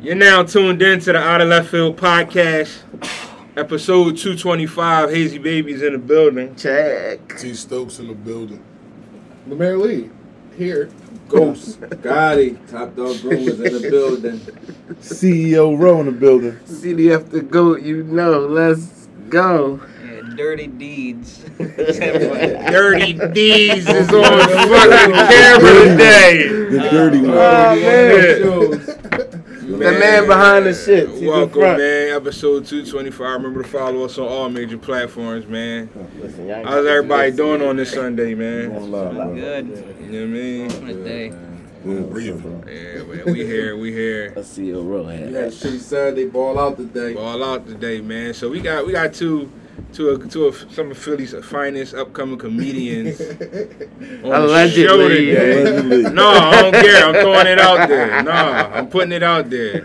You're now tuned in to the Out of Left Field podcast, episode 225. Hazy Babies in the building. Check. T Stokes in the building. Lemaire Lee, here. Ghost, Gotti, Top Dog Groomers in the building. CEO Row in the building. CDF the goat, you know. Let's go. Yeah, dirty deeds. Dirty deeds is on fucking camera today. The dirty one. Oh, Yeah. Man. The man behind the shit. He's Welcome, front. man. Episode 225. Remember to follow us on all major platforms, man. Listen, y'all ain't How's got everybody doing on this Sunday, man? Going. Good. You know what I mean? What a day. Good, Breathe. bro. Yeah, man, we here, we here. Let's see a real head. We had a shitty Saturday ball out today. Ball out today, man. So we got we got two two of, two of some of Philly's finest upcoming comedians on show Allegedly. today. Allegedly. No, I don't care. I'm throwing it out there. No, I'm putting it out there.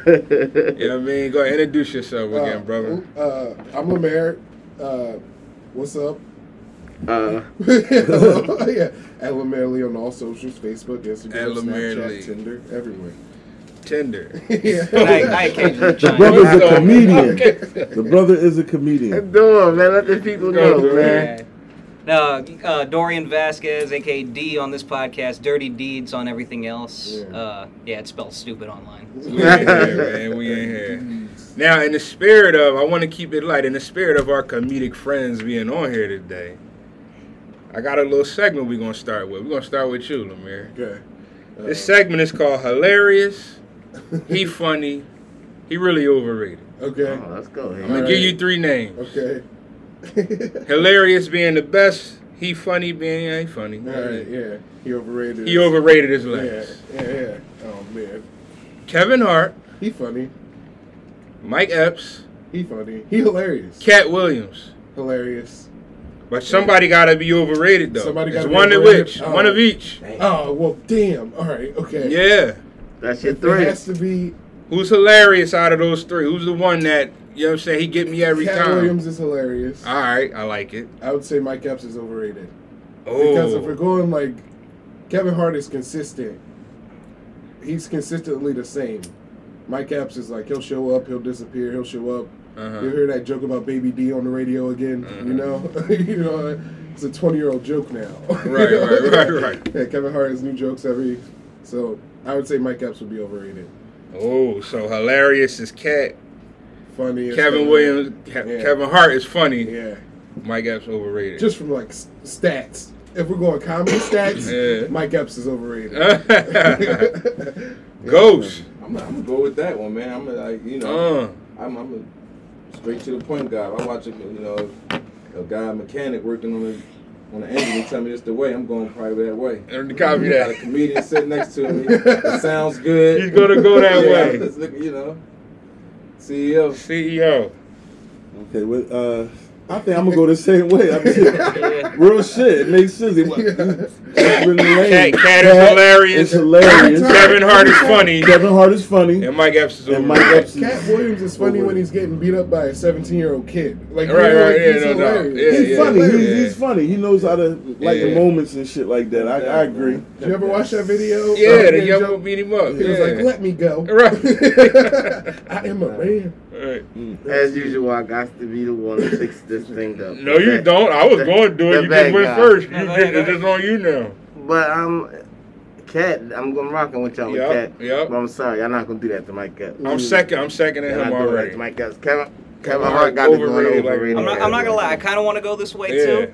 You know what I mean? Go ahead, introduce yourself again, brother. Uh, I'm Lemaire. Uh, what's up? Uh, yeah, at Lemaire Lee on all socials, Facebook, Instagram, Snapchat, Lee. Tinder, everywhere. Tinder. yeah. I, I The brother's in. a comedian. The brother is a comedian. do it, man. Let the people know, dude. man. No, uh, Dorian Vasquez, aka D, on this podcast. Dirty Deeds on everything else. Yeah. Uh, yeah, it's spelled stupid online. We ain't here, man. We ain't here. Now, in the spirit of, I want to keep it light. In the spirit of our comedic friends being on here today, I got a little segment we're gonna start with. We're gonna start with you, Lemaire. Okay. Uh, This segment is called Hilarious. He funny. He really overrated. Okay. Oh, let's go. I'm gonna All give you three names. Okay. Hilarious being the best. He funny being yeah, he funny. All right. Yeah. He overrated. He overrated his Yeah. last. Yeah. Yeah. Oh man. Kevin Hart, He funny. Mike Epps, He funny. He hilarious. Katt Williams. Hilarious. But somebody gotta be overrated though. Somebody gotta be one of overrated. which, Oh. one of oh. each. Oh well, damn. All right. Okay. Yeah. That's your It three. has to be. Who's hilarious out of those three? Who's the one that you know what I'm saying? He get me every Katt time. Williams is hilarious. All right, I like it. I would say Mike Epps is overrated. Oh. Because if we're Oh, going like Kevin Hart is consistent. He's consistently the same. Mike Epps is like he'll show up, he'll disappear, he'll show up. You uh-huh. hear that joke about Baby D on the radio again? Mhm. You know, you know, it's a twenty-year-old joke now. Right, right, right, right. Yeah, Kevin Hart has new jokes every. So I would say Mike Epps would be overrated. oh, so hilarious is Katt. Funny. Kevin hell. Williams, Ke- Yeah. Kevin Hart is funny. Yeah, Mike Epps overrated. just from like s- stats. If we're going comedy stats, Yeah. Mike Epps is overrated. Ghost. I'm, I'm gonna go with that one, man. I'm gonna, like, you know, Uh, I'm, I'm a straight to the point guy. I watch a, you know, a guy a mechanic working on the on the engine. He tell me this the way. I'm going probably that way. and the copy Got a comedian sitting next to me. It sounds good. He's gonna go that Yeah, way. let's look, you know, CEO. CEO. Okay, well, uh, I think I'm gonna go the same way. I mean, Yeah. real shit. It makes sense. It, it's in the. Katt, Katt is hilarious. It's hilarious. Kevin Hart is funny. Kevin Hart is funny. And Mike Epps is And Mike overrated. Epps is Katt Williams is funny when he's getting beat up by a 17 year old kid. Like, Right, you know, right, like, yeah, he's no doubt. Yeah, He's yeah. funny. He's, Yeah. he's funny. He knows how to like Yeah. the moments and shit like that. I, I agree. Did you ever watch that video? Yeah, Uh, the they young joke- beat him up. He was like, "Let me go." Right. I am a man. Right. Mm. As usual, I got to be the one to fix this thing up. No, you don't. I was going to do it. You bad just went guy. first. You No, did, ahead, it's just on you now. But I'm Katt. I'm gonna rocking with y'all Yep, with Katt. yep. But I'm sorry, y'all not gonna do that to Mike Katt. I'm second. I'm seconding Y'all him not doing that already. to Mike Katt. Kevin Kevin Kevin Hart Hart got to go overrated, like- overrated. I'm not, I'm not gonna lie. I kind of want to go this way Yeah. too.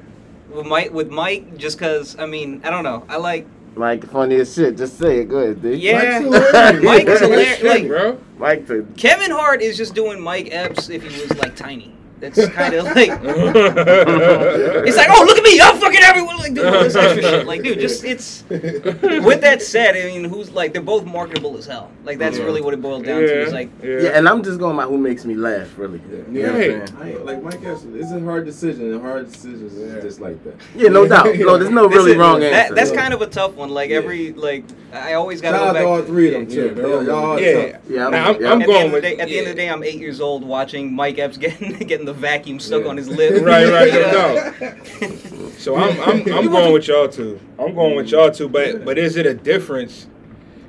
With Mike, with Mike, just cause I mean, I don't know. I like Mike, funny as shit. Just say it. Go ahead, dude. Yeah. Mike's hilarious. Mike is hilarious. Like bro. Mike to Kevin Hart is just doing Mike Epps if he was like tiny. That's kind of like it's like, oh look at me, I'm fucking everyone like doing all this extra shit. Like, dude, just it's. With that said, I mean, who's like they're both marketable as hell. Like that's Yeah. really what it boils down to. It's like yeah. yeah. and I'm just going by who makes me laugh, really. You know what I'm saying? I ain't, like Mike Epps, it's a hard decision, and hard decisions Yeah. is just like that. Yeah, no doubt. No, there's no this really is- wrong that, answer. That's kind of a tough one. Like Yeah. every like I always got Shout to out go to all three of them Yeah, too. they're all Yeah. Yeah, I'm, Now, I'm- yeah, I'm at going the end of the with- day, at the end of the day, I'm eight years old watching Mike Epps getting getting the vacuum stuck Yeah. on his lip. Right, right, You no know? doubt. So I'm I'm, I'm going with y'all too. I'm going with y'all too. But but is it a difference?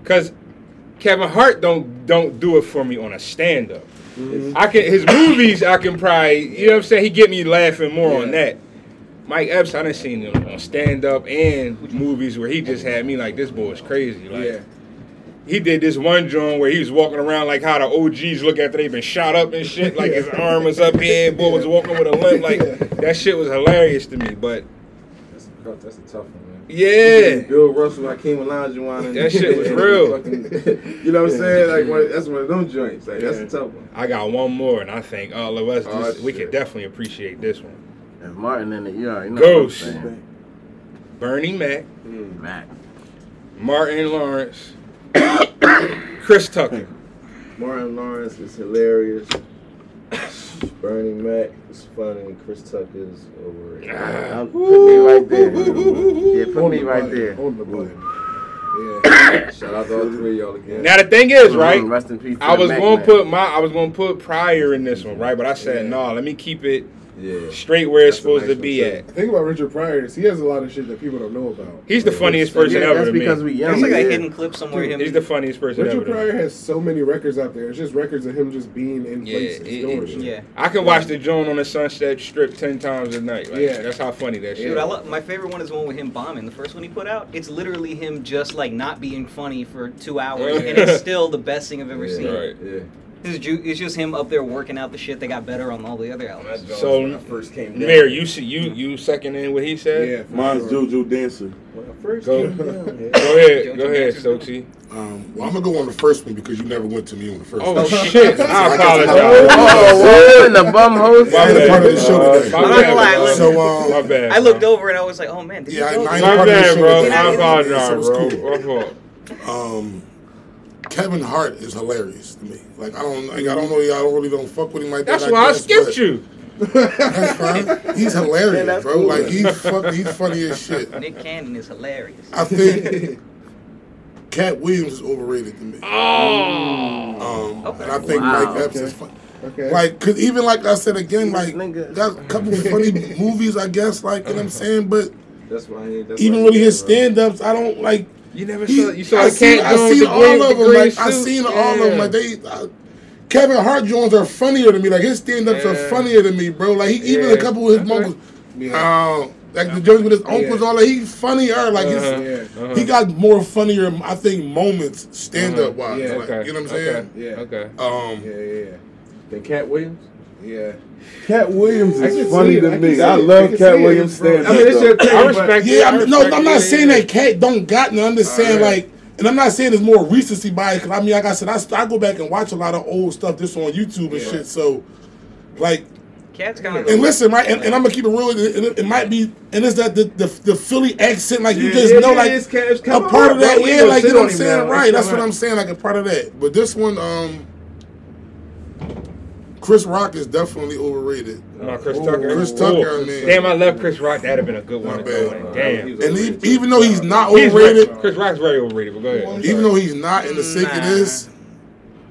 Because Kevin Hart don't don't do it for me on a stand up. Mhm. I can his movies I can probably you know what I'm saying he get me laughing more on that. Mike Epps I done seen him on stand up and movies where he just had me like this boy is crazy. Like yeah. He did this one joint where he was walking around like how the OGs look after they've been shot up and shit. Like his arm was up here, boy was walking with a limp. Like that shit was hilarious to me. But That's a, that's a tough one, man. yeah, Bill Russell, I Hakeem Olajuwon, and That shit was real. fucking- you know what I'm saying? Like one, that's one of them joints. Like that's a tough one. I got one more, and I think all of us Oh, just, we shit. can definitely appreciate this one. If Martin in it, you know. Ghost. What I'm. Bernie Mac, Mm. Mac. Martin Lawrence, Chris Tucker. Martin Lawrence is hilarious. Bernie Mac is funny. Chris Tucker is overrated. Uh, put me right there. Yeah, put Hold me the right button, there. Hold the button. Yeah. Shout out to all three of y'all again. Now the thing is, right? Rest in peace. I was Mac gonna man. put my I was gonna put Pryor in this one, right? But I said Yeah. no. Let me keep it yeah. straight where it's That's a supposed nice to be at. The thing about Richard Pryor is he has a lot of shit that people don't know about. He's the funniest person Yeah, ever that's to me. because we young. There's like a hidden clip somewhere. Him. He's the funniest person Richard ever. to me. Pryor has so many records out there. It's just records of him just being in Yeah, places it- doing it- shit. yeah. I can watch the Joan on the Sunset Strip ten times a night. Like, Yeah. that's how funny that shit. Dude, I is. love my favorite one is the one with him bombing. The first one he put out, it's literally him just like not being funny for two hours, and it's still the best thing I've ever Yeah, seen. Right. Yeah. It's, ju- it's just him up there working out the shit that got better on all the other albums. So, when I first came down. Mayor, you see you you second in what he said? Yeah, for Mine's sure. JoJo Dancer. When I first Go. came down. yeah. Go ahead, go ahead, Dancer's Sochi. Um, well, I'm gonna go on the first one because you never went to me on the first Oh one. shit! I I apologize. Oh, whoa, in the bum host. My I ain't a bad. part of the show today. My I'm not bad, gonna lie, bro. look- So, um, my bad. I looked over and I was like, oh man, did Yeah, he go? I- I ain't My part of the bad, show bro. today. I So apologize, it's bro. cool. My fault. Um, Kevin Hart is hilarious to me. Like I don't, like, I don't know, y'all don't really don't fuck with him like that. That's why I guess, skipped you. That's fine. He's hilarious, Yeah, bro. cool. Like he's fuck, he's funny as shit. Nick Cannon is hilarious. I think Katt Williams is overrated to me. Oh. Um, Okay. and I think Wow. Mike Epps is Okay. fun. Okay. Like, cause even like I said again, like got a couple of funny movies, I guess. Like, you know what I'm saying? But That's why I ain't. That's even why I really his there, stand-ups, I don't like. You never He, saw you saw I the seen, I joint seen all of them. Like I suit? seen all of them. Like they, uh, Kevin Hart joints are funnier to me. Like his stand-ups are funnier to me, bro. Like he, even a couple of his Okay. moments, yeah. uh, like the joints with his uncles, Yeah. all that. He's funnier. Like Uh-huh. yeah. Uh-huh. he got more funnier, I think, moments stand-up Uh-huh. wise. Yeah. Like, Okay. you know what I'm saying? Yeah. Okay. Um, Yeah, yeah, Then Katt Williams. Yeah. Yeah. Katt Williams is funny it, to can me. I it, I love Katt Williams bro. stand I mean, it's your up. thing, I respect. Yeah, I I'm, no, I'm not saying that Katt don't got none. I'm just saying yeah. like, and I'm not saying it's more recency bias. Cause I mean, like I said, I, st- I go back and watch a lot of old stuff just on YouTube and Yeah. shit. So, like, Katt's kind of. and listen, right, and, and I'm gonna keep it real. It, it, it might be, and it's that the, the the Philly accent, like you just yeah, know, like it's Cat- it's a part Hart, of that. bro. Yeah, like you know on what I'm saying, right? That's what. I'm saying, like a part of that. But this one, um, Chris Rock is definitely overrated. No, Chris Ooh. Tucker. Chris Ooh. Tucker, I mean. Damn, I love Chris Rock. That'd have been a good one My go bad. in. Damn. He And overrated, e- even though he's not He's overrated, right. Chris Rock's very overrated, but go ahead. even though he's not in the sake of Nah. this,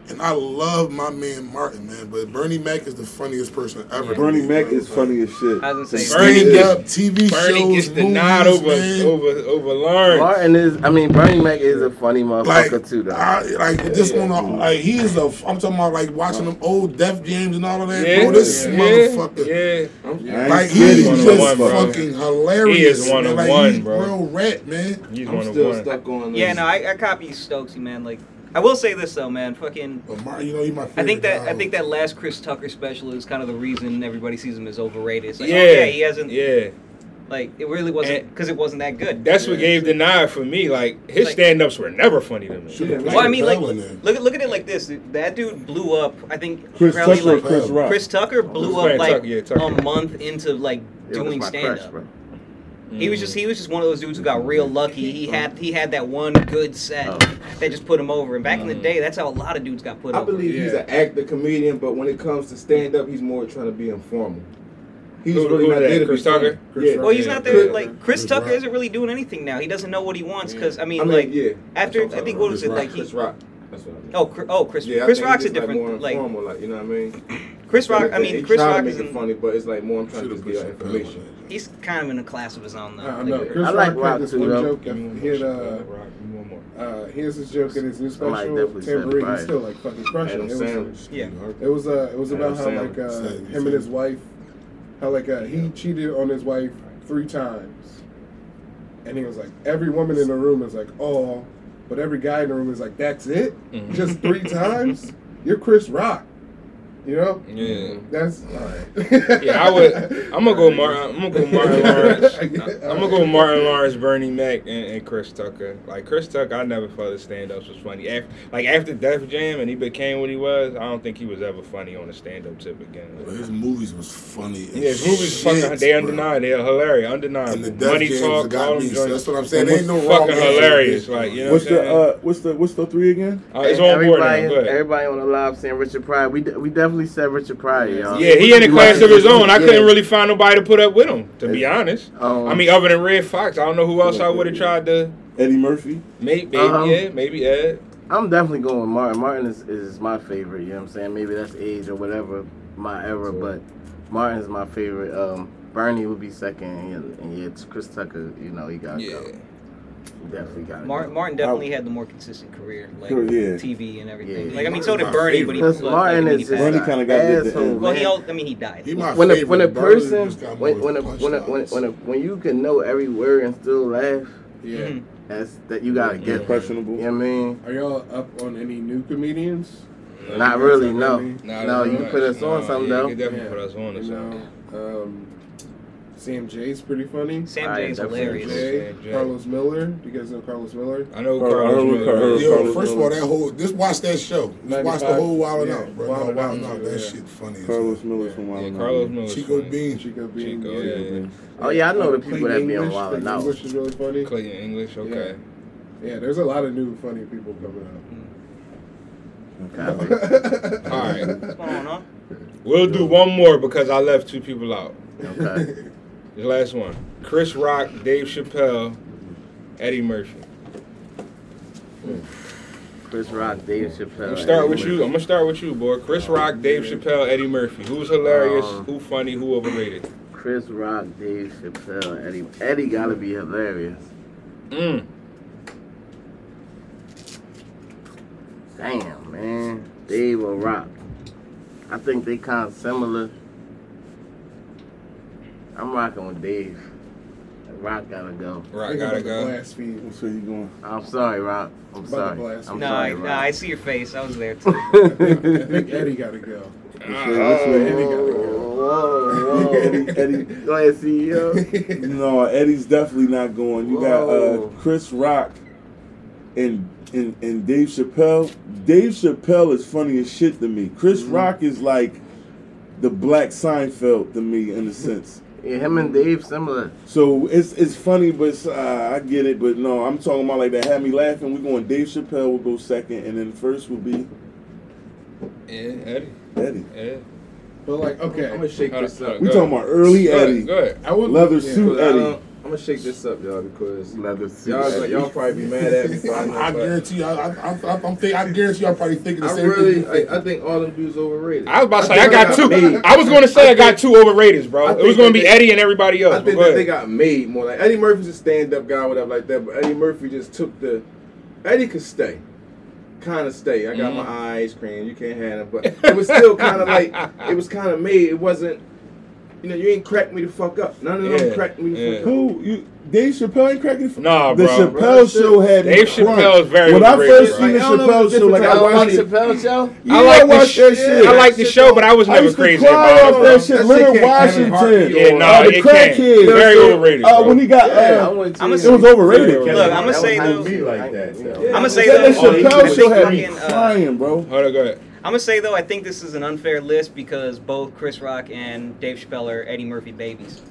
and I love my man Martin, man, but Bernie Mac is the funniest person ever. to Bernie Mac is funny as shit. I was gonna say, Bernie Stand gets- up TV Bernie shows, gets the movies, nod over man. over over Lawrence. Martin is. I mean, Bernie Mac is a funny like, motherfucker too, though. I, like just on a, like he is a. I'm talking about like watching them old Def Jams and all of that. Yeah, bro, this yeah, motherfucker. Yeah, I ain't Like scared he's of one you. of just one, bro. fucking hilarious. He is one man. of like, one, he's bro. Real rat, man. he's I'm one of still one. stuck on. yeah, no, I, I copy Stokesy, man. Like, I will say this though, man. Fucking. But Martin, you know, he's my favorite. I think that guy. I think that last Chris Tucker special is kind of the reason everybody sees him as overrated. It's like, oh, yeah, oh yeah, he hasn't. Yeah, Like, it really wasn't because it wasn't that good. that's what gave the nod for me. Like his Like- stand-ups were never funny to me. Should've Well, I mean, like, Chappelle in there. look at look at it like this. That dude blew up. I think Chris probably Tucker like Chris Rock? Chris Tucker blew Tucker, up like Tucker, yeah, Tucker. a month into like doing my stand crush, up. bro. He was just he was just one of those dudes who got real lucky. He had he had that one good set Oh. that just put him over. And back in the Mhm. day, that's how a lot of dudes got put I over. I believe he's an actor, comedian, but when it comes to stand up, he's more trying to be informal. He's Who- really who not that? there to Chris be funny. Tucker? Chris Yeah. Rock. Well, he's Yeah, not there. Like Chris Chris Tucker Rock. isn't really doing anything now. He doesn't know what he wants because I mean, I mean, like yeah. after I think talking what about. was it Chris like Chris Rock. That's what I mean. oh Chris, oh Chris Yeah, Chris Rock's a different like, more like informal, like you know what I mean. Chris Rock. I mean Chris Rock is in, funny, but it's like more I'm trying to Should've just get information. He's kind of in a class of his own though. I Like, know. Chris I like Rock Rock had this too, one though. joke. He had uh, Rock, one more. Uh, here's his joke in his new special. definitely Tamborine, fire. he's still like fucking crushing. Adam it. It was, Yeah. it was uh, it was Adam about how Sandler. like uh, him and his wife, how like uh, he cheated on his wife three times, and he was like, every woman in the room is like, oh, but every guy in the room is like, that's it, Mhm. just three times. You're Chris Rock, you know. Yeah. That's all right. Yeah, I would. I'm gonna go Martin. I'm gonna go Martin Lawrence. I'm gonna go Martin Lawrence, Bernie Mac, and, and Chris Tucker. Like Chris Tucker, I never thought his stand-ups was funny. After, like after Def Jam and he became what he was, I don't think he was ever funny on a stand-up to begin But his movies was funny. as Yeah, his movies shit, fucking they bro. undeniable. They're hilarious, And the undeniable. Death Money Jams talk, got all me. them So that's what I'm saying. And Ain't no wrong fucking answer hilarious, this, like, you know. What's what the uh, what's the what's the three again? Uh, it's on board now. everybody, Go ahead. everybody on the live saying Richard Pryor. We de- we definitely said Richard Pryor, y'all. Yeah, he in a class of his own. I Yeah. couldn't really find nobody to put up with him, to be honest. Um, I mean, other than Redd Foxx, I don't know who else I would have tried to. Eddie Murphy. Maybe, Uh-huh. yeah, maybe Ed. I'm definitely going with Martin. Martin is, is my favorite. You know what I'm saying? Maybe that's age or whatever, my era, but Martin is my favorite. Um, Bernie would be second, and, and yeah, it's Chris Tucker. You know, he got Yeah. go. He definitely got Martin, Martin definitely had the more consistent career, like Sure, yeah. TV and everything. Yeah. Like I mean, so did My Bernie, but he Because but, Martin like, is he Bernie kinda got lit the asshole. Well, he, man. al- I mean, he died. He when a, when a person when when a, when a, when, punchlines. when, a, when you can know every word and still laugh, yeah. Mhm. that's that you gotta get. Questionable. You know what I mean? Are y'all up on any new comedians? Not really, no. Nah, No, you can put us on something though. You can definitely put us on or something. Know, Sam Jay's pretty funny. Sam Alright, Jay's definitely. hilarious. Jay, Sam Jay. Carlos Miller. Do you guys know Carlos Miller? I know Carl- I Carlos Miller. Carlos- Yo, Carlos first of all, that whole just watch that show. Just watch the whole Wild and Yeah, Out, bro. Wild No, and Wild Out, and Out. yeah. That shit funny. Carlos hell. Miller from Wild Yeah, and Carlos Miller. Chico Bean. Chico Bean. Chico, yeah. yeah. Oh yeah, I know the people Clayton that be on English. Wild and Out. English is really funny. Clayton English, okay. Yeah, there's a lot of new funny people coming out. Okay. All right. What's going on, huh? We'll do one more because I left two people out. Okay. The last one. Chris Rock, Dave Chappelle, Eddie Murphy. Chris Rock, Dave Chappelle. I'm start Eddie with you. Murphy. I'm gonna start with you, boy. Chris Rock, Dave Chappelle, Eddie Murphy. Who's hilarious? Um, who funny? Who overrated? Chris Rock, Dave Chappelle, Eddie. Eddie gotta be hilarious. Mm. Damn, man. Dave or Rock. I think they kind of similar. I'm rocking with Dave. Rock gotta go. Rock gotta about the go. Blaspheme. So you going? I'm sorry, Rock. I'm About sorry. the blast. I'm No, sorry, I, Rock. no, I see your face. I was there too. I think Eddie gotta go. Eddie gotta go. Whoa, whoa. Eddie, Eddie. Go ahead, CEO. No, Eddie's definitely not going. You got uh, Chris Rock and, and and Dave Chappelle. Dave Chappelle is funny as shit to me. Chris Mm-hmm. Rock is like the Black Seinfeld to me in a sense. Yeah, him and Dave similar. So it's it's funny, but it's, uh, I get it. But no, I'm talking about like that had me laughing. We going Dave Chappelle will go second, and then first will be Yeah, Eddie. Eddie. Yeah. But like, okay, I'm gonna shake this up. We talking about early Go ahead, Eddie, Go ahead. I would leather yeah. suit I Eddie. Don't- I'm gonna shake this up, y'all, because Leather suit. y'all Eddie. y'all probably be mad at me. but I, know, I guarantee you, I, I, I, I'm think, I guarantee y'all probably thinking the I same really, thing. you think. I, I think all them dudes overrated. I was about to say I I got two. made. I was going to say I, I got two overrated, bro. It was going to be they- Eddie and everybody else. I think that they got made more like Eddie Murphy's a stand-up guy, whatever like that. But Eddie Murphy just took the. Eddie could stay, kind of stay. I got Mhm. my ice cream. You can't have it, but it was still kind of like it was kind of made. It wasn't. You know, you ain't cracked me the fuck up. None of them cracked me the yeah. fuck up. Who you? Dave Chappelle ain't cracking. the- Nah, the bro. The Chappelle Bro, show had me Dave crunk. Chappelle is very When I first bro. seen the Like, I don't know Chappelle show, like I watched it. Chappelle show. Yeah, I like I the watched sh- that shit. I like the show, but I was I never used to crazy cry about off that shit. That Leonard shit Washington. Yeah, nah, uh, the it can't. crackhead. Very overrated, Uh, when he got, Yeah, uh, I went to I'm it was overrated. Look, Look, I'ma say That though. was be like that, Yeah. though. I'ma say that though. Chappelle show had me uh, crying, bro. Hold on, go ahead. I'm gonna say though, I think this is an unfair list because both Chris Rock and Dave Chappelle are Eddie Murphy babies.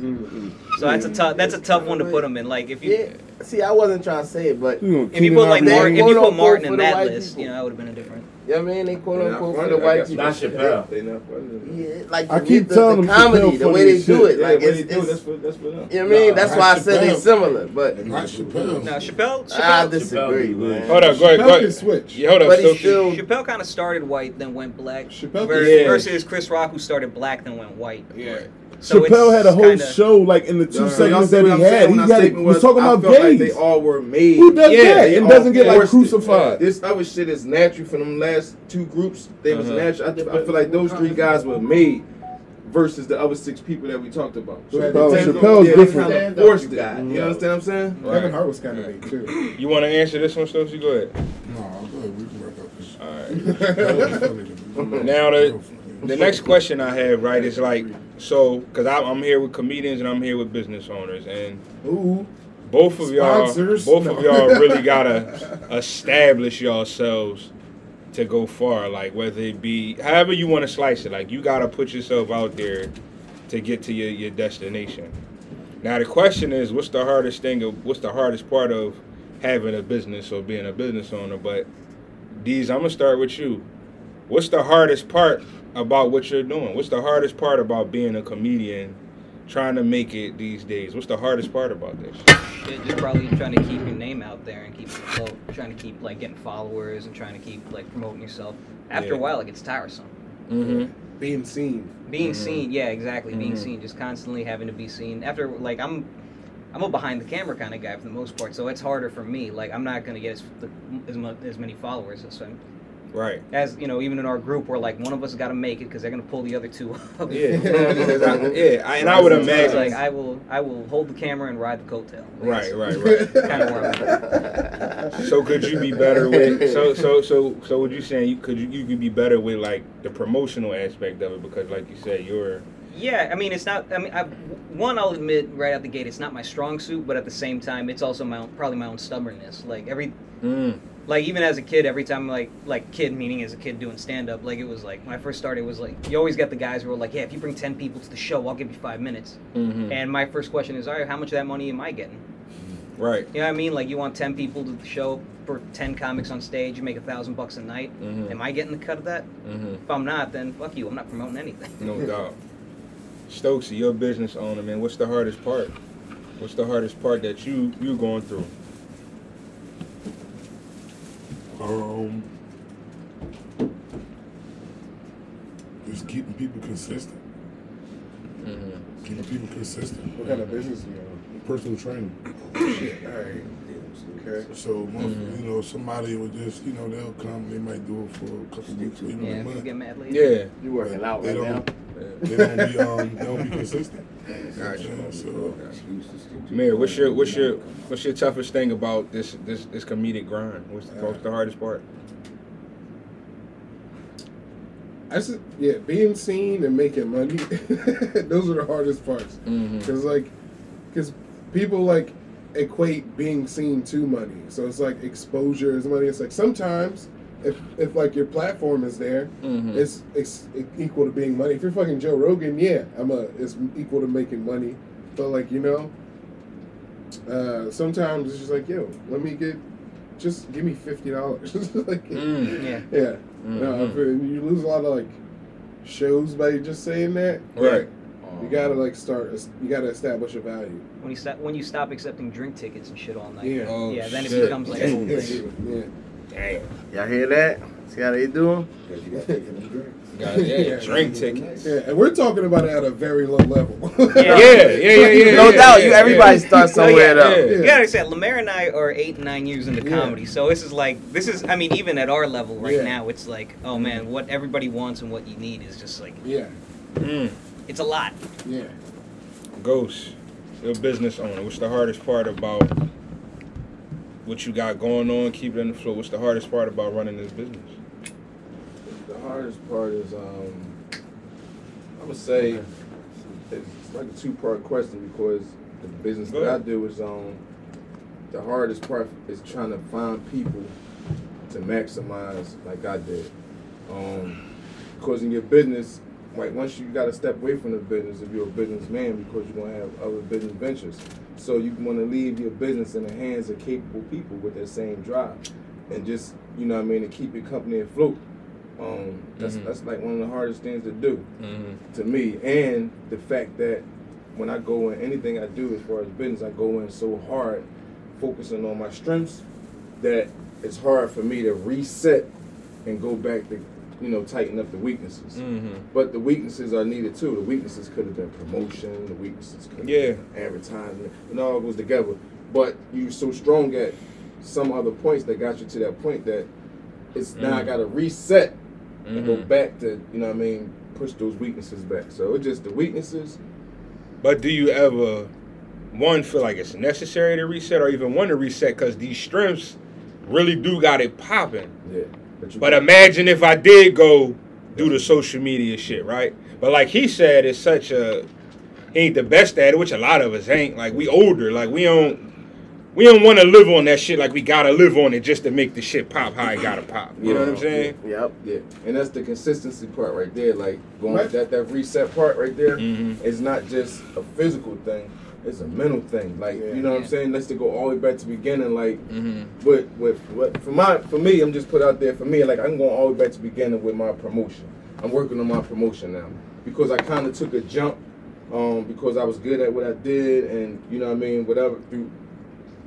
Mhm. So that's a tough. That's a tough one to put them in. Like if you Yeah. See, I wasn't trying to say it, but you You know, if you put like Martin, if you put Martin in that list, people. you know, that would have been a different. Know what I mean, they quote They're not unquote for funny. the I white guess people. not Chappelle. They not funny. Yeah, like I the, keep the, telling the them comedy, Chappelle the way they as do it, Yeah, like what it's, they do, it's that's for that's for them. you know what I mean. Nah, That's not why I said they Chappelle. similar, but Not Chappelle. No, Chappelle. Ah, I Chappelle, disagree, man. Hold up, go ahead, go Chappelle can ahead. switch. Yeah, hold up. But he So, still- Chappelle kind of started white, then went black. Chappelle can Versus, Yeah. versus Chris Rock, who started black, then went white. Yeah. So Chappelle had a whole kinda- show like in the two No, y'all segments that he I'm had. saying? He, had, statement was talking I about felt like gays. they all were made. Who does Yeah, that They and doesn't get like forced it. crucified? This other shit is natural for them last two groups. They was Uh-huh. natural. I, think- I feel like those three guys were made versus the other six people that we talked about. Who had Chappelle- the Chappelle's yeah, different. Kind of forced it. You understand what I'm saying? Kevin Hart was kind of big too. You want to answer this one, Stokesy? Go ahead. No, go ahead. We can wrap up this. All right. That was funny to me. Now the Real funny. The next question I have right is like so because I'm here with comedians and I'm here with business owners and Ooh, both of y'all both No. of y'all really gotta establish yourselves to go far like whether it be however you want to slice it like you gotta put yourself out there to get to your, your destination. Now the question is what's the hardest thing of what's the hardest part of having a business or being a business owner? But these, I'm gonna start with you. What's the hardest part about what you're doing what's the hardest part about being a comedian trying to make it these days what's the hardest part about this Shit, just probably trying to keep your name out there and keep it afloat. Trying to keep like getting followers and trying to keep like promoting yourself. After Yeah. a while, it gets tiresome. mm-hmm. being seen. Being Mhm. seen, yeah, exactly. Being Mhm. seen, just constantly having to be seen. After like I'm, I'm a behind the camera kind of guy for the most part, so it's harder for me. Like I'm not gonna get as as, mu- as many followers as I'm. Right As you know, even in our group, we're like one of us got to make it because they're gonna pull the other two up. Yeah, I, yeah, I, and I would imagine. like I will, I will hold the camera and ride the coattail. right, right, right. Kind of where I'm at. So could you be better with? So, so, so, so, would you saying you could you, you could be better with like the promotional aspect of it because, like you said, you're Yeah, I mean, it's not. I mean, I, one, I'll admit right out the gate, it's not my strong suit, but at the same time, it's also my own, probably my own stubbornness. Like every, mm, like even as a kid, every time like like kid meaning as a kid doing stand up, like it was like when I first started, it was like you always get the guys who were like, yeah, if you bring ten people to the show, I'll give you five minutes. mhm. And my first question is, all right, how much of that money am I getting? right. You know what I mean? Like you want ten people to the show for ten comics on stage, you make a thousand bucks a night. Mhm. Am I getting the cut of that? hmm If I'm not, then fuck you. I'm not promoting anything. No doubt. Stokesy, you're a business owner, man. What's the hardest part? What's the hardest part that you you're going through? Um, just keeping people consistent. Mm-hmm. Keeping people consistent. What kind of business do you own? Personal training. Shit, all right. Okay. So, Mhm. you know, somebody would just, you know, they'll come. They might do it for a couple weeks, maybe Yeah, a you month. get mad later. Yeah. You working out They right now? They don't be um. They don't be consistent. Gotcha. So Mayor, what's your what's your what's your toughest thing about this this this comedic grind? What's the, what's the hardest part? I said, yeah, being seen and making money. those are the hardest parts. Mm-hmm. Cause like, cause people like equate being seen to money. So it's like exposure is money. It's like sometimes if if like your platform is there, Mm-hmm. it's it's equal to being money. If you're fucking Joe Rogan, yeah, I'm a it's equal to making money. But like you know, uh, sometimes it's just like yo, let me get, just give me fifty dollars. like Mm. Yeah. yeah, no, Mhm. I feel- you lose a lot of like shows by just saying that. Right. You gotta like start. You gotta establish a value. When you stop when you stop accepting drink tickets and shit all night. Yeah. Oh, yeah, then it becomes like a whole thing. Yeah. Damn. Y'all hear that? See how they doing? God, yeah, drink tickets. Yeah, and we're talking about it at a very low level. Yeah, yeah, yeah, yeah. no yeah, doubt, yeah, you yeah. everybody starts Oh, somewhere yeah, though. yeah. You gotta say, Lemaire and I are eight, nine years into Yeah. comedy, so this is like, this is, I mean, even at our level right Yeah. now, it's like, oh man, what everybody wants and what you need is just like, yeah, Mm. it's a lot. yeah. Ghost, you're a business owner. What's the hardest part about what you got going on? Keep it in the flow. What's the hardest part about running this business? The hardest part is, um, I would say, it's, it's like a two-part question because the business Go that I do is, um, the hardest part is trying to find people to maximize like I did. Um, because in your business, like once you gotta step away from the business if you're a businessman because you're gonna have other business ventures. So you wanna leave your business in the hands of capable people with that same drive. And just, you know what I mean, to keep your company afloat. Um, that's Mhm. that's like one of the hardest things to do Mm-hmm. to me. And the fact that when I go in anything I do as far as business, I go in so hard, focusing on my strengths, that it's hard for me to reset and go back to you know, tighten up the weaknesses. Mm-hmm. But the weaknesses are needed too. The weaknesses could have been promotion. The weaknesses could have Yeah. been advertisement. It all goes together. But you're so strong at some other points that got you to that point that it's now I Mhm. got to reset and go Mhm. back to you know what I mean push those weaknesses back. So it's just the weaknesses. But do you ever one feel like it's necessary to reset, or even want to reset because these strengths really do got it popping? Yeah. But But imagine if I did go do the social media shit, right? But like he said, it's such a he ain't the best at it, which a lot of us ain't. Like we older, like we don't we don't want to live on that shit like we gotta live on it just to make the shit pop how it gotta pop. You know what I'm saying? Yep. Yeah, and that's the consistency part right there. Like going Right. that that reset part right there is Mhm. not just a physical thing; it's a mental thing. Like Yeah. you know what I'm saying? Let's to go all the way back to the beginning. Like Mm-hmm. with with what for my for me, I'm just put out there for me. Like I'm going all the way back to the beginning with my promotion. I'm working on my promotion now because I kind of took a jump um, because I was good at what I did, and you know what I mean. Whatever through,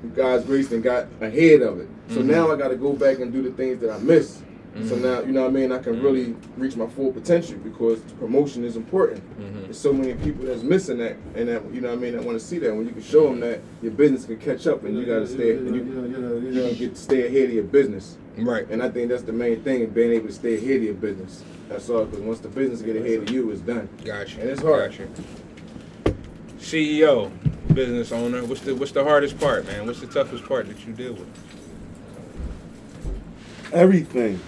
through God's grace, and got ahead of it. So Mhm. now I got to go back and do the things that I missed. So Mhm. now, you know what I mean, I can Mhm. really reach my full potential because promotion is important. Mhm. There's so many people that's missing that, and that you know what I mean, that want to see that. When you can show them that your business can catch up, and you got to stay, and you, you know, get to stay ahead of your business. Right. And I think that's the main thing, being able to stay ahead of your business. That's all. Because once the business get ahead of you, it's done. Gotcha. And it's hard. Gotcha. CEO, business owner. What's the what's the hardest part, man? What's the toughest part that you deal with? Everything.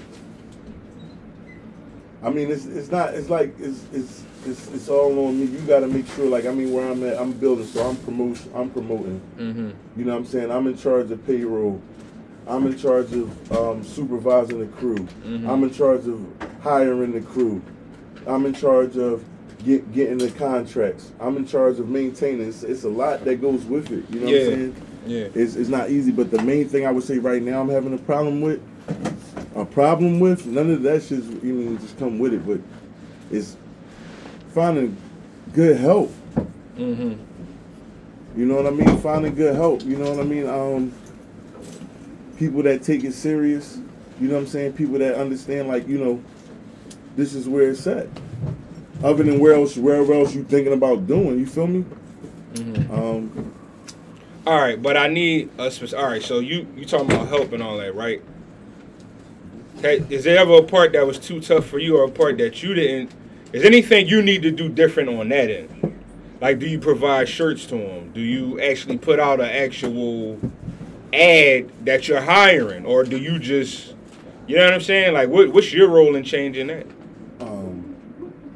I mean, it's it's not. It's like it's it's it's, it's all on me. You got to make sure. Like I mean, where I'm at, I'm building, so I'm promotion. I'm promoting. Mm-hmm. You know what I'm saying? I'm in charge of payroll. I'm in charge of um, supervising the crew. Mhm. I'm in charge of hiring the crew. I'm in charge of get, getting the contracts. I'm in charge of maintaining. It's, it's a lot that goes with it. You know what I'm saying? Yeah. It's, it's not easy, but the main thing I would say right now I'm having a problem with, a problem with, none of that shit's even just come with it, but it's finding good help. Mm-hmm. You know what I mean? Finding good help. You know what I mean? Um, people that take it serious. You know what I'm saying? People that understand, like you know, this is where it's at. Other than where else, where else you thinking about doing? You feel me? Mm-hmm. Um, All right, but I need a specific. All right, so you you talking about help and all that, right? Okay, is there ever a part that was too tough for you, or a part that you didn't? Is anything you need to do different on that end? Like, do you provide shirts to them? Do you actually put out an actual ad that you're hiring, or do you just, you know what I'm saying? Like, what what's your role in changing that? um,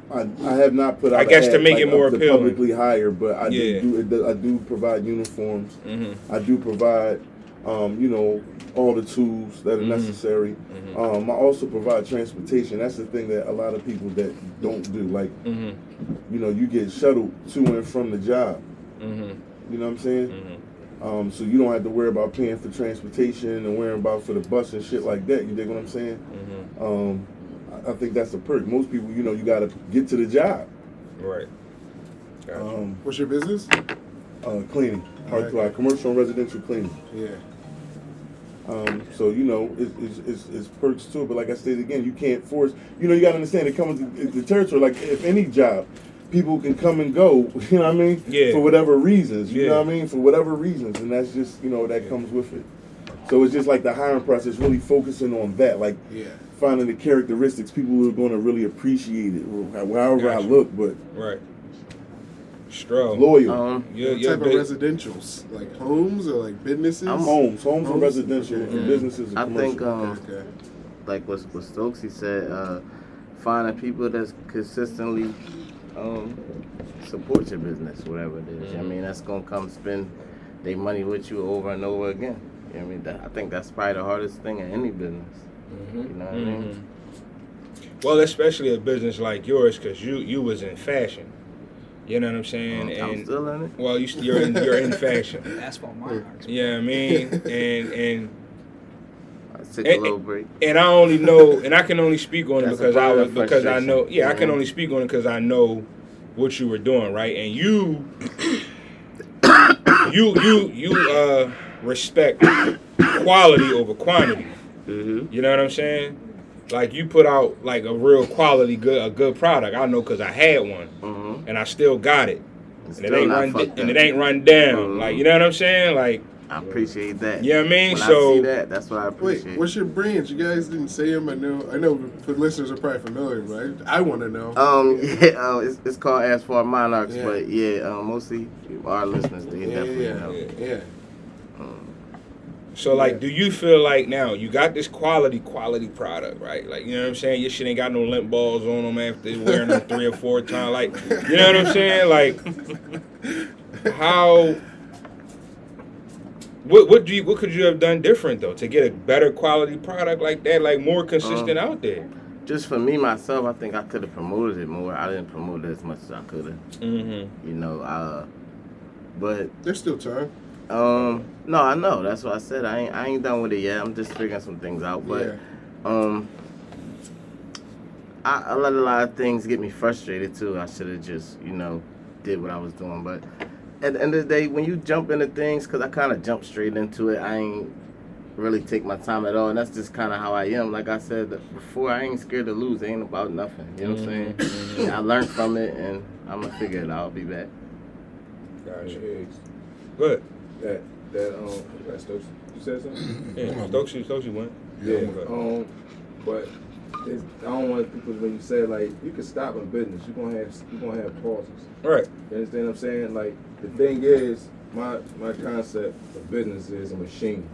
I, I have not put out. I guess to make like, it more appealing. publicly hire, but I Yeah. do, do I do provide uniforms. Mm-hmm. I do provide, um, you know, all the tools that are Mhm. necessary. Mhm. Um, I also provide transportation. That's the thing that a lot of people that don't do. Like, Mm-hmm. you know, you get shuttled to and from the job. Mm-hmm. You know what I'm saying? Mm-hmm. Um, so you don't have to worry about paying for transportation and worrying about for the bus and shit like that. You dig what I'm saying? Mm-hmm. Um, I, I think that's a perk. Most people, you know, you got to get to the job. Right. Gotcha. Um, What's your business? uh, cleaning, hard Okay. commercial and residential cleaning. Yeah. Um, so you know, it's, it's, it's, it's perks too. But like I said again, you can't force. You know, you got to understand it comes with the territory. Like if any job, people can come and go. You know what I mean? Yeah. For whatever reasons. You Yeah. know what I mean? For whatever reasons, and that's just you know that comes with it. So it's just like the hiring process, really focusing on that, like Yeah. finding the characteristics people who are going to really appreciate it, however I look, but Right. Stroh. loyal. Um, You're, what you're type of residentials? Like homes or like businesses? I'm homes, homes and Homes? residential, Okay. and businesses and I think um, Okay, okay. like what what Stokesy said, uh, finding people that's consistently um, support your business, whatever it is. I mean, that's gonna come spend their money with you over and over again. You know I mean? That, I think that's probably the hardest thing in any business. Mm-hmm. You know what I mean? Mhm. Well, especially a business like yours, because you you was in fashion. You know what I'm saying? I'm and still in it. well, you, you're in you're in fashion. Asphalt monarchs. Yeah, I mean, and and I took Eh, a little break. and I only know, and I can only speak on it because I was because I know. frustration. Yeah, I can Mhm. only speak on it because I know what you were doing, right? And you, you, you, you uh, respect quality over quantity. Mm-hmm. You know what I'm saying? like you put out like a real quality good a good product. I know because I had one Mm-hmm. And I still got it, and it ain't run fucked and it ain't run down. Mhm. Like you know what I'm saying? Like I appreciate that. you know I mean? When I so see that, that's what I Wait, appreciate. what's your brands? You guys didn't say them. I know. I know. The listeners are probably familiar, right? I want to know. Um, yeah, uh, it's, it's called Asphalt Monarchs, Yeah. but yeah, um, mostly our listeners, they yeah, definitely yeah, know. yeah. So like, Yeah. do you feel like now you got this quality, quality product, right? Like, you know what I'm saying? Your shit ain't got no lint balls on them after wearing them three or four times. Like, you know what I'm saying? Like, how? What what do you what could you have done different though to get a better quality product like that, like more consistent out there? Just for me myself, I think I could have promoted it more. I didn't promote it as much as I could have, Mm-hmm. you know. Uh, but There's still time. Um, no, I know. That's what I said. I ain't I ain't done with it yet. I'm just figuring some things out. But yeah. um, I, I let a lot of things get me frustrated too. I should have just you know did what I was doing. But at the end of the day, when you jump into things, because I kind of jump straight into it, I ain't really take my time at all. And that's just kind of how I am. Like I said before, I ain't scared to lose. It ain't about nothing. You know what I'm saying? I learned from it, and I'm gonna figure it out. I'll be back. Gotcha. Eggs. Good. That that um that's Stokes. You said something? Yeah. Stokesy, Stokesy went. Yeah. Okay. Um, but it's, I don't want people when you say like you can stop in business, you're gonna have you gonna have pauses. Right. You understand what I'm saying? Like the thing is, my my concept of business is a machine.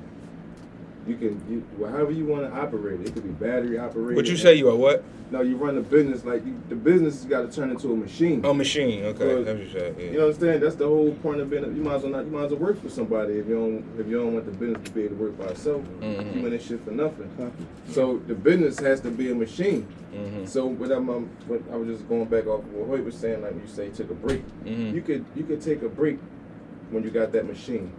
You can you however you want to operate it. It could be battery operated. What you say you are what? No, you run the business like you, the business has got to turn into a machine. A machine. Okay. That's what you said. Yeah. You know what I'm saying? That's the whole point of being. You might as well not. You might as well work for somebody if you don't. If you don't want the business to be able to work by itself. Mhm. You in this shit for nothing. So the business has to be a machine. mm-hmm. So what I'm, um, what I was just going back off of what Hoyt was saying, like you say took a break. Mm-hmm. You could you could take a break when you got that machine.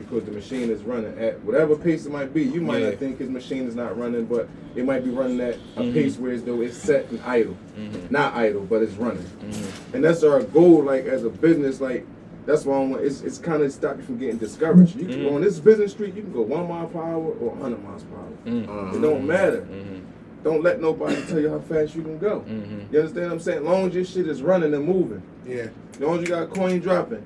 Because the machine is running at whatever pace it might be. You might Yeah. not think his machine is not running, but it might be running at a Mhm. pace where as though it's set and idle. Mhm. Not idle, but it's running Mm-hmm. and that's our goal. Like as a business, like that's why I'm, it's it's kind of stop you from getting discouraged. You can go on this business street, you can go one mile per hour or 100 miles per hour. Mm-hmm. It don't matter. Mm-hmm. Don't let nobody tell you how fast you can go. Mm-hmm. You understand what I'm saying? As long as your shit is running and moving, Yeah. as long as you got coin dropping,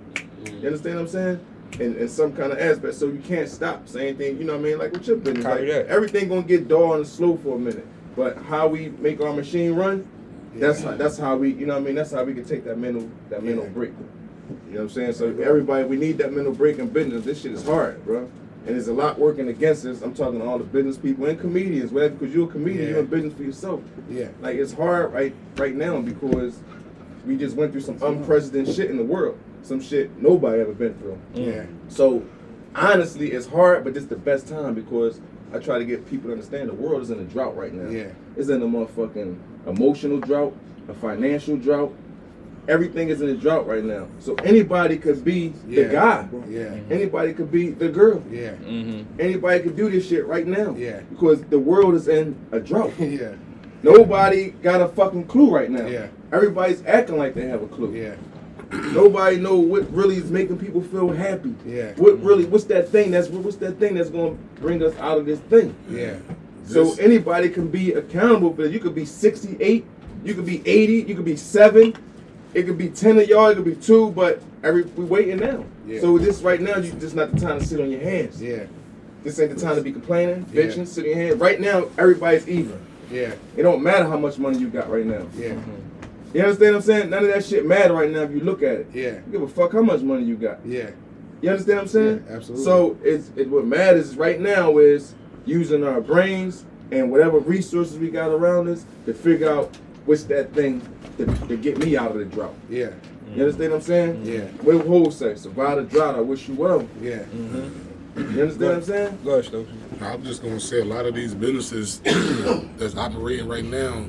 you understand what I'm saying? In, in some kind of aspect, so you can't stop. Same thing, you know what I mean? Like with your business, Copy like everything gonna get dull and slow for a minute. But how we make our machine run, that's how, that's how we, you know what I mean? That's how we can take that mental that mental break. You know what I'm saying? So everybody, we need that mental break in business. This shit is hard, bro. And there's a lot working against us. I'm talking to all the business people and comedians, whatever, because you're a comedian, Yeah. you're in business for yourself. Yeah. Like it's hard right right now because we just went through some unprecedented shit in the world. Some shit nobody ever been through. Yeah. So honestly, it's hard, but it's the best time because I try to get people to understand the world is in a drought right now. Yeah. It's in a motherfucking emotional drought, a financial drought. Everything is in a drought right now. So anybody could be Yeah. the guy. Yeah. Anybody could be the girl. Yeah. Mm-hmm. Anybody could do this shit right now. Yeah. Because the world is in a drought. Yeah. Nobody got a fucking clue right now. Yeah. Everybody's acting like they have a clue. Yeah. Nobody know what really is making people feel happy. Yeah. What mm-hmm. really? What's that thing? That's what's that thing that's gonna bring us out of this thing? Yeah. So This- anybody can be accountable for that. You could be 68, you could be 80, you could be seven, it could be 10 of y'all, it could be two, but every we waiting now. Yeah. So this right now, you just not the time to sit on your hands. Yeah. This ain't the time to be complaining, Yeah. bitching, sitting on your hands. Right now, everybody's even. Yeah. It don't matter how much money you got right now. Yeah. Mm-hmm. You understand what I'm saying? None of that shit matter right now if you look at it. Yeah. You give a fuck how much money you got. Yeah. You understand what I'm saying? Yeah, absolutely. So it's it, what matters right now is using our brains and whatever resources we got around us to figure out what's that thing to, to get me out of the drought. Yeah. You understand what I'm saying? Mm-hmm. Yeah. What Hov say? Survive the drought. I wish you well. Yeah. Mm-hmm. You understand what I'm saying? Go ahead, Stokes. I'm just gonna say a lot of these businesses that's operating right now,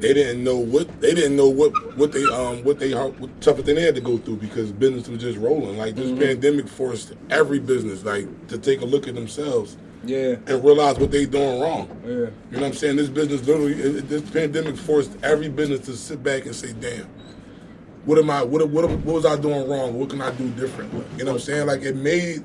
they didn't know what they didn't know what what they um what they what toughest thing they had to go through because business was just rolling. Like this pandemic forced every business like to take a look at themselves Yeah. and realize what they doing wrong. Yeah. You know what I'm saying? This business literally, it- it- this pandemic forced every business to sit back and say, "Damn, what am I? What what, what was I doing wrong? What can I do different?" You know what I'm saying? Like it made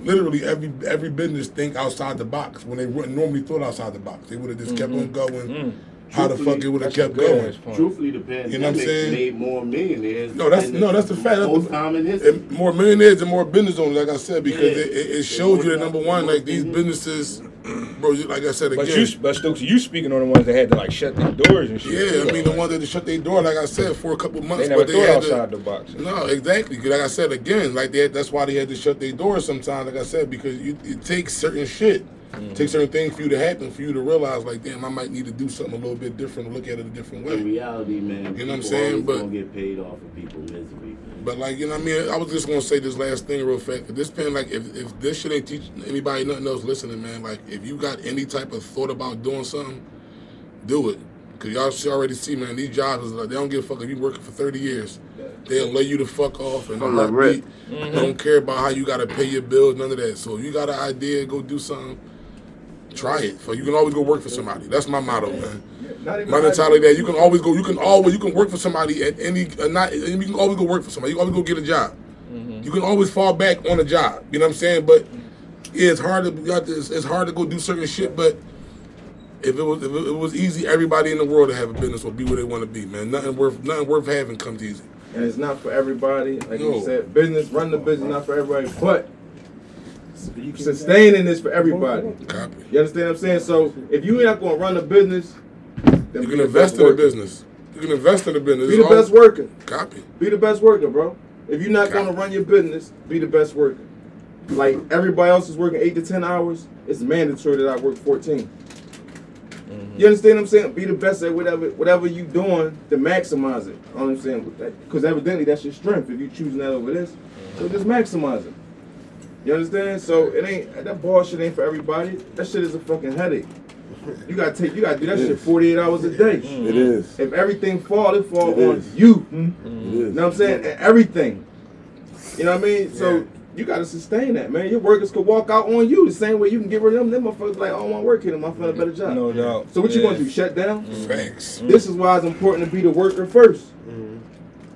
literally every every business think outside the box when they wouldn't normally thought outside the box. They would have just kept on going. Mm. How the fuck it would have kept going? point. Truthfully, the pandemic You know what I'm saying? made more millionaires. No, that's no, that's the fact. Most the- time in history. and more millionaires and more business owners, like I said, because Yeah. it, it, it shows you that number one, like these mm-hmm. businesses, bro. Like I said But again, you, but Stokes, you speaking on the ones that had to like shut their doors and shit. yeah, I mean the ones that shut their door, like I said, for a couple months, they never but they thought had outside to. the box. No, exactly. Like I said again, like they had, that's why they had to shut their doors sometimes. Like I said, because you, it takes certain shit, Mm-hmm. it takes certain things for you to happen for you to realize, like, damn, I might need to do something a little bit different, look at it a different In way. reality, man, You know what I'm people saying? always But- gonna get paid off of people misery. Man. But like you know, what I mean, I was just gonna say this last thing real fast. This pen, like, if, if this shit ain't teach anybody nothing else listening, man, like, if you got any type of thought about doing something, do it. Cause y'all should already see, man, these jobs is like they don't give a fuck if you working for thirty years. They'll lay you the fuck off and From I'm the not rip. beat. Don't care about how you gotta pay your bills, none of that. So if you got an idea, go do something. Try it. For you can always go work for somebody. That's my motto, man. My mentality that you can always go, you can always, you can work for somebody at any, uh, not, you can always go work for somebody. You can always go get a job. You can always fall back on a job. You know what I'm saying? But yeah, it's hard to, you have to- it's, it's hard to go do certain shit. But if it was, if it was easy, everybody in the world to have a business would be where they want to be, man. Nothing worth, nothing worth having comes easy. and it's not for everybody. Like No. you said, business, run the business, not for everybody. But sustaining is for everybody. Copy. You understand what I'm saying? So if you're not going to run a business, then You can invest in the worker. business. You can invest in the business. Be the best worker. Copy. Be the best worker, bro. If you're not going to run your business, be the best worker. Like everybody else is working eight to ten hours, it's mandatory that I work 14. You understand what I'm saying? Be the best at whatever whatever you doing to maximize it. You know what I'm saying? Because evidently that's your strength if you choosing that over this. So just maximize it. You understand? So it ain't that bullshit ain't for everybody. That shit is a fucking headache. You gotta take you gotta do that shit 48 hours a day. Mm. It is. If everything fall, it fall It on is. you. It hmm? You is. know what I'm saying? And Everything. You know what I mean? So you gotta sustain that, man. Your workers could walk out on you the same way you can get rid of them. Them motherfuckers like, oh, I don't want to work here. I find a better job. No doubt. So what you gonna do? Shut down? Facts. This is why it's important to be the worker 1st mm-hmm.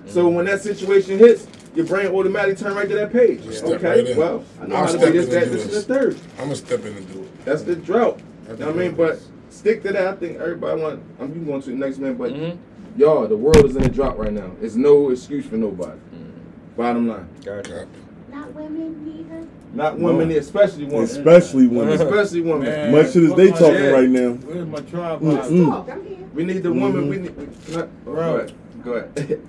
So when that situation hits, your brain automatically turn right to that page. Step okay, right well, I know I'll how to do this, that, and do this, and the third. I'm gonna step in and do it. That's the drought. You know what I mean? But stick to that. I think everybody want. I'm you going to the next man, but Mhm. y'all, the world is in a drought right now. It's no excuse for nobody. Mm-hmm. Bottom line, Gotcha. Not women neither. not women, especially women, Especially women. especially women. Man. Much shit as they talking Yeah. right now. Where's my. Talk, here. We need the woman. Mm-hmm. We need. We, not, oh, go Bro. ahead. Go ahead.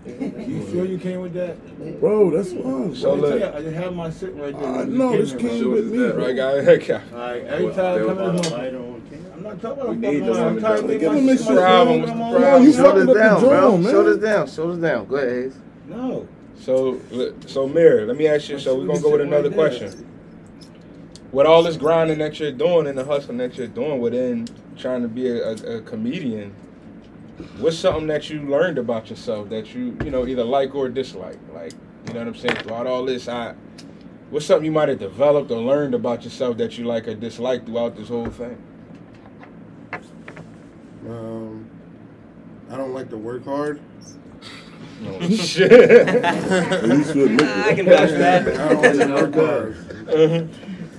You sure you came with that? Bro, that's fine. So I look- tell you, I just have my sit right there. I when you came came with me. that, Right, bro. guy. Okay. All right, every time I come in I'm not talking about We need the I'm trying to get Give my him shit problem, come on. Brown. You Shut fucking us down, bro. man. Shut us down. Shut us down. Go ahead, Hayes. No. So, so Mayor, let me ask you. So we're gonna go with another question. With all this grinding that you're doing and the hustling that you're doing within trying to be a, a, a comedian, what's something that you learned about yourself that you you know either like or dislike? Like you know what I'm saying? Throughout all this, I what's something you might have developed or learned about yourself that you like or dislike throughout this whole thing? Um, I don't like to work hard. No shit. You should look I at can vouch that. I don't like to work hard. Uh-huh.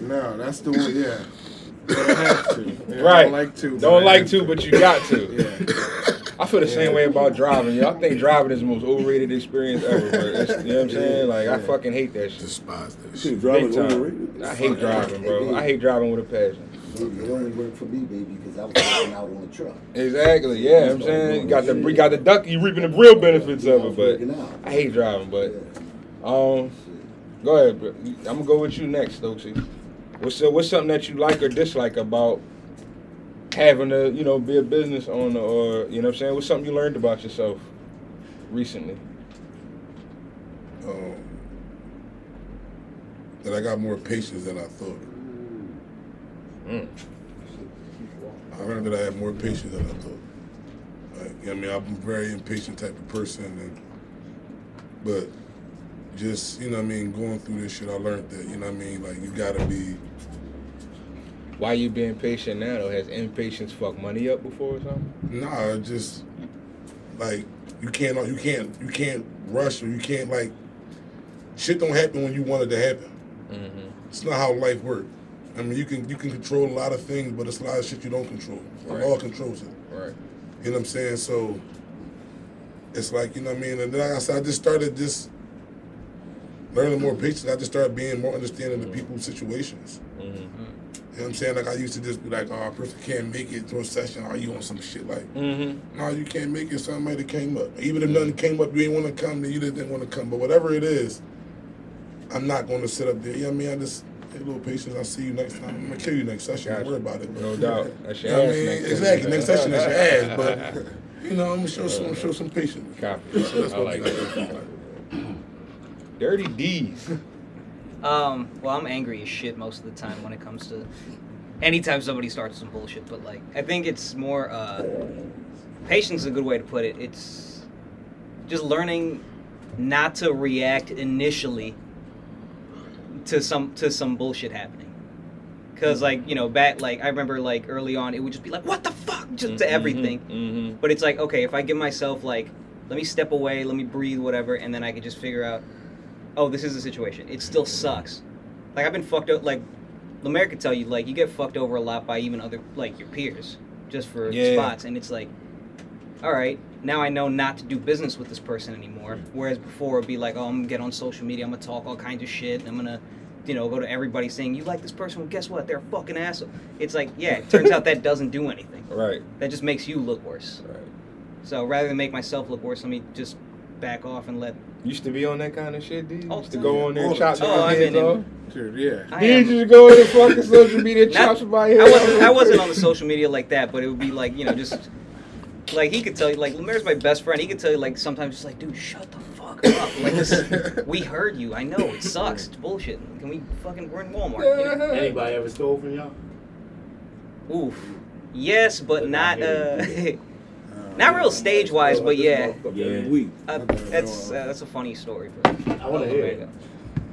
No, that's the one. Yeah, but I have to. Yeah, I don't like to. Don't like have to, but you got to. Yeah. I feel the same way about driving. Yo, I think driving is the most overrated experience ever. Bro. You know what I'm saying? Like I fucking hate that shit. Despise that shit. Shit, driving Big time. overrated. I hate driving, bro. I hate driving with a passion. It only worked for me, baby, because I was working out on the truck. Exactly. Yeah, I'm saying you got the you got the duck, you reaping the real benefits of it. But I hate driving. But um, go ahead. Bro. I'm gonna go with you next, Stokesy. What's uh, what's something that you like or dislike about having to you know be a business owner or you know what I'm saying? What's something you learned about yourself recently? um, that I got more patience than I thought. Mm. I learned that I have more patience than I thought. Like, you know what I mean, I'm a very impatient type of person, and but just you know what I mean, going through this shit, I learned that you know what I mean, like you gotta be. Why you being patient now though? Has impatience fucked money up before or something? Nah, just like you can't you can't you can't rush or you can't like shit don't happen when you want it to happen. Mm-hmm. It's not how life works. I mean, you can you can control a lot of things, but it's a lot of shit you don't control. The Right. law controls it. Right. You know what I'm saying? So it's like, you know what I mean? And then like I said, I just started just learning more patience. I just started being more understanding of people's situations. Mm-hmm. You know what I'm saying? Like I used to just be like, oh, a person can't make it to a session. Oh, you on some shit like, Mm-hmm. no, you can't make it. Something might have came up. Even if nothing came up, you ain't want to come, then you didn't want to come. But whatever it is, I'm not going to sit up there. You know what I mean? I just, hey, little patience. I'll see you next time. I'm going to kill you next session. Don't worry about it. No doubt. That's You your know what I ass mean? next exactly. time. Next session is your ass. But, you know, I'm going to show some, show some patience. Copy. So that's I like that. Dirty D's. Um, well, I'm angry as shit most of the time when it comes to anytime somebody starts some bullshit. But like, I think it's more uh, patience is a good way to put it. It's just learning not to react initially to some to some bullshit happening. Cause like you know back like I remember like early on it would just be like what the fuck just to everything. Mm-hmm. But it's like, okay, if I give myself like, let me step away, let me breathe, whatever, and then I could just figure out, oh, this is the situation. It still sucks. Like I've been fucked up. Like Lemaire could tell you, like you get fucked over a lot by even other like your peers, just for Yeah. spots, and it's like, all right, now I know not to do business with this person anymore. Whereas before it'd be like, oh, I'm gonna get on social media, I'm gonna talk all kinds of shit, I'm gonna. You know, go to everybody saying you like this person. Well, guess what? They're a fucking asshole. It's like, yeah. It turns out that doesn't do anything. Right. That just makes you look worse. Right. So rather than make myself look worse, let me just back off and let. Used to be on that kind of shit, dude. All Used to go time. on there and chop time. some Oh, heads been in- off. Dude, yeah. I Did am- you just go on the fucking social media and Not- chop somebody head I wasn't. I wasn't on the social media like that, but it would be like you know just like he could tell you like Lemaire's my best friend. He could tell you like sometimes just like dude, shut the fuck up. Like this, we heard you. I know it sucks. It's bullshit. Can we fucking we're in Walmart? You know? Anybody ever stole from y'all? Oof. Yes, but Look not uh, here. Not real stage wise, but yeah. Yeah. Week. Uh, that's uh, that's a funny story. But I want to hear it.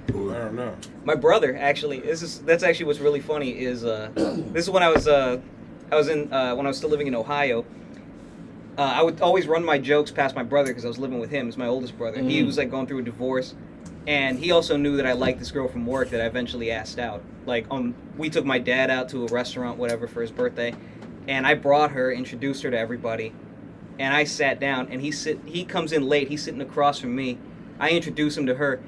I don't know. my brother actually this is that's actually what's really funny is uh this is when I was uh I was in uh when I was still living in Ohio. Uh, I would always run my jokes past my brother because I was living with him. He's my oldest brother. He Mhm. was like going through a divorce, and he also knew that I liked this girl from work that I eventually asked out. Like, um, we took my dad out to a restaurant, whatever, for his birthday, and I brought her, introduced her to everybody, and I sat down. And he sit, he comes in late. He's sitting across from me. I introduce him to her.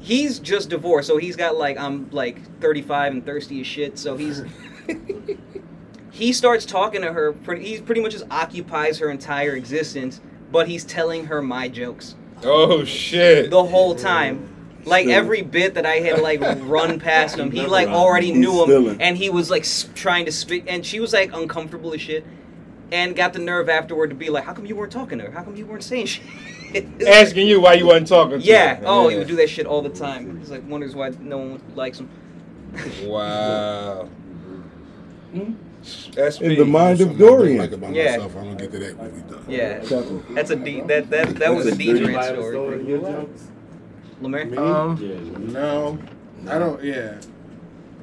He's just divorced, so he's got like I'm like 35 and thirsty as shit. So he's he starts talking to her. Pretty, he pretty much just occupies her entire existence, but he's telling her my jokes Oh shit. the whole time. Like Still. every bit that I had like run past him, he like already He's knew him, stealing. and he was like s- trying to speak, and she was like uncomfortable as shit, and got the nerve afterward to be like, "How come you weren't talking to her? How come you weren't saying shit?" Asking you why you wasn't talking to yeah. her. Oh, he would do that shit all the time. He's like wonders why no one likes him. Wow. SP. In the mind of Something I don't Dorian. like about Yeah. myself. I'm gonna get to that when we done. Yeah, that's a D. That that that was a D Anybody drain story. your jokes? Lemaire. Um, Yeah. No, I don't. Yeah,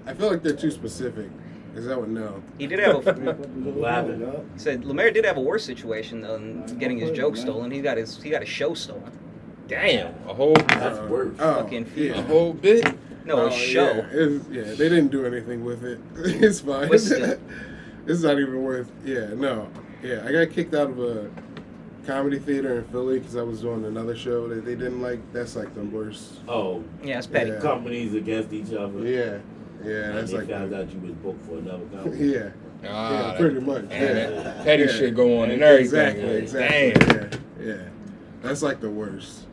I feel like they're too specific. Is that what? No. He did have a. What happened? He said Lemaire did have a worse situation though than getting his joke stolen. He got his he got his show stolen. Damn. A whole That's Uh, worse. Oh, Fucking yeah. a whole bit. No, Oh, his show. Yeah. It's- yeah, they didn't do anything with it. it's fine. But still. it's not even worth. Yeah, no. Yeah, I got kicked out of a comedy theater in Philly because I was doing another show that they didn't like. That's like the worst. Oh, Yeah, it's petty. Yeah. companies against each other. Yeah, yeah, And that's they like. found the- out you was booked for another company. yeah, Ah, yeah, that- pretty much. and Yeah. that petty Yeah. shit go on and everything. Exactly, exactly. Damn. Yeah, yeah. That's like the worst.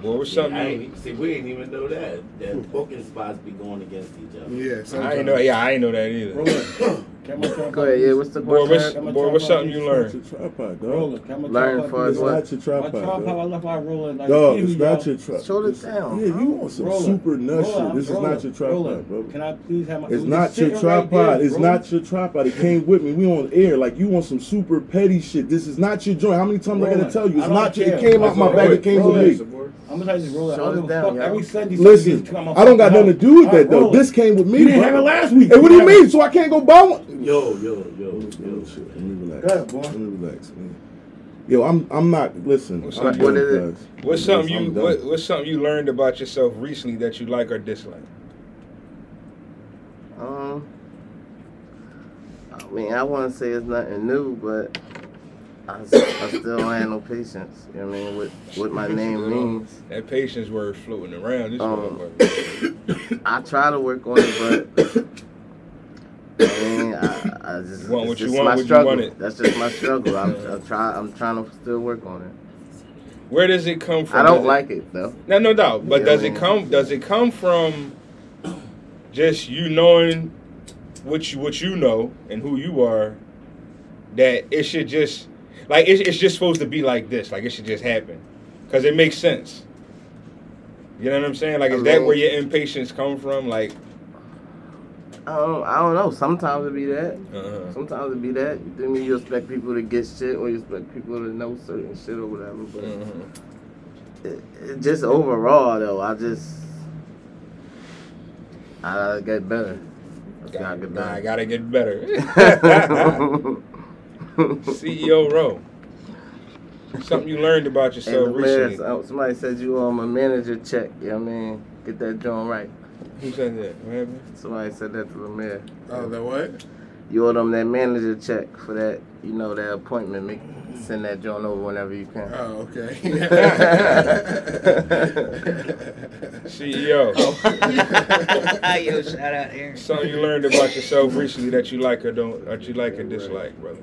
What was See, something I see, we didn't even know that. That booking spots be going against each other. Yeah, I ain't know. Yeah, I ain't know that either. Roller. Can my tripod go ahead. Yeah, what's the Boy, what's, question? Boy, what's something be you It's learned? your tripod, dog. Roller. Can my Learn tripod for be- It's what? not your My tripod, tripod, I dog. left my roller. Like, Dog, it's not your tripod. Show it down. Yeah, you want some super nut shit. This is not your tripod, bro. Can I please have my? It's not your tripod. it's not your tripod. It came with me. We on air. Like you want some super petty shit. This is not your joint. How many times I Roller. gotta tell you? It's don't your. It came out my bag. It came with me. I'm gonna tell you this, roller. Show I it don't give a down, Every Sunday, Listen, Sunday, come on, I don't got nothing to do with that right, though. This came with me. You didn't bro. have it last week. Hey, what do you have mean? So I can't go buy one? Yo, yo, yo, yo. Let me relax. Let me relax. Yo, I'm I'm not listen. What's, something, what is it? what's something you what, what's something you learned about yourself recently that you like or dislike? Um, I mean, I wouldn't say it's nothing new, but I, I still no patience. You know what I mean? What what my name means. That patience word floating around. This um, I try to work on it, but I mean, I, I just Want what you want my when you struggle. want it. That's just my struggle. I'm, I'm trying. I'm trying to still work on it. Where does it come from? I don't Does like it though. No, no doubt. But does it come? Does it come from just you knowing what you what you know and who you are? That it should just like it's, it's just supposed to be like this. Like it should just happen because it makes sense. You know what I'm saying? Like, is that where your impatience come from? Like, I don't, I don't know. Sometimes it be that. uh, Sometimes it be that. You think? You expect people to get shit, or you expect people to know certain shit or whatever. But uh-huh. it, it just overall, though, I just I gotta get better. I gotta get nah, I better. gotta get better. CEO Row. Something you learned about yourself recently. so- somebody said you owe him a manager check. You know what I mean? Get that joint right. Who said that? What happened? Somebody said that to Lemaire. Oh, that what? You owe them that manager check for that, you know, that appointment. Make, send that joint over whenever you can. Oh, okay. CEO. Yo, shout out Aaron. Something you learned about yourself recently that you like or don't, that you like or dislike, brother.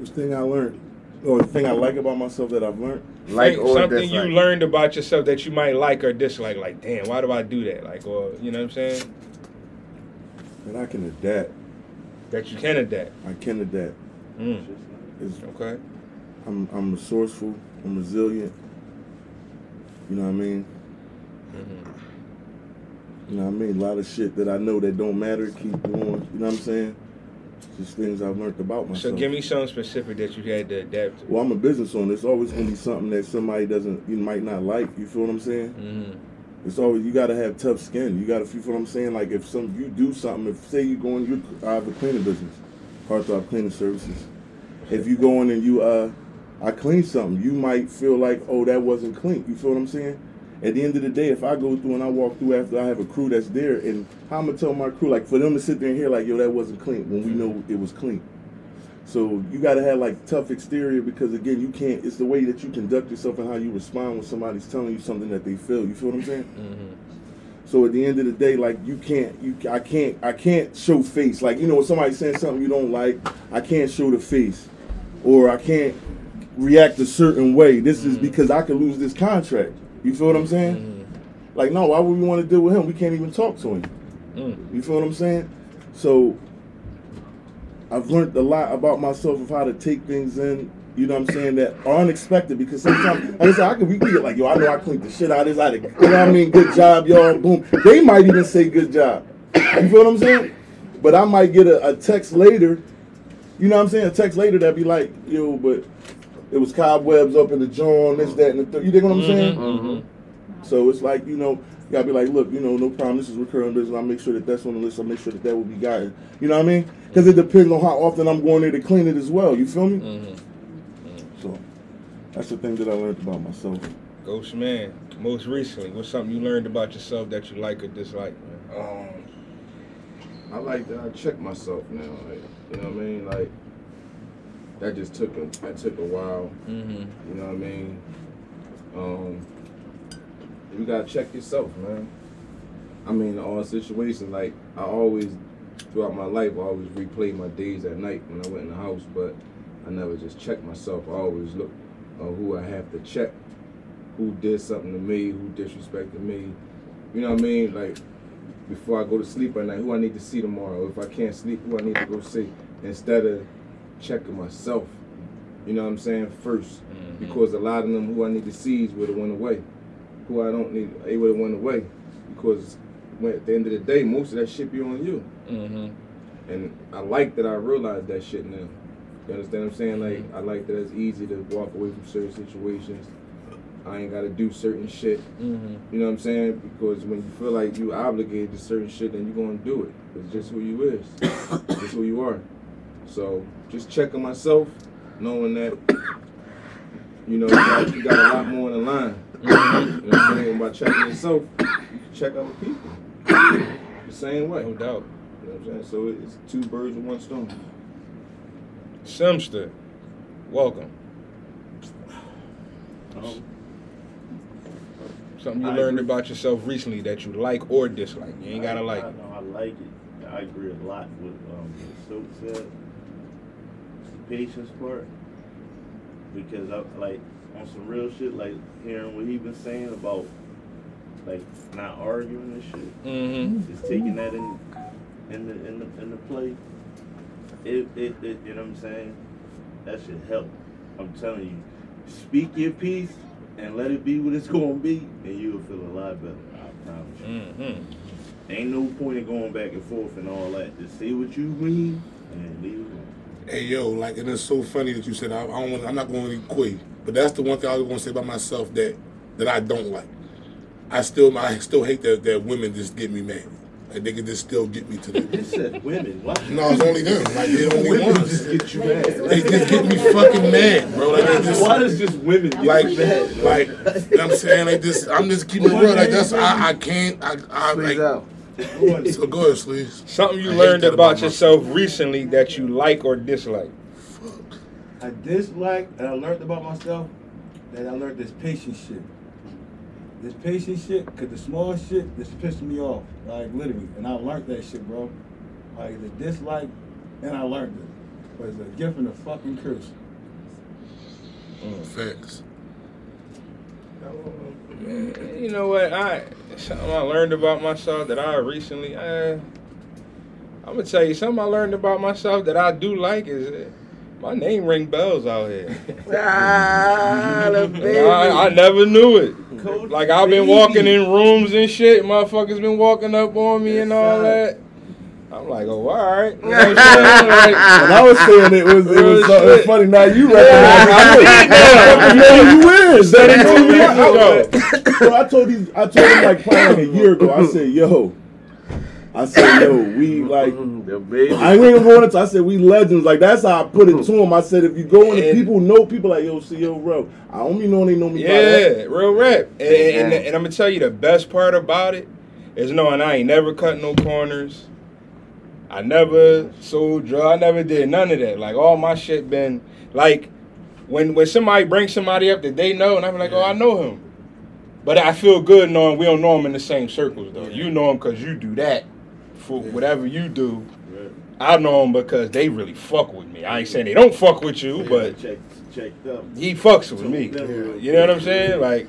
The thing I learned, or the thing I like about myself that I've learned, Like or something dislike. you learned about yourself that you might like or dislike. Like, damn, why do I do that? Like, or you know what I'm saying? that I can adapt. That you can adapt. I can adapt. Mm. It's, Okay. I'm I'm resourceful. I'm resilient. You know what I mean? Mm-hmm. You know what I mean? A lot of shit that I know that don't matter, keep doing. You know what I'm saying? Just things I've learned about myself. So give me something specific that you had to adapt to. Well, I'm a business owner. It's always gonna be something that somebody doesn't, you might not like. You feel what I'm saying? Mm-hmm. It's always you gotta have tough skin. You gotta, you feel what I'm saying? Like if some you do something, if say you go in, you I have a cleaning business, Heartthrob Cleaning Services. If you go in and you uh, I clean something, you might feel like, oh, that wasn't clean. You feel what I'm saying? At the end of the day, if I go through and I walk through after I have a crew that's there, and how I'm gonna tell my crew, like for them to sit there and hear like, yo, that wasn't clean, when we know it was clean. So you gotta have like tough exterior because again, you can't. It's the way that you conduct yourself and how you respond when somebody's telling you something that they feel. You feel what I'm saying? Mm-hmm. So at the end of the day, like you can't, you I can't, I can't show face. Like you know, when somebody's saying something you don't like, I can't show the face, or I can't react a certain way. This is because I could lose this contract. You feel what I'm saying? Like no, why would we want to deal with him? We can't even talk to him. Mm. You feel what I'm saying? So I've learned a lot about myself of how to take things in. You know what I'm saying? That are unexpected because sometimes, like I said, I could we get like, yo, I know I cleaned the shit out of this. I did, you know what I mean? Good job, y'all. Boom. They might even say good job. You feel what I'm saying? But I might get a, a text later. You know what I'm saying? A text later that be like, yo, but it was cobwebs up in the joint, this, that, and the third. You dig what I'm saying? Mm-hmm. So it's like, you know, you gotta be like, look, you know, no problem. This is recurring business. I'll make sure that that's on the list. I'll make sure that that will be gotten. You know what I mean? Because it depends on how often I'm going there to clean it as well. You feel me? Mm-hmm. So that's the thing that I learned about myself. Ghost man. Most recently, what's something you learned about yourself that you like or dislike, man? Um, I like that I check myself now. Like, you know what I mean? Like that just took a that took a while. Mm-hmm. You know what I mean? Um, you gotta check yourself, man. I mean, in all situations, like I always throughout my life, I always replay my days at night when I went in the house, but I never just checked myself. I always look on who I have to check, who did something to me, who disrespected me. You know what I mean? Like before I go to sleep at night, who I need to see tomorrow. If I can't sleep, who I need to go see. Instead of checking myself, you know what I'm saying, 1st Because a lot of them who I need to see would have went away. Who I don't need, they would have went away. Because when, at the end of the day, most of that shit be on you. Mm-hmm. And I like that I realized that shit now. You understand what I'm saying? Like I like that it's easy to walk away from certain situations. I ain't gotta do certain shit. Mm-hmm. You know what I'm saying? Because when you feel like you obligated to certain shit, then you're gonna do it. It's just who you is. It's just who you are. So just checking myself, knowing that you know you got, you got a lot more in the line. You know what I'm saying? By checking yourself, you can check other people. The same way. No doubt. You know what I'm saying? So it's two birds with one stone. Simster, welcome. Um, Something you I learned agree. about yourself recently that you like or dislike. You ain't gotta I, like I, it. know I like it. I agree a lot with um, what Silk said. Patience part. Because I like on some real shit, like hearing what he been saying about like not arguing and shit. Mm-hmm. Just taking that in in the in the in the play. It, it, it you know what I'm saying? That should help. I'm telling you. Speak your piece and let it be what it's gonna be, and you'll feel a lot better. I promise you. Mm-hmm. Ain't no point in going back and forth and all that. Just say what you mean and leave it alone. Hey yo, like, and it's so funny that you said I, I don't. Want, I'm not going to quit, but that's the one thing I was going to say about myself that that I don't like. I still, I still hate that that women just get me mad. Like they can just still get me to the. It said women. What? No, it's only them. Like they the only Women ones. just get you mad. They just get me fucking mad, bro. Like they just. Why does just women get like, you mad? like, you know what I'm saying? Like this, I'm just keeping it real. Like that's, I, I can't, I, I Please like. out. So go ahead, Sleeves. Something you I learned about about yourself recently that you like or dislike. Fuck. I dislike and I learned about myself that I learned this patience shit. This patience shit, cause the small shit just pissed me off, like literally. And I learned that shit, bro. Like the dislike, and I learned it. But it's a gift and a fucking curse. Oh, Facts. You know what? I something I learned about myself that I recently. Uh, I'm gonna tell you something I learned about myself that I do like is uh, my name ring bells out here. Ah, the baby. I, I never knew it. Code Like I've been baby. walking in rooms and shit. Motherfuckers been walking up on me and all that. I'm like, oh, all right. You know what I'm saying? Like, When I was saying it, it was it was Real something shit. funny. Now you Yeah, recognize I it. did You know who you is. Said two ain't weeks who you are. So I told these, I told him like probably a year ago. I said, yo, I said, yo, we like. the. I ain't even going into. I said we legends. Like that's how I put it to him. I said if you go into And- people know people like yo, see yo, bro. I don't be knowing they know me by that. Yeah, real rap. And, and, and I'm gonna tell you the best part about it is knowing I ain't never cut no corners. I never sold drugs. I never did none of that. Like all my shit been like when when somebody brings somebody up that they know, and I'm like, oh, I know him. But I feel good knowing we don't know him in the same circles though. You know him because you do that for whatever you do. Right. I know him because they really fuck with me. I ain't saying they don't fuck with you, but check checked up. he fucks with me. You know what I'm saying? Like,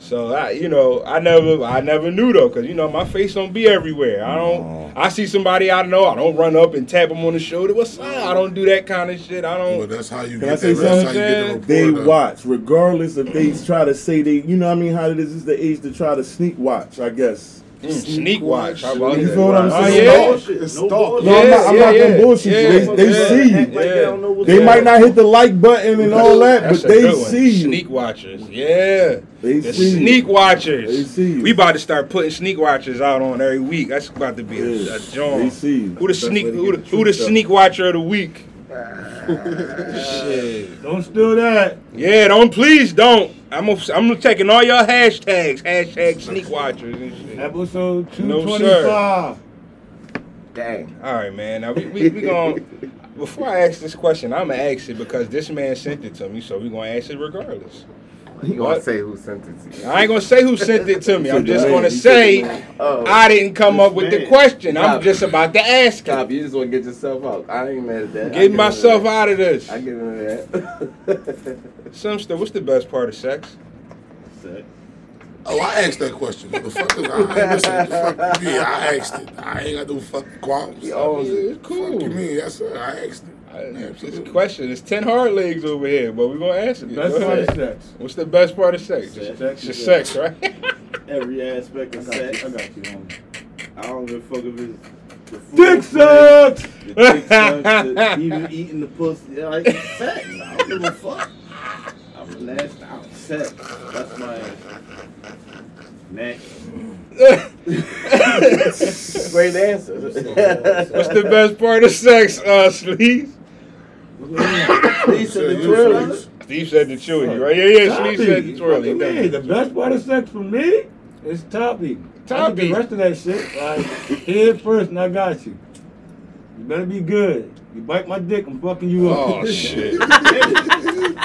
so I, you know, I never, I never knew though, cause you know my face don't be everywhere. I don't. I see somebody I know, I don't run up and tap them on the shoulder. What's up? I don't do that kind of shit. I don't. But that's how you Can I get say that. That's how something? you get the They report. watch, regardless if they try to say they, you know what I mean, how it is, it's the age to try to sneak watch, I guess. Mm, sneak watch. How about You that? feel what I'm Oh, saying? yeah. Bullshit. It's No stalk. bullshit. No, I'm not, I'm Yeah, not yeah, gonna bullshit yeah, you. They, they yeah. see Act you. like they don't know They going might not hit the like button and all that, That's but they see you. Sneak watchers. Yeah. They The see you. sneak watchers. They see you. We about to start putting sneak watchers out on every week. That's about to be a, Yeah. a joint. They see you. Who the Best sneak? way Who the, the who the truth sneak watcher of the week? Shit. Don't steal that. Yeah, don't please don't. I'm a, I'm taking all your hashtags, hashtag sneak watchers and shit. Episode No, sir. 225. Dang. All right, man. Now we we, we going before I ask this question, I'm gonna ask it because this man sent it to me, so we gonna ask it regardless. You gonna What? say who sent it to you? I ain't gonna say who sent it to me. I'm just Man, gonna say Oh. I didn't come up with the man. question. I'm just about to ask Stop, it. you just want to get yourself out. I ain't mad at that. I Get give myself him out of this. that. I give him that. Simster, what's the best part of sex? Sex. Oh, I asked that question, motherfucker. I ain't listen. Fuck me. I asked it. I ain't got no fucking qualms. He owns it. It's cool. Fuck you mean? That's what I asked it. I- It's a question. It's ten hard legs over here, but we're gonna ask it. Best part of sex. What's the best part of sex? Sex. It's just sex, right? Every aspect I of you. sex. I got you, homie. I don't give a fuck if it's the food Dick friend, sucks! The dick sucks, the, even eating the pussy. Yeah, Like sex. I don't give a fuck. I'm a nasty. I'm sex. That's my answer. Next. Great answer. What's the best part of sex, uh, Sleeve? He said the You twirl. freaks. Steve said the chewy, right? Yeah, yeah, Sleeve said the twirly. What you mean? The best part of sex for me is topping. I get the rest of that shit. Like, head first, and I got you. You better be good. You bite my dick, I'm fucking you up. Oh, shit.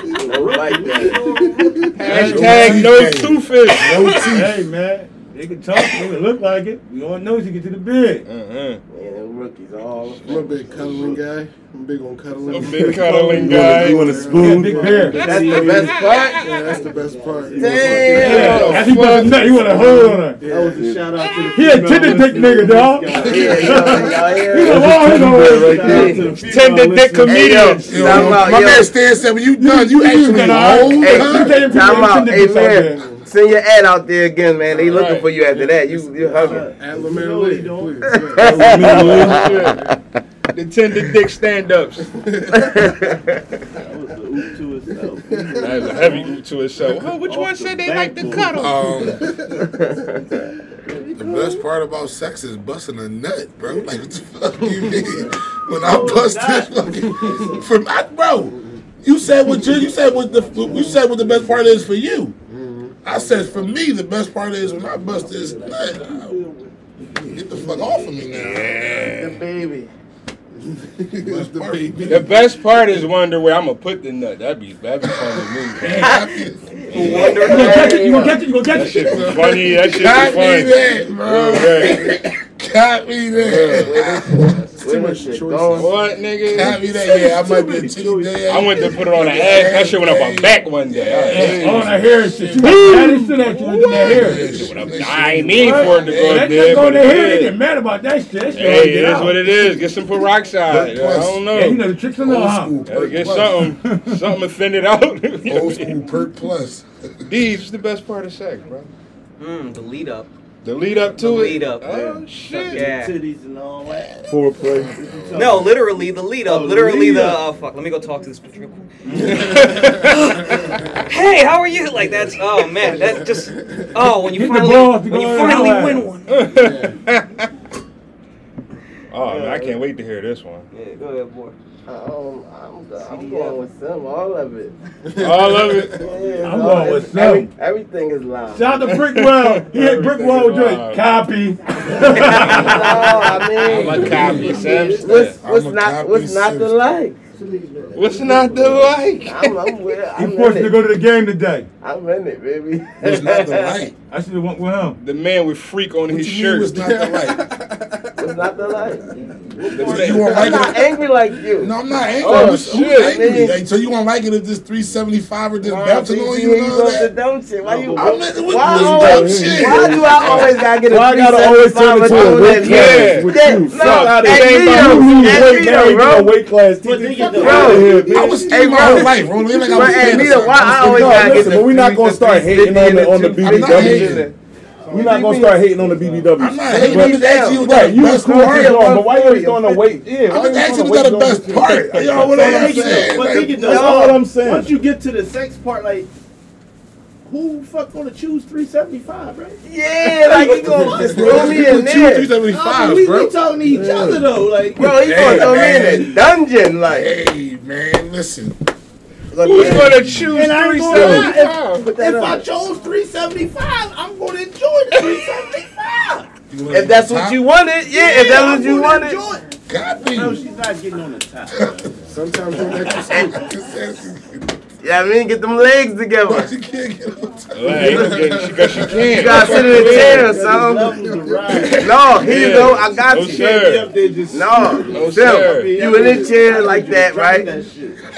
Like that. Hashtag no two fish. No teeth. Hey, man. They can talk, they can look like it. We all know you get to the bed. Uh-huh. Man, them rookies all. I'm a big cuddling guy. I'm big on cuddling. A big cuddling guy. you want a spoon? Big bear. That's the best part. Yeah, that's the best part. Damn. Yeah, as he put the nut, he want to hold on her. Yeah. That was a shout out to the He a tender dick nigga, dog. Yeah, y'all, y'all He it? a long Shout out nigga. to Tender dick listeners. comedians. Yo, Talking about, my man Stan said, when you done, you actually hold Hey, huh? You can't put Time out. tender Hey, dicks out there. man. Send your ad out there again, man. They looking Right. for you after that. You, you hungry. At Lamar Lee, he don't. please. The tender dick stand-ups. That was the oop to itself. That was a heavy oop to itself. Huh, which one said they like to cuddle? Um, the best part about sex is busting a nut, bro. Like, what the fuck you mean? When I bust this fucking, from, I, bro, you said what you, you said what the, you said what the best part is for you. I said for me, the best part is when I bust this nut. Get the fuck off of me now. The baby. Best part. The best part is wondering where I'm gonna put the nut. That'd be that'd be funny to me. You gonna catch it, you gonna catch it, you gonna That catch shit it. be funny. That shit Got be me funny. there, bro. Right. Got me there. Where this shit going? What Got nigga? me there. Yeah, I might be a titty day. I went to put it on the ass. That shit went up my back one day. On the hair shit. You got that shit at you in the hair. I ain't mean for it to go That there, shit go but in the hair, they get mad about that shit. That shit Hey, oughta it get is out. what it is. Get some peroxide. I don't Yeah, you know know. the tricks in the Old huh? school get something, something to thin it out. Old school perk plus. These is the best part of sex, bro. Mm, the lead up. The lead up to The it. lead up, Oh yeah. shit. Yeah. Titties and all that. Foreplay. No, literally the lead up. Oh, literally lead the up. uh, fuck. Let me go talk to this bitch real quick. hey, how are you? Like that's oh man, that just oh when you Hit finally ball when you finally win holler. one. Oh man, I can't wait to hear this one. Yeah, go ahead, boy. Um, I'm, I'm going with some, all of it. All of it. Yeah, I'm going with it's- some. every- Everything is loud. Shout out to Brickwell. He hit Brickwell with Wow. joint. Copy. no, I mean, I'm a copy, Sam. what's, what's not copy what's not to like? What's not to like? I'm, I'm, with, He I'm forced me to go to the game today. I'm in it, baby. What's not the like? I should have went with him. The man with freak on What his you mean shirt. what's not the light? What's not to like? So you won't I'm like not it? angry like you. No, I'm not angry. Oh, Who's- who's shit, angry? man. Like, so you won't like it if this 375 or this Why, bouncing on you and all goes the that? dumb shit. Why you? I'm in- what- Why this always- dumb shit. Why do I always gotta get a Why I gotta always turn it to a weight Yeah. class with Yeah, you? no, Fuck out of hey, here. Leo, You need hey, weight, now Leo, you bro. got weight class. But TT, nigga, fuck though- out of here, I bitch. was Hey, skinny my bro. whole life, bro. It ain't like I But, was hey, fat or Leo, why something. I always No, gotta get listen, the but we not gonna start hating on the on the I'm not BBW. Hating. We not gonna start hating on the BBW. I'm not shit. hating. I'm just asking you what Right, the you was best cool as part. on, but why you always throwing the weight? Yeah, why I'm you just asking throwing what's the best part. Y'all, what I'm saying? but think it That's all I'm saying. Once you get to the sex part, like, who fuck gonna choose 375, bro? Yeah, like he gonna just throw me in Two there. 375, we, bro. we talking to each other though, like, Bro, he gonna Hey, throw me in a dungeon, like. Hey, man, listen. Who's gonna choose three seventy five? I ain't three gonna lie, seventy five? Put that if I chose 375, I'm gonna enjoy the 375. If that's what you wanted, yeah, if that's what you I'm wanted. gonna enjoy it. Got me. No, she's not getting on the top. Sometimes you're an extra Yeah, I mean, get them legs together. But you can't get on top. Because she can't. You gotta sit in a chair or something. levels to ride. No, here you Yeah. go. I got No, you. sir. Can't be up there just No, No, Phil, you in a chair like that, right?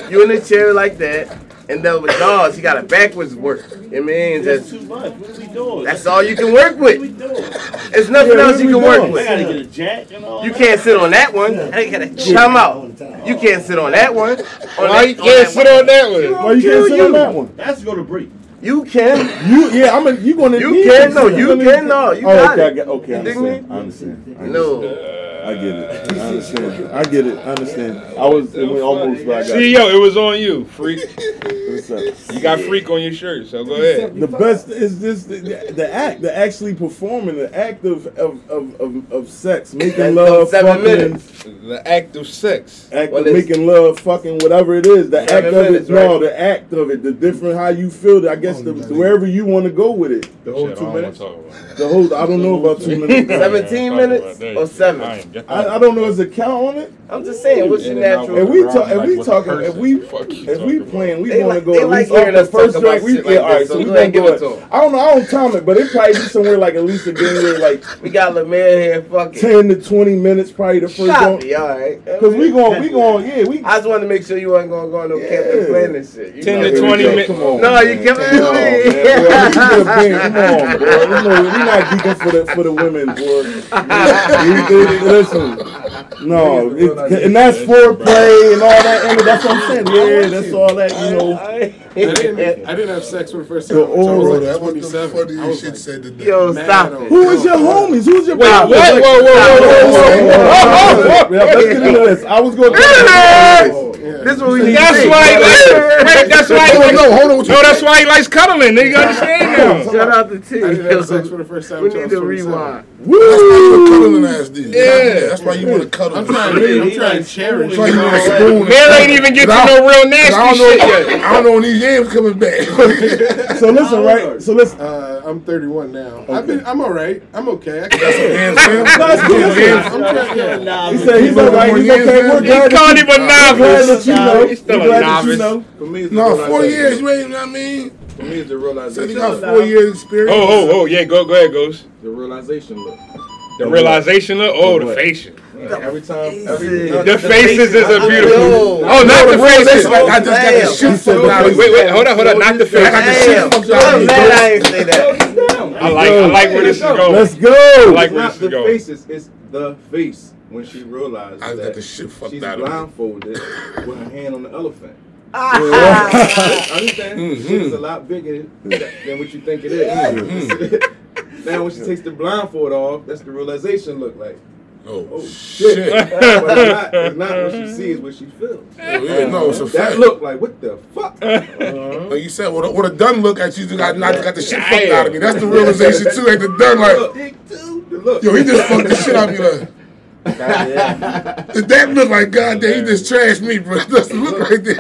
You in a chair like that, and then with dogs, he got a backwards work. You mean That's just too much. What are we doing? that's all you can work What are we with. doing? There's nothing Yeah, else you we can work doing? I with. gotta get a jack and all You that. can't sit on that one. I gotta Come out. You can't sit on that one. On Why that- you can't that sit one. on that one? Why you can't sit you. on that one? That's gonna break. You can. You yeah, I'm a, you gonna You need can. to No, you on can. No, you Oh, got okay, it. get, okay, I You dig understand. I understand. I understand. No. I get it. I understand. I get it. I understand. I was it went almost like I got. See, yo, it was on you, freak. What's up? You got freak on your shirt, so go ahead. The best is just the, the, the act, the actually performing, the act of of, of, of, of sex, making love, seven fucking, minutes. The act of sex. act Well, of making love, fucking, whatever it is. The act of minutes, it, no, right? the act of it, the different how you feel. I guess the, wherever you want to go with it. The whole Shit, I two don't minutes. talk about that. The whole, I don't know about two minutes. Seventeen Talk about minutes that. or seven? I, I, don't know. Is a count on it? I'm just saying, what's your In and natural? If we talk, if we with talking, if we Fuck if we talking playing, we want to go they at like least off hearing the us first talk about We shit like yeah, all right. this, So so we go gonna give it At, to 'em. I don't know. I don't time it, but it probably be somewhere like at least a game where like We got Lemaire here. Fuck it. ten to twenty minutes, probably the first Stop joint. me, all right. Cause we going, we going, yeah, we. I just wanted to make sure you wasn't gonna go on no Yeah. camping plan shit. You 10 know. to 20 minutes. Come on, No, you man. kept it Come on, man. in. Boy, we get a band. Come on, boy. You know, we not geeking for the for the women, boy. We- we- Listen, no, it, and that's foreplay and all that. And that's what I'm saying. Yeah, that's all that. You know, didn't, I didn't have sex for the first time. The until I was Bro, like that was the funniest shit like, said today. Yo, stop on- it. who is your homies? Who's your Wait, what? Whoa, whoa, whoa, whoa, whoa, whoa, whoa. Yeah, let's get into this. I was going to. Oh. This is what we need That's to see. why he likes, wait, that's why he likes, no, hold on. No, that's why he likes cuddling. Nigga, understand now. Shout out to T. I didn't have sex for the first time We need to 27. rewind. That's why you a cuddling ass dude. Yeah. That's why you want to cuddle. I'm trying to, I'm trying to cherish. That's why you you want to spoon. Man ain't even get to no real nasty shit yet. I don't know when these yams coming back. So listen, right? So listen. Uh, I'm 31 now. I've been, I'm all right. I'm okay. I can, Yams, fam. No, it's cool. Listen. I'm trying, yeah. He said he's all right. He's okay. We're He glad called that him a you, glad novice. that you know. He's still a glad that you novice. know. For me, No, four realization. years. You ain't. I mean, For me, it's the said realization. he got four years experience. Oh, oh, oh, yeah, go, go ahead, goes. The realization look. The realization look, oh, the facial. Like, every time, every The faces is a beautiful. Oh, not the faces. Like, I just got the Damn. shit fucked out Wait, wait, wait, hold on, hold on, not the faces. I got the face. shit Damn. fucked out of I'm me. mad I ain't say that. I like, I like where this is going. Let's go. I like It's where not this is the going. faces, it's the face when she realized I that the shit fucked she's out of blindfolded with her hand on the elephant. Ah. Understand? Mhm. Shit is a lot bigger than than what you think it is. now, when she takes the blindfold off, that's the realization look like. Oh, Oh shit. shit! but it's not, it's not what she sees, what she feels. Oh, yeah, no, it's a That look like what the fuck? Uh-huh. Like you said, what a, what a done look at you, got not got the shit fucked out of me. That's the realization too. At the done, like, Look, the look. yo, he just fucked the shit out of me. Like, that look like goddamn, he just trashed me, bro. That's the look right there.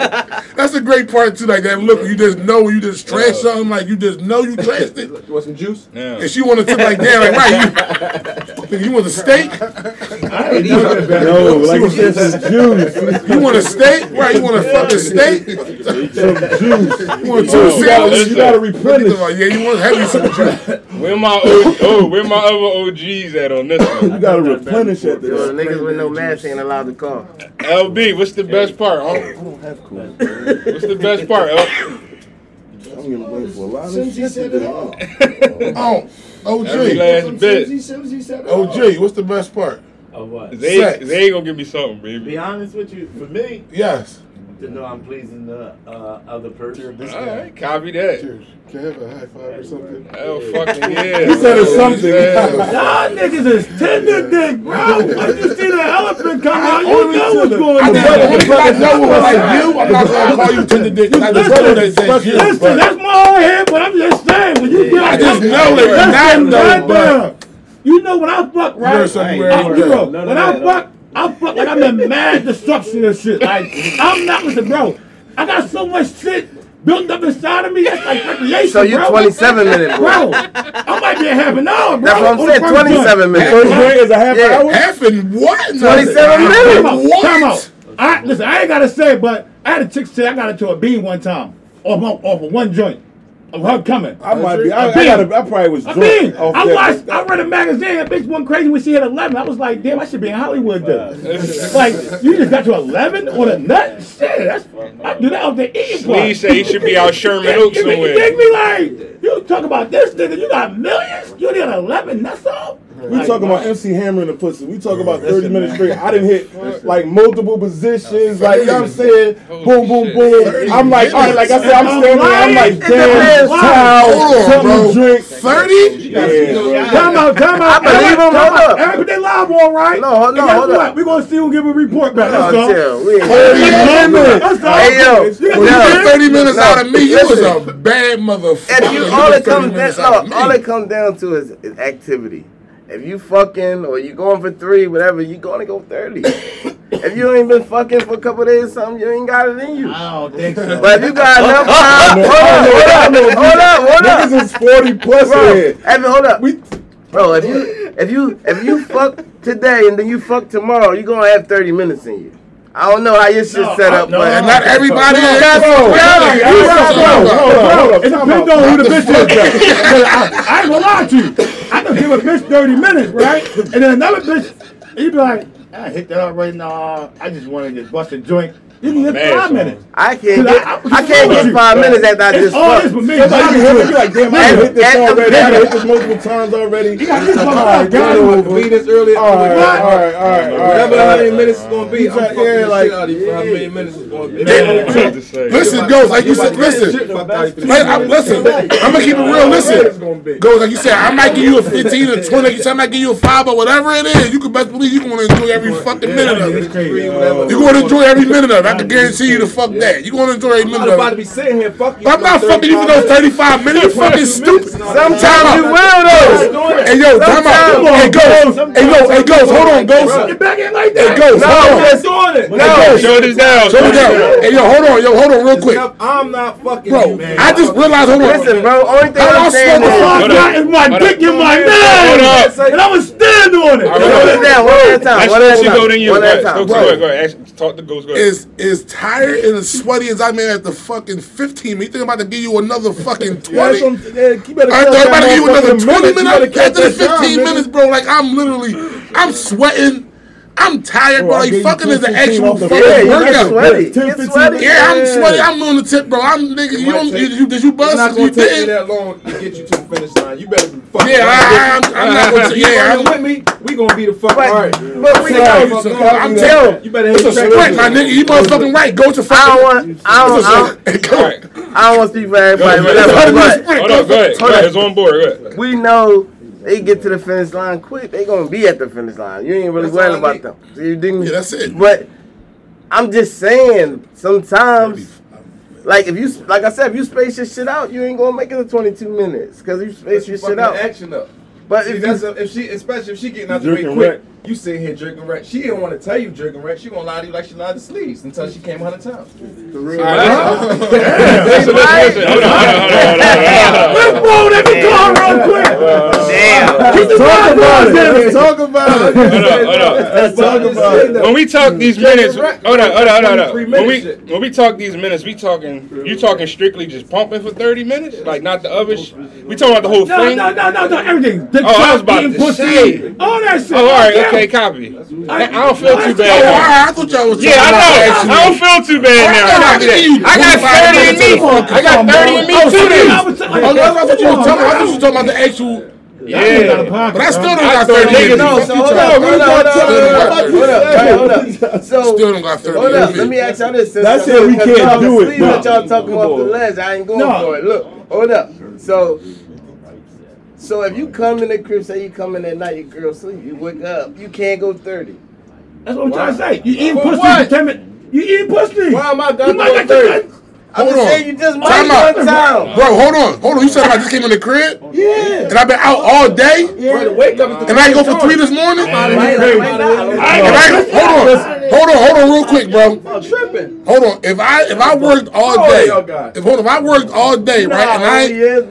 That's a great part too. Like that look, you just know you just trash something. Like you just know you trashed it. You want some juice? Yeah. And she wanted to like that, like right, you, you want a steak? No, like you said, some juice. You want a steak? Right, you want a fucking steak? Some juice. You want two You gotta, sandwiches? you gotta replenish. Like, yeah, you want heavy some juice. Where my o- oh, where my other OGs at on this one? You gotta replenish at Yo, the niggas with no mask ain't allowed to call. LB, what's the best part? Huh? I don't have cool. What's the best part? L? I'm getting ready for a lot of shit today. Oh, Every OG. last bit. OG, what's the best part? Of what? They, Sex. they ain't gonna give me something, baby. Be honest with you, for me, Yes. To know I'm pleasing the uh, other person. All right, copy that. Cheers. Can I have a high five or something? Hell, fucking yeah. He said it's something. Yeah. Y'all niggas is tender dick, bro. When you see the elephant come out, you Only know to what's the- going I on. just, the reason I know it was like you, I'm not gonna call you tender dick. 'cause I just know that that's you. Listen, that's my own head, but I'm just saying, when you get I just know it. Listen, Not though, right but- there. You know when I fuck, right? Learn something I, every you know, when I fuck, I fuck like I'm in mad destruction and shit. Like, I'm not with the bro. I got so much shit built up inside of me, that's like recreation, So you bro. 27 minutes, bro. Bro, I might be a half an hour, bro. That's what I'm on saying. first joint. 27 First minutes. drink is a half Yeah. hour. Half and what? 27 Time minutes. out, What? time out. I, listen, I ain't gotta say it, but I had a chick say I got into a bean one time off, off of one joint of her coming. I might be. I, I, bean. gotta, I probably was I drunk. mean, I watched, I read a magazine, that bitch went crazy when she hit 11. I was like, damn, I should be in Hollywood then. like, you just got to 11 on a nut? Shit, that's, I do that off the eating part. Lee say he should be out Sherman Oaks You make- you somewhere. dig me like, you talk about this nigga, you got millions? You did 11 nuts off? We talking about MC Hammer in the pussy. We talking about 30 minutes straight. I didn't hit like multiple positions. Like, you know what I'm saying? Boom, boom, boom. I'm like, all right, like I said, I'm standing there. I'm like, damn, Hold towel, on, something to drink. Thirty? Yeah. Time out, time out. I believe him, hold up. Everybody put their live on, right? No, hold- And no, guess hold what? up. We're going to see who give a report back. No, Let's go. chill. We ain't Thirty minutes. Hey, yo. You got you No. the get thirty minutes out of me, you was a bad motherfucker. If you You all it comes down, out of no, all me. it comes down to is, is activity. If you fucking or you going for three, whatever, you gonna go thirty. if you ain't been fucking for a couple days, or something, you ain't got it in you. I don't think so. But if you got enough time, hold up, hold up, hold up, hold up. Niggas is 40 plus Bro, in. Evan, hold up. We Bro, if you if you if you fuck today and then you fuck tomorrow, you gonna have thirty minutes in you. I don't know how your shit No, set up, no, but And not everybody You is. got some Bro, reality. bro, You bro, got some- bro, Hold up, hold up. It Time depends out. on who the What bitch fuck is. I, I ain't gonna lie to you. I can give a bitch 30 minutes, right? And then another bitch, you be like, I hit that up right now. I just wanted to bust a joint. You can hit five son. minutes. I can't get I- I- I can't get five minutes after I It's just all this fucked. for me. Somebody hit it, be like, damn, I hit this And- and- already. I hit this multiple times already. You got this All right, motherfucker, get guys. over. Leave this early. All right, all right, all right, all right. Whatever all how many minutes it's gonna be, I'm try- fucking yeah, the like- shit out of you how many minutes it's gonna be. Listen, Ghost, like you said, listen. Listen, I'm gonna keep it real. Listen, Ghost, like you said, I might give you a 15 or 20. Like you said, I might give you a five or whatever it is. You can best believe you gonna enjoy every fucking minute of it. You gonna enjoy every minute of it. I can guarantee you to fuck that. You gonna enjoy every I'm not about to be sitting here fucking. But I'm not fucking you for those 35 minutes. You fucking stupid. Sometimes you will though. Hey yo, time out. Hey Ghost. Hey yo, hey Ghost. Hold on, Ghost. Get back in like Hey that. Ghost. Hold on. That's doing it. No. Shoulders down. Show me down. Hey yo, hold on, yo, hold on, real quick, I'm not fucking bro. you, man. I just realized. Hold on. Listen, bro. Only thing I'm saying is, All I Hold got up. is my dick in my Hold name. And I'ma stand on it. All right, hold it down. One at a time. Let's One at a let you time. go then you. One Go at a ahead. time. Go ahead. Go ahead. Ask- Talk to Ghost. Go ahead. Is is tired and as sweaty as I'm at the fucking 15. You think I'm about to give you another fucking 20? Yeah, that's I'm- yeah, you I thought that about to give you another 20 minutes. Minutes after the that time, 15 nigga. minutes, bro. Like I'm literally, I'm sweating. I'm tired, bro. Bro, I Like gave you fucking is an actual off the fucking. Yeah, you get workout. sweaty. 10, 15 sweaty. Yeah, I'm sweaty. I'm on the tip, bro. I'm nigga. You might don't. take- Did you, did you It's not You gonna take didn't. that long to get you to the finish line. You better be fucking. Yeah, I, I'm, I'm not gonna. You Yeah, I'm. with me? We gonna be the fuck. But- All right. but we Sit know- So, I'm telling you. You better It's hit a track. sprint, my nigga. You motherfucking right. Go to fucking. I don't want. I don't. I don't, Hey, go. All right. I don't want to speak for everybody, Go, whatever. go, go, But go. Hold on. Go ahead. It's on board. We know they get to the finish line quick. They gonna be at the finish line. You ain't really That's worried about them. So you dig me? Yeah, that's it. But I'm just saying, sometimes, like if you, like I said, if you space your shit out, you ain't gonna make it to 22 minutes because you space your shit out. action up. But See, if that's you, a, if she, especially if she getting out the way quick, wreck. You sitting here drinking red. She didn't want to tell you drinking red. She gonna lie to you like she lied to sleeves until she came a hundred times. Hold on. Let's roll that car real quick. damn, Keep the Talk about it. Let's talk about it. Hold on. Hold on. Let's talk about it. When we talk these minutes, hold on, hold on, hold on, hold on. 23 When we when we talk these minutes, we talking you talking strictly just pumping for thirty minutes, like not the other. Sh- we talking about the whole No, thing. no, no, no, no, everything. Dick Oh, I was about to pussy, say. all that shit. Oh, all right, Yeah. Okay, copy. I, I don't feel too Oh, bad. now. right. I thought y'all was. Yeah, I talking about know. I don't feel too bad now. I Copy give you that. I got thirty in me. to fucking I got come, thirty bro. in me Oh, too. see, then. I was- Oh, I thought you were talking. I thought you were talking about the actual. Yeah. But I still don't I got thought 30 niggas- minutes. no, Fuck so you hold talking up, about. hold up, hold up, Still don't got hold 30 up, minutes. hold up. So Still don't got 30 Hold up, minutes. let me ask y'all this. That's it, we can't do it, Leave bro. what y'all talking off the ledge. I ain't going No. for it. Look, hold up. So, so if you come in the crib, say you come in at night, your girl sleep, you wake up, you can't go thirty. That's what I'm trying to say. You eating For pussy what? for 10 minutes. You eating pussy. Why am I You gonna might go not thirty? get I'm Hold just on. saying you just Time might out. one time. Bro, hold on, hold on. You said I just came in the crib Yeah. and I've been out all day, Bro, the wake up is the and I ain't go for three this morning. Might- And might not. I, hold on, hold on, hold on, real quick, bro. I'm tripping. Hold on. If I if I worked all oh, day, y'all if hold on, if I worked all day, right, and I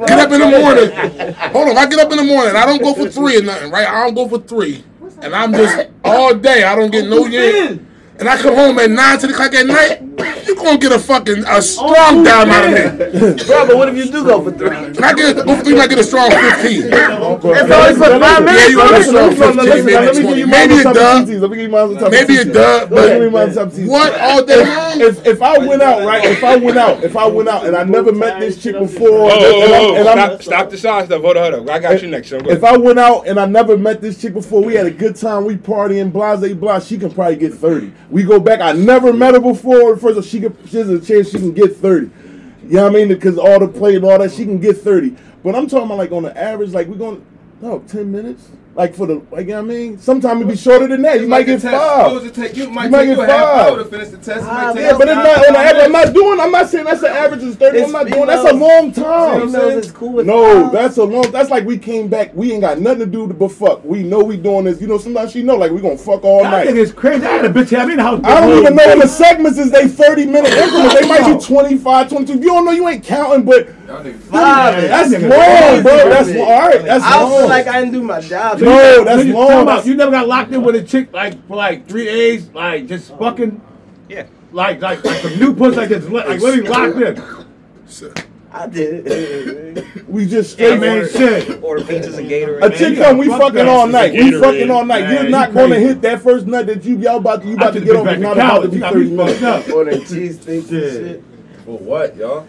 get up in the morning, hold on, if I get up in the morning, I don't go for three or nothing, right? I don't go for three, and I'm just all day. I don't get no yin and I come home at nine to the clock at night, you gonna get a fucking a strong oh, dime out of me. Bro, but what if you do go for three? I get hopefully I get a strong fifteen. That's only for five minutes. Yeah, you get a strong fifteen. Maybe, maybe a dub. Let me give you my top Maybe it does. But what all day long? If if I went out right, if I went out, if I went out, and I never met this chick before, oh, oh, and I'm oh, stop the side stuff. Hold on, hold on. I got you next. If I went out and I never met this chick before, we had a good time, we partying, blase, blah. She can probably get thirty. We go back. I never met her before. First, all, she could, she's a chance she can get thirty. You know what I mean? Because all the play and all that, she can get thirty. But I'm talking about like on the average, like we're going, no, ten minutes. Like for the like, you know what I mean, sometimes it be shorter than that. You, you might get five. Take, you might, you might get five. Finish the test. Ah, yeah, but it's not on average. I'm not doing. I'm not saying that's the average is thirty. It's I'm not doing. That's a long time. Cool no, that's a long. That's like we came back. We ain't got nothing to do but fuck. We know we doing this. You know, sometimes she know like we gonna fuck all that night. That crazy. I had a bitch. I mean, how I don't even know the segments is. They thirty minute increments. They might be 25, 22. You don't know. You ain't counting, but. That's long, bro. That's long. All right. That's I long. feel like I didn't do my job. bro. that's you long. About, you never got locked in with a chick like for like three days, like just oh. fucking. Yeah. Like like like some new puss like just Like let me locked in. I did it. we just straight man shit. Order pizzas and Gatorade. A chick come, we fucking all night. We fucking all night. You're not going to hit that first nut that you y'all about to, you about to get over. Not about to be 30 minutes. Or that cheese things shit. Well, what, y'all?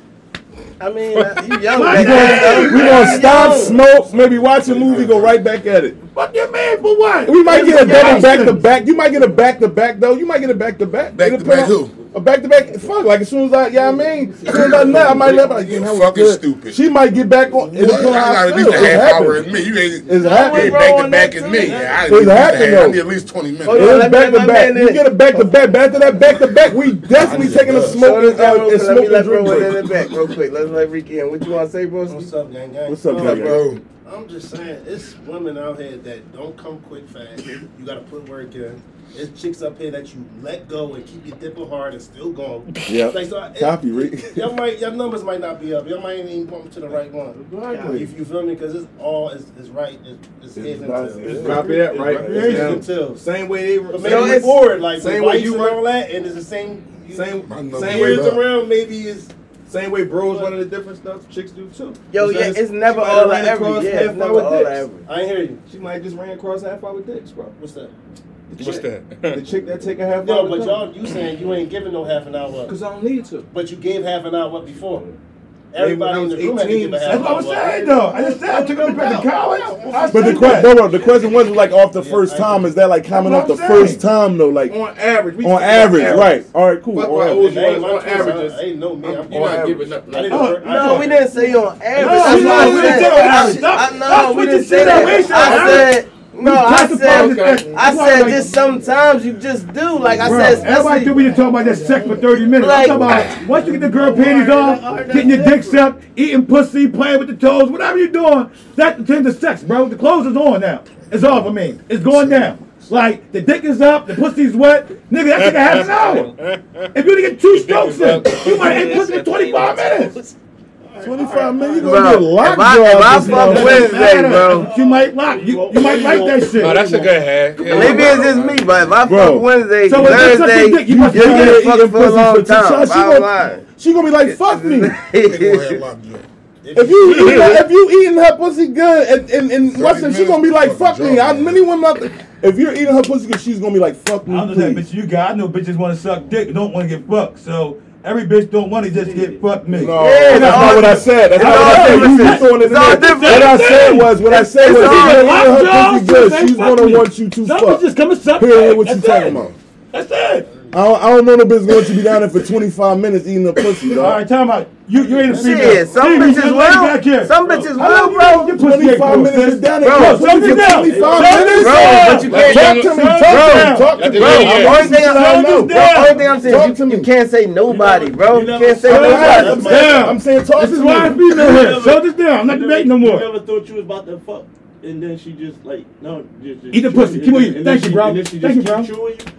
I mean, you young. we gonna, stop, smoke, maybe watch a movie, go right back at it. Fuck your man for what? We might get a double back to back. You might get a back to back though. You might get a back to back. Back to back who? a back to back. Fuck, like as soon as I, yeah, I mean, as soon as I nut, I might never like, damn, that was fucking stupid. She might get back on. It's well, I got at least a half hour as me. You ain't, it's happening. back to back as me. Yeah, it's happening. I need at least twenty minutes. Oh, yeah, it's back to back. You get a back to back. After that back to back, we definitely taking a smoke and smoke and drink break. back real quick. Let's let Ricky in. What you want to say, bro? What's up, gang? Gang? What's up, gang? Bro. I'm just saying, it's women out here that don't come quick fast. You got to put work in. There's chicks up here that you let go and keep your dipper hard and still going. Yeah. Like, so Copy, Rick. Y'all might, your numbers might not be up. Y'all might even bump to the right one. Exactly. If you feel me, because it's all is it's right. It's, it's, it's his. It's copy that, right? It's yeah. Same way they were. Maybe it's, like, same way you run all that, and it's the same. You, same, same years around, maybe it's. Same way bros one of the different stuff chicks do too. Yo, yeah, it's never all across ever. Yeah, it's never all I ain't I hear you. She might just ran across half hour with dicks, bro. What's that? The What's that? the chick that take a half no, hour. No, but y'all, you saying you ain't giving no half an hour. Cause I don't need to. But you gave half an hour up before. Everybody in the room 18, had to give a half That's what I was saying, though. I just said I took him back to college. But the question, wasn't like off the yeah, first time. Is that like coming off the saying. first time though? Like on average, on average, average, right? All right, cool. But on average, hey, on average, I ain't know me. I'm, you're not giving up. Like, uh, no, we didn't say on average. No, we didn't say on average. No, we didn't say that. I said. No, I said, okay. I said, like, just sometimes you just do. Like I bro, said, everybody think we just talk about that sex for thirty minutes. Like, I'm talking about once you get the girl panties off, getting your dicks up, eating pussy, playing with the toes, whatever you're doing, that intends to sex, bro. The clothes is on now. It's off. I mean, it's going down. Like the dick is up, the pussy's wet, nigga. That nigga a half an hour. If you're gonna get two strokes in, you might end pussy in 25 minutes. 25 million, you gonna get locked I, if I fuck Wednesday, bro. You might lock. You, you might like that shit. No, that's a good hat. Yeah, Maybe it's just me, but if I bro. fuck Wednesday, so Thursday, you, you, you get fucked for a long time. She, she, gonna, she to be like, fuck me. If you eating, if you eating her pussy good and and, and Weston, she's gonna be like, fuck me. I, many women out there, if you're eating her pussy good, she's gonna be like, fuck me. I know that bitch you got. I know bitches want to suck dick, don't want to get fucked. So Every bitch don't want to just get fucked me. No, yeah, that's not what I said. That's not what I said. You just throwing it in there. What I said was, what I said was, if you her pussy good, she's gonna want you to fuck. Just coming Period. What you talking about? That's it don't, I don't know no bitch going to be down there for 25 minutes eating a pussy, dog. All right, time out. You, you ain't a female. Shit, some Baby, bitches will. Some bitches will, bro. You 25 minutes down there. Bro, shut me down. 25 minutes? Bro, but you can't. Talk to me. Talk to me. Talk to me. Bro, the only thing I'm saying, the only thing I'm saying, you can't say nobody, bro. You can't say nobody. I'm saying talk to me. This is why I'm female here. Slow this down. I'm not debating no more. You never thought you was about to fuck and then she just like no, just, just eat the pussy. Keep eating. Thank you, bro. Thank you, bro.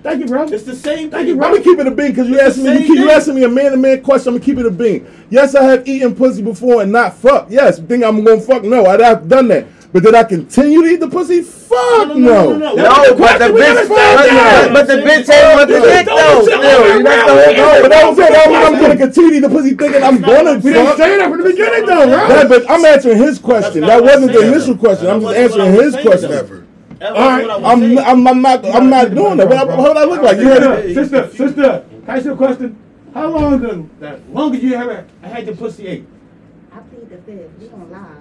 Thank you, bro. It's the same. Thank you, bro. I'ma keep it a bean because you asking me. You, keep, asking me a man to man question. I'm gonna keep it a bean. Yes, I have eaten pussy before and not fuck. Yes, think I'm gonna fuck? No, I have done that. But did I continue to eat the pussy? Fuck no. No, but the bitch, but, but the bitch ain't want the dick though. Still, you not the No, but that was it. That was, I'm gonna continue to eat the pussy thinking I'm gonna We didn't fuck. say that from the beginning though, right? But I'm answering his question. That wasn't the initial question. I'm just answering his question. All right. I'm, I'm, I'm not, I'm not doing that. What, what would I look like? You heard it? Sister, sister, can I ask you a question? How long ago, that long longest you ever I had your pussy ate? I plead the fifth. We don't lie.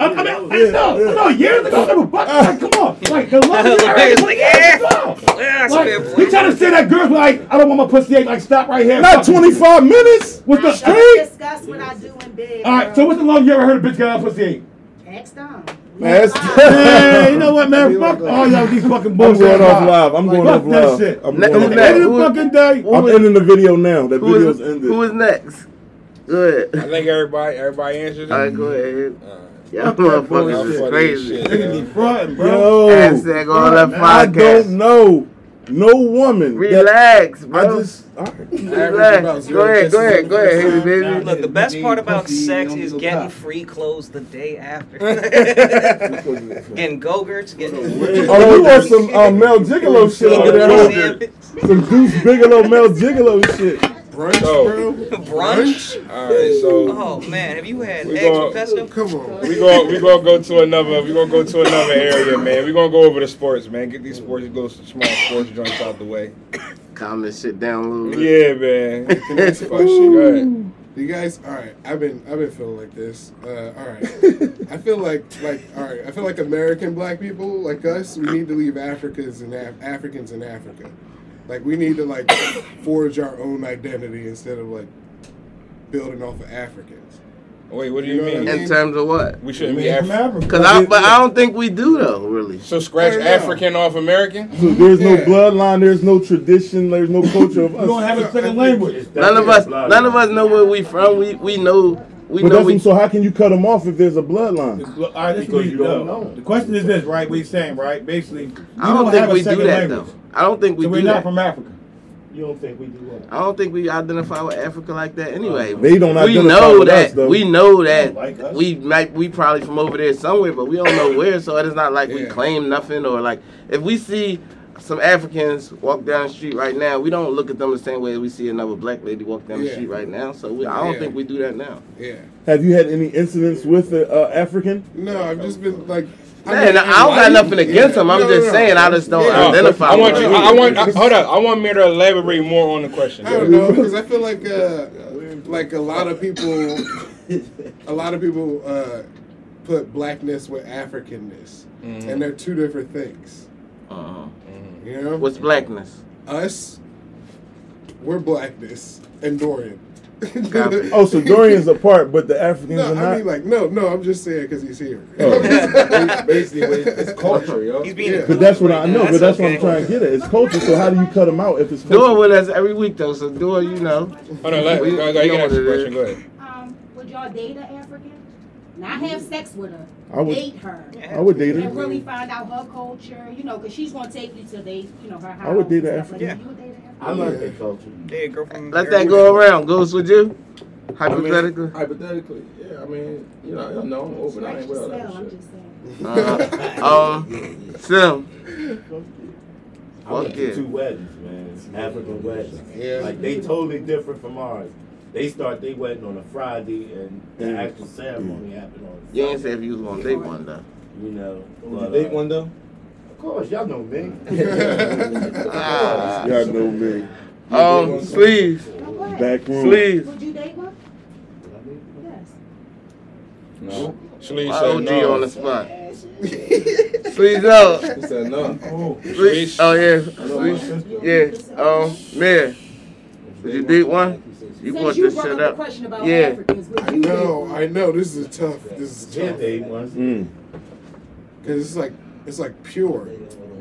I, I mean, I know, I know, years ago, never fuck. Like, come on, like the longest you ever had It's your like, yeah. Yeah, that's a Like, point. you trying to say that girls be like, I don't want my pussy ate, like stop right here. Not Fuck. 25 minutes With the I straight. discuss what I do in bed. All right, so what's the longest you ever heard a bitch get her pussy ate? Ask Dom. Man, that's- Man, you know what, man? Fuck all y'all these fucking I'm going off live. I'm Like, going fuck off that live. shit. I'm Let- going off? End live. of the fucking day. I'm ending the video now. That video's ended. who is next? Good. I think everybody everybody answered it. All right, go ahead. Uh, Alright. Y'all motherfuckers is crazy. shit, Nigga be yo. frontin', bro. Yo, Hashtag all that I podcast. don't know. No woman. that- Relax, I bro. just. all right. Relax. Go ahead, go ahead, go ahead, Haley, baby. Look, the best part about sex is getting free clothes the day after. getting go-gurts, getting Oh, you want some uh, Male Gigolo shit over there? huh? Some Deuce Bigalow Male Gigolo shit. Brunch, So- bro. brunch. All right, so Oh man, have you had We eggs gonna- with pesto? Come on. we go we gonna go to another we gonna go to another area, man. We gonna go over the sports, man. Get these sports, go some small sports joints out the way. Calm this shit down a little bit. Yeah, man. The next question. Go ahead. You guys, all right. I've been, I've been feeling like this. Uh, all right. I feel like, like, all right. I feel like American black people, like us, we need to leave Africans and Af- Africans in Africa. Like, we need to like forge our own identity instead of like building off of Africans. Wait, what do You you know what I mean? mean? In terms of what? We shouldn't be Man African. Cause I, but I don't think we do though, really. So scratch I know. African off American. So there's no bloodline, there's no tradition, there's no culture of us. You don't have a second language. None of us, none of us know where we from. We we know, we But know we. so how can you cut them off if there's a bloodline? All right, this is what you don't know. The question is this, right? We saying, right? Basically, we I don't think have a we do that language. though. I don't think we So do we're not that. from Africa. You don't think we do what? I don't think we identify with Africa like that anyway. They don't we identify know with that us, though. we know that Like us. we might we probably from over there somewhere, but we don't know where. So it is not like we claim nothing or like if we see some Africans walk down the street right now, we don't look at them the same way we see another black lady walk down the street right now. So we, I don't Yeah. think we do that now. Yeah. Have you had any incidents with an uh, African? No, I've just been like. Man, mean, I don't got nothing life- against them. I'm No, no, just no. saying I just don't Yeah. identify. I want with you. I I want. I, hold up. I want me to elaborate more on the question. I don't know because I feel like uh, like a lot of people, a lot of people uh, put blackness with Africanness, Mhm. and they're two different things. Uh-huh. You know, What's blackness? us, we're blackness and Dorian. Copy. Oh, so Dorian's a part, but the Africans no, are I not. mean like no, no. I'm just saying because he's here. Basically, it's culture, yo. He's being Yeah. but that's what I know. But that's what okay. I'm trying to get at. It's culture. So how do you cut them out if it's Do it culture? with us every week though. So do it, you know. Hold on. Let, We- go, go, you can know ask the it question. Go ahead. Um, would y'all date an African? Not have sex with her. I would- date her. I would date her And really find out her culture, you know, because she's gonna take you to they, you know, her house. I would date and an stuff like African. That. You would date an I African? learned their culture. Yeah, girl from Let that go around. Goes with you. Hypothetically. Hypothetically, yeah. I mean, you know, I don't know. I'm open. I ain't with all that I'm shit. just saying. Uh, um, Sim. I went Fuck to yeah. two weddings, man. African weddings. Yeah. Like they totally different from ours. They start their wedding on a Friday and the actual ceremony happened on You ain't say if you was gonna date one though. you know. Would But, you date uh, one though? Of course, y'all know me. Ah. Y'all know me. Um, sleeves. Now? Back room. Sleeves. Would you date one? Yes. No. Shalees My said OG no. on the spot. Sleeves no. He said no. Oh, Sleeves. Oh yeah. Sleeves. Yeah. Um, Mayor. Would you date one? You Since brought you this brought shit up up. question about Yeah. Africans, would I know, I know. This is tough. This is tough. Yeah, tough they once. Mm. because it's like it's like pure.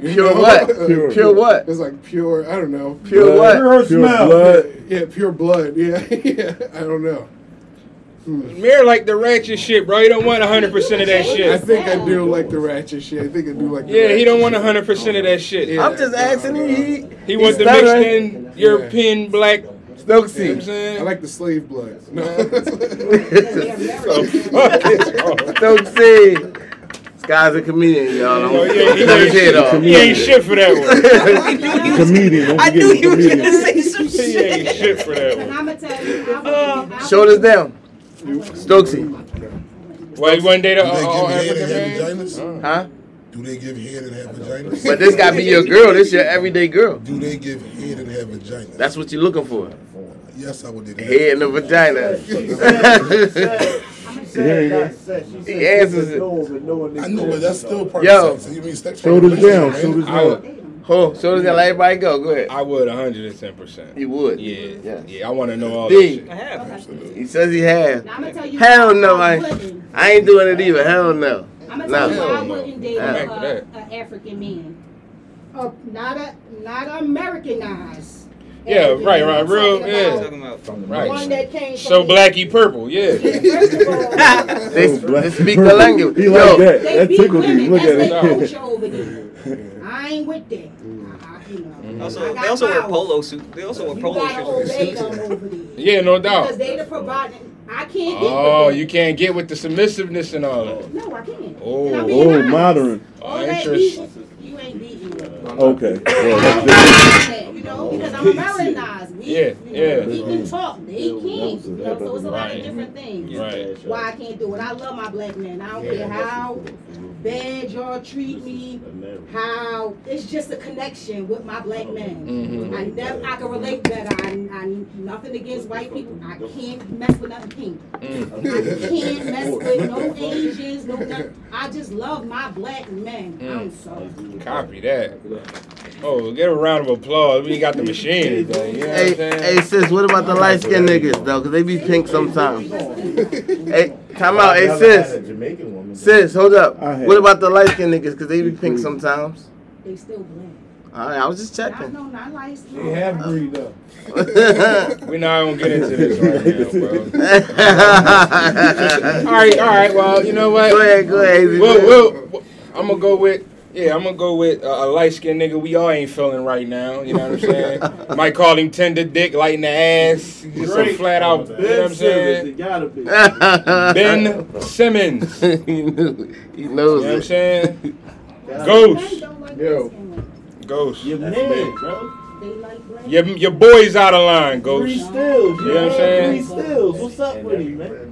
You Pure know? what? Pure. Pure what? It's like pure. I don't know. Pure what? pure Pure smell. blood. Yeah, pure blood. Yeah, yeah. I don't know. Hmm. Mayor like the ratchet shit, bro. He don't want 100 percent of that shit. I think I do like the ratchet shit. I think I do like. The Yeah, he don't want shit. 100 percent of that shit. Yeah. I'm just asking him. He, He wants the stuttering. mixed in European black. You know what I'm Stokesy. saying? I like the slave blood. No. Fuck is wrong? Stokesy. This Sky's a comedian, y'all. Oh, Don't yeah, he cut his ain't- head off. He ain't shit for that one. Comedian. Don't I forget knew the you were comedian. gonna say some shit. He shit. ain't shit for that And one. I'ma tell you, Uh, Shoulders would- down. Stokesy. Why you wouldn't date a Do they uh, all give head African and have man? vaginas? Huh? Do they give head and have vaginas? But this gotta be your girl. This your everyday girl. Do they give head and have vaginas? That's what you're looking for. yes, I would do that. Head and a vagina. Said, not said. She said He answers it. knows and knowing this I know, but that's still part Yo. of sex. You mean sex Shoulders down. Shoulders? I down. would, Oh, shoulders down. Let everybody go. Go ahead. I would 110%. He would. Yeah, Yes. yeah. I want to know all D. that I shit. have. He says he has. Now, I'ma tell you Hell no, I, wouldn't. I ain't doing it either. Hell no. I'm gonna tell you No. why I wouldn't date I'm a, back to that. a African man. Uh, not a not Americanized. Yeah, African right, right, real, talking yeah. about Talking about One Right. that came from So the- blacky purple, yeah. First of all, They, they speak the language. He Yo, like that. they That beat tickled me. women. Look That's at their it. culture over there. I ain't with that. I, I, you know, I Also, got they also wear power. polo suits. They also wear You polo gotta obey shirts. them over there. Yeah, no Because doubt. they the providing. I can't get Oh, with you can't get with the submissiveness and all that. No, I can't. Oh. And I'm being Oh, honest. modern. All Oh, that interest. beating, you ain't beating me. Okay. Well, that's different. You know, because I'm Americanized. We, Yeah, you know, yeah. We can talk. They can't. You know, so it's a lot Right. of different things. Right. Why I can't do it. I love my black man. I don't care how bad y'all treat me. How it's just a connection with my black man. Mhm. I never I can relate better. I, I nothing against white people. I can't mess with nothing pink. Mm. I can't mess with no Asians, no nothing. I just love my black men. I'm sorry. Copy that. Oh, get a round of applause. We got the machine today. You know what I'm Hey, hey, sis, what about the light skinned niggas though? Cause they be pink sometimes. hey, time out. Hey, sis, a Jamaican woman. sis, hold up. What about the light skinned niggas? Cause they be pink sometimes. They still black. All right, I was just I checking. know not like They half breed though. We're not gonna get into this right now, bro. All right, all right. Well, you know what? Go ahead, go ahead. Hazy. Well, well, I'm gonna go with yeah. I'm gonna go with uh, a light skinned nigga. We all ain't feeling right now. You know what I'm saying? Might call him tender dick, light in the ass. Just some flat out. You know what I'm saying? it gotta be. Ben Simmons. He, knew, he knows know what I'm saying? Ghost. like Yo. Ghost. Your man, bro. Like. Your, your boy's out of line, Ghost. Three Ghost. stills. You know what I'm saying? Three stills. What's up with him, man?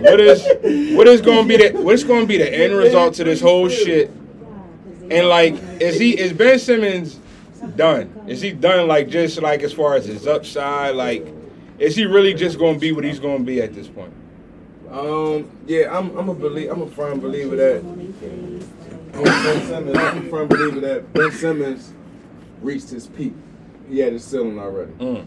What is what is gonna be the what's gonna be the end result to this whole shit? And like, is he is Ben Simmons done? Is he done like just like as far as his upside? Like, is he really just gonna be what he's gonna be at this point? Um, yeah, I'm I'm a believe I'm a firm believer that I'm a Ben Simmons. I'm a firm believer that Ben Simmons reached his peak. He had his ceiling already. Mm.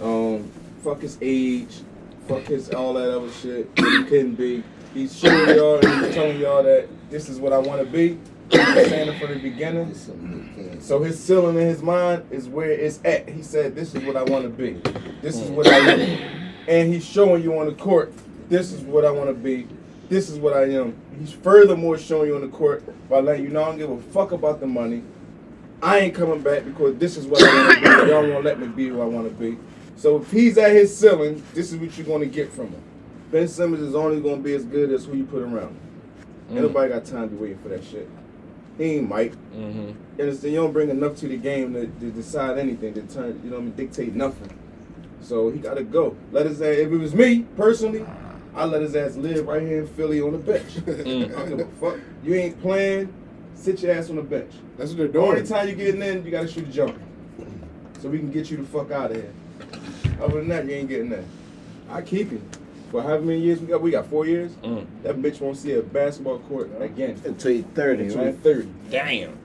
Um, fuck his age, fuck his all that other shit. He couldn't be. He's showing y'all and he's telling y'all that this is what I want to be. It from the beginning. So his ceiling in his mind is where it's at. He said, "This is what I want to be. This is what I am." And he's showing you on the court, "This is what I want to be. This is what I am." He's furthermore showing you on the court by letting you know I don't give a fuck about the money. I ain't coming back because this is what I want to be. Y'all won't let me be who I want to be. So if he's at his ceiling, this is what you're going to get from him. Ben Simmons is only going to be as good as who you put around him. Ain't Mm. nobody got time to be waiting for that shit. He ain't Mike. Mm-hmm. You understand? You don't bring enough to the game to, to decide anything, to turn, you know, what I mean, dictate nothing. So he got to go. Let his ass. If it was me personally, I let his ass live right here in Philly on the bench. Mm. I don't give a fuck. You ain't playing. Sit your ass on the bench. That's what they're The only time you're getting in, you got to shoot a jumper, so we can get you the fuck out of here. Other than that, you ain't getting there. I keep him. For however many years we got, we got four years. Mm. That bitch won't see a basketball court again. Until you 30, Until right? 30. Damn.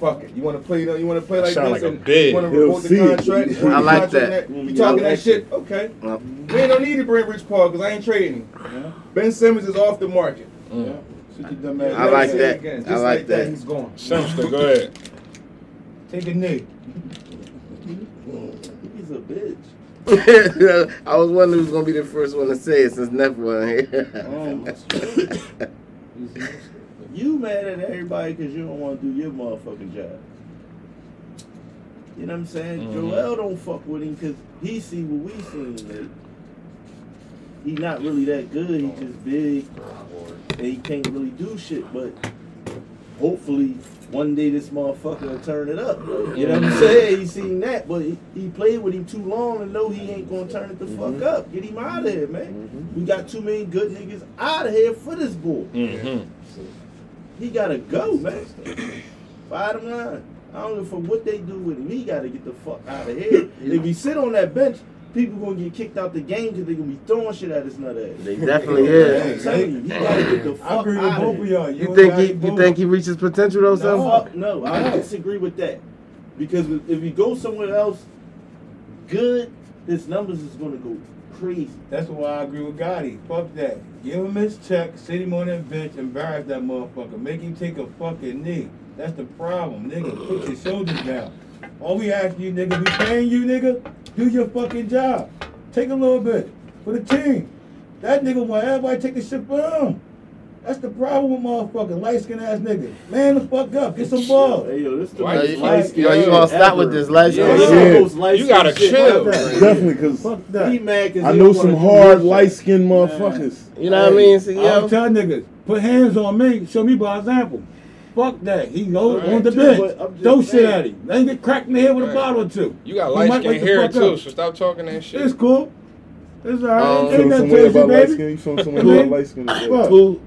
Fuck it. You want to play? You want to play like this? like a and bid. You want to He'll revoke the contract? I like Contract that. You talking I that like shit? Okay. Well, We ain't no need to bring Rich Paul because I ain't trading him. Ben Simmons is off the market. Mm. Shut your dumb ass I like say it that. I like that. He's gone. Simpson, go ahead. Take a knee. He's a bitch. I was wondering who's gonna be the first one to say it since Neff wasn't here. Um, you mad at everybody because you don't want to do your motherfucking job. You know what I'm saying? Mhm. Joel don't fuck with him because he see what we seen. Like, he not really that good. He just big, and he can't really do shit. But hopefully, one day this motherfucker will turn it up. You know what I'm saying? He seen that, but he, he played with him too long and know he ain't gonna turn it the fuck up. Get him out of here, man. We got too many good niggas out of here for this bull. Mhm. He gotta go, man. Bottom line. I don't know for what they do with him. He gotta get the fuck out of here. if he sit on that bench, people gonna get kicked out the game because they gonna be throwing shit at his nut ass. They definitely I'm is. telling you, he gotta get the fuck I agree with out both of of here. y'all. You and think he Gotti you think he reaches potential though, No, son? fuck no. I disagree with that. Because if he goes somewhere else, good, his numbers is gonna go crazy. That's why I agree with Gotti. Fuck that. Give him his check, sit him on that bench, embarrass that motherfucker. Make him take a fucking knee. That's the problem, nigga. Put your shoulders down. All we ask you, nigga, we paying you, nigga. Do your fucking job. Take a little bit for the team. That nigga want everybody take the shit for him. That's the problem with motherfucking light skinned ass niggas. Man the fuck up. Get some balls. Hey yo, this the Why most you- light skin yo, you gonna stop with this light Yeah, skin this shit? the most light You gotta skin shit chill. Definitely, because Fuck He that. mad 'cause I know some hard, light skinned motherfuckers. You know what I mean? See, I yo, always tell niggas, put hands on me, show me by example. Fuck that. He go Right, on the bench. but I'm Throw shit saying. at him. Let him get cracked in the head with Right. a bottle or two. You got light skin wake hair too, up. so stop talking that shit. It's cool. It's alright. Um, Ain't Feel nothing some way crazy, about light baby. skin. You feel some way Mhm. about light skin. Fuck. cool.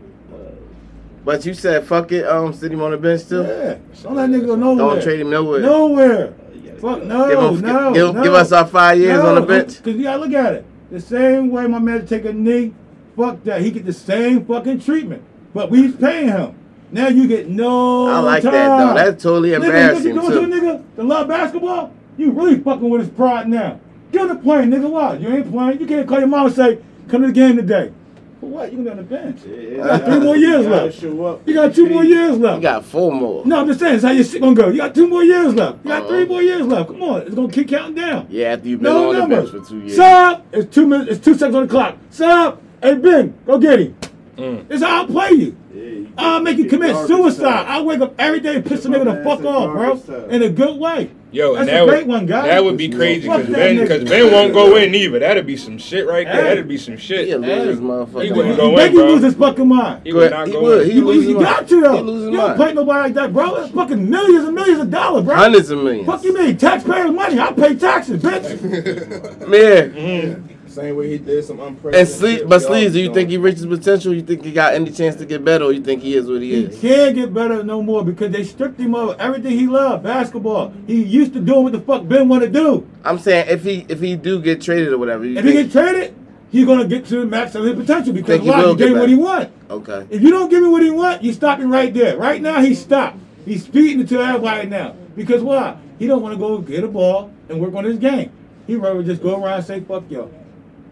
But you said fuck it, um, sit him on the bench too. Yeah. Don't let nigga go nowhere. Don't trade him nowhere. Nowhere. Fuck no, Give, him, no, give, no. give us our five years no, on the bench. Cause you gotta look at it. The same way my man take a knee, fuck that. He get the same fucking treatment. But we paying him. Now you get no I like time. that though. That's totally Nigga, embarrassing you doing too. to a nigga that love basketball? You really fucking with his pride now. Get on the plane, nigga. Why? You ain't playing. You can't call your mom and say, come to the game today. For what? You gonna be on the bench. Yeah, You got three more years left. show up. You got two more years left. You got four more. No, I'm just saying, it's how your shit gonna go. You got two more years left. You got Uh-oh. three more years left. Come on, it's gonna keep counting down. Yeah, after you've been No on the bench for two years. Sub, it's two minutes. It's two seconds on the clock. Sub, hey Ben, go get him. Mm. This is how I play you. Yeah, I'll make you commit suicide. time. I wake up every day and piss a nigga the fuck off, bro, garbage time. in a good way. Yo, and That's that a would, great one, guys. that would be crazy because Ben, because Ben won't go in either. That'd be some shit right there. Hey. That'd be some shit. He a Hey. loser's motherfucker. He You wouldn't go make in, you bro. lose his fucking mind. He would not He go would. in. He You, lose you got mind. to though. He lose his You don't mind. pay nobody like that, bro. That's fucking millions and millions of dollars, bro. Hundreds of millions. Fuck you mean? Taxpayers' money. I pay taxes, bitch. Man. Same way he did some unprecedented. And sleep, but we all Sleeves, do you think he reaches potential? You think he got any chance to get better, or you think he is what he He is? He can't get better no more because they stripped him of everything he loved, basketball. He used to do what the fuck Ben want to do. I'm saying if he if he do get traded or whatever, you If he get traded, he's gonna get to the max of his potential because Think he why? You get gave him what he want. okay. If you don't give him what he want, you stop him right there. Right now, he stopped. He's speeding it to everybody now. Because why? He don't want to go get a ball and work on his game. He rather just go around and say, fuck y'all.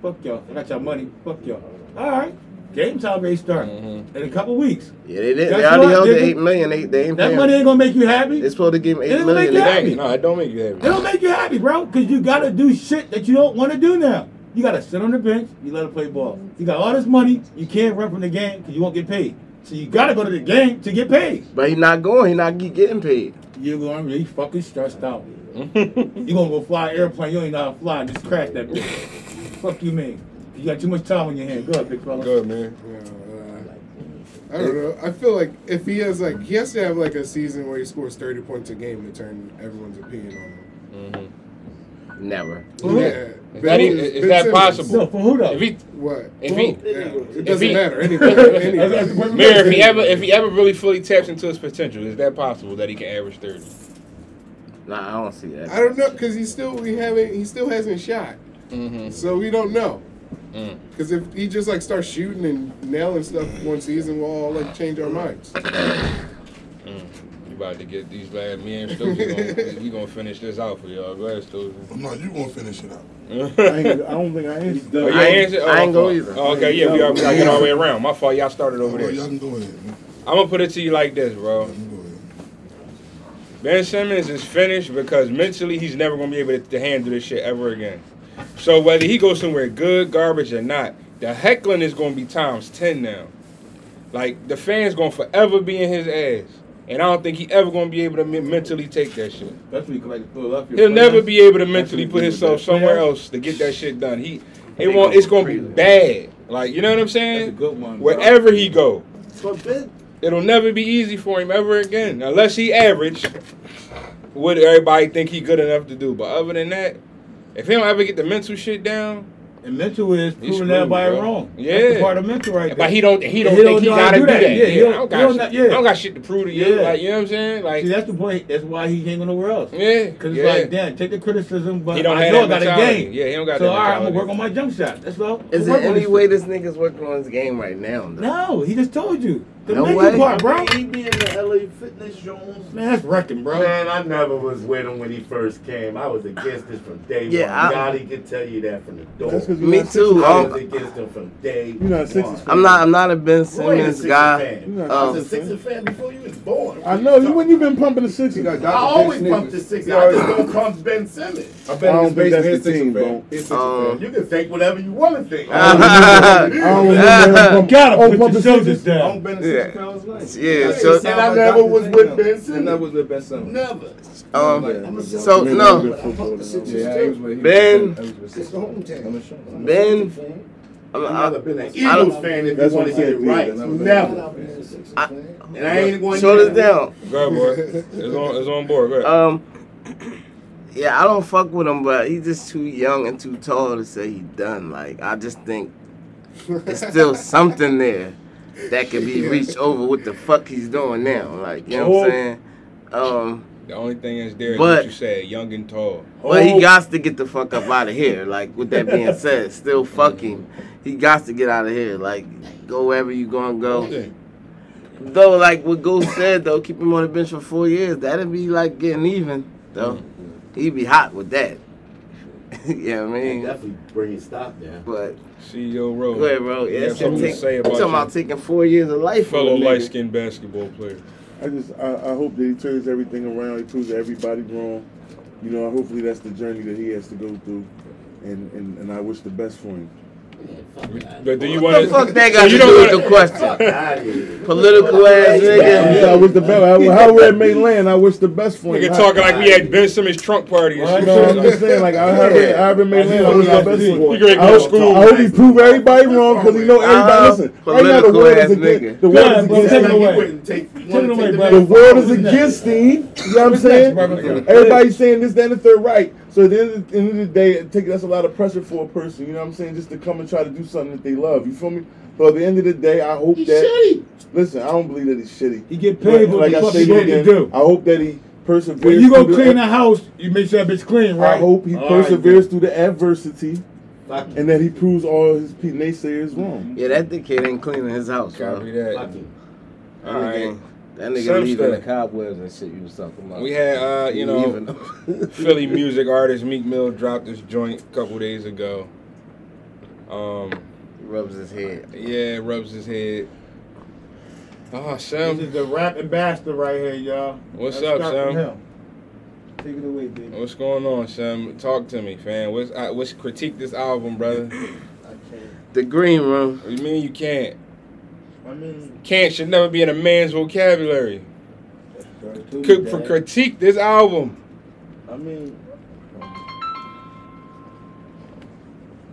Fuck y'all. I got y'all money. Fuck y'all. All right. Game time ready start Mhm. in a couple weeks. Yeah, they did. Guess They already what, held the nigga? eight million. They they ain't That money ain't gonna make you happy. They're supposed to give him It eight don't million. make you They- happy. No, it don't make you happy. It happy. don't make you happy, bro, because you gotta do shit that you don't want to do now. You gotta sit on the bench, you let him play ball. You got all this money, you can't run from the game because you won't get paid. So you gotta go to the game to get paid. But he not going. He not get- getting paid. You're going to be fucking stressed out. you gonna go fly an airplane, you ain't know how to fly, just crash that bitch. Fuck you mean? You got too much time on your hand. Go ahead, big fella. Good man. Yeah, uh, I don't know. I feel like if he has like he has to have like a season where he scores thirty points a game to turn everyone's opinion on him. Mhm. Never. Yeah, who? Is that, is Ben that Simmons. possible? No, for who though? If he, What? if he, Yeah, it doesn't he- matter. Anybody, That's- that's anybody. Mayor, if he ever, if he ever really fully taps into his potential, is that possible that he can average thirty? Nah, I don't see that. I don't know because he still we haven't he still hasn't shot, Mm-hmm. so we don't know. Mm. Because if he just like starts shooting and nailing stuff one season, we'll all like change our minds. Mm. You about to get these last me and Stokes. Gonna, we gonna finish this out for y'all. Go ahead, Stokes. No, you gonna finish it out. I, I don't think I answered. Oh, I ain't ain't- answer? Oh, I ain't my go either. Oh, okay, yeah, we are. We gotta get all the way around. My fault. Y'all started over Well, there. y'all can go ahead. Man. I'm gonna put it to you like this, bro. Y'all can go ahead. Ben Simmons is finished because mentally he's never gonna be able to, to handle this shit ever again. So whether he goes somewhere good, garbage, or not, the heckling is gonna be times ten now. Like the fans gonna forever be in his ass, and I don't think he ever gonna be able to me- mentally take that shit. That's what you collect Philadelphia. He'll never be able to mentally put himself somewhere else to get that shit done. He, it won't. It's gonna be bad. Like you know what I'm saying? good one. bro. Wherever he go, it'll never be easy for him ever again, unless he average. What everybody think he good enough to do, but other than that, if he don't ever get the mental shit down, And mental is He's proving screwed, everybody bro. wrong. Yeah. That's the part of mental right there. but he don't he don't He think he know how gotta to do that. Yeah, he I don't, don't got don't shit, yeah. I don't got shit to prove to you. Yeah. Like you know what I'm saying? Like See, that's the point. That's why he can't go nowhere else. yeah, Because yeah. it's like, damn, take the criticism, but He don't I have know I that got a game. Yeah, he don't got so, all right, I'm gonna work on my jump shot. That's all. Is Work there any way this nigga's working on his game right now? Though? No, he just told you. The No way. part, bro. he be in the LA Fitness Jones. Man, that's wrecking, bro. Man, I never was with him when he first came. I was against this from day one. Yeah, one. I- Gotti can tell you that from the door. That's 'cause Me too. I Um, was against him from day You're not one. Sixers fan. I'm not. I'm not a Ben You ain't a Simmons guy. fan. You're not I Um, was a Sixers fan before you was born. I know you when you've been pumping the Sixers. You I Dr. always Big pump the Snickers. Sixers. I just don't pump Ben Simmons. I I bet don't his think basement that's the Sixers team, fan. bro. Um, fan. You can think whatever you want to think. I don't remember him pump- Gotta put pumping your shoulders Sixers. down. I'm Yeah. Sixers fan was nice. Yeah, so and I never was with Ben Simmons. And that was with Ben Simmons. Never. um, I'm so no, I've been football, The though. Sixers Yeah, too. he was with he was Ben. with- he was with It's the hometown. I'm a show. I'm a Ben. I'm, I've I, never been an Eagles don't- fan if you want to get it right. Never. not being a Sixers I- And I ain't going show this down. Go ahead, boy. It's on. It's on board. Go ahead. Um, yeah, I don't fuck with him, but he's just too young and too tall to say he done. Like I just think it's still something there that could be reached over what the fuck he's doing now. Like you know what I'm saying? Um, the only thing is there is but- what you said, young and tall. but he got to get the fuck up out of here. Like with that being said, still fucking, he got to get out of here. Like go wherever you gonna go. Though, like what Ghost said, though, keep him on the bench for four years. That'd be like getting even. Though he'd be hot with that. you know I mean? Definitely bring his stop down. But CEO Rowe. go ahead, bro. You Yeah, have it's something to take, say I'm talking about your taking four years of life from fellow a nigga. light skinned basketball player. I just I, I hope that he turns everything around. He proves everybody wrong. You know, hopefully that's the journey that he has to go through, and and, and I wish the best for him. But do you What want the fuck that so got you to don't with wanna- the question? Political ass Yeah, nigga. I wish the best. How, how red may land, I wish the best for him. Nigga I- talking like we had Ben Simmons trunk party and You know I'm just saying? Like, I have it, I have it land. I wish the best for You great I hope, school. I hope he prove everybody wrong because he know everybody. Listen, right now the world is against nigga. the world is against take it him. away. Wouldn't take, Take it away, bro. The world is against him. You know what I'm saying? Everybody's saying this, that, and the third right. So at the end of the, end of the day, it take, that's a lot of pressure for a person. You know what I'm saying? Just to come and try to do something that they love. You feel me? But at the end of the day, I hope He's that. shitty. Listen, I don't believe that he's shitty. He get paid But for like what I the he stated to again, do. I hope that he perseveres. When you go through the- clean the house, you make sure that bitch clean, right? I hope he All right, perseveres through the adversity Fuck and that he proves all his pe- naysayers wrong. Yeah, that dickhead ain't cleaning his house, bro. Copy That that. Fuck. All right. Nigga, that nigga Some leaving the stuff. cobwebs and shit you was talking about. We had, uh, you know, Philly music artist Meek Mill dropped this joint a couple days ago. Um, rubs his head. yeah, rubs his head. Oh, This is the rap ambassador right here, y'all. What's Let's up, start from Sam? him. Take it away, baby. what's going on, Sam? Talk to me, fam. What's uh, what's critique this album, brother? I can't. The green room. What do you mean you can't? I mean, Can't should never be in a man's vocabulary. Thirty-two, Could for critique this album. I mean,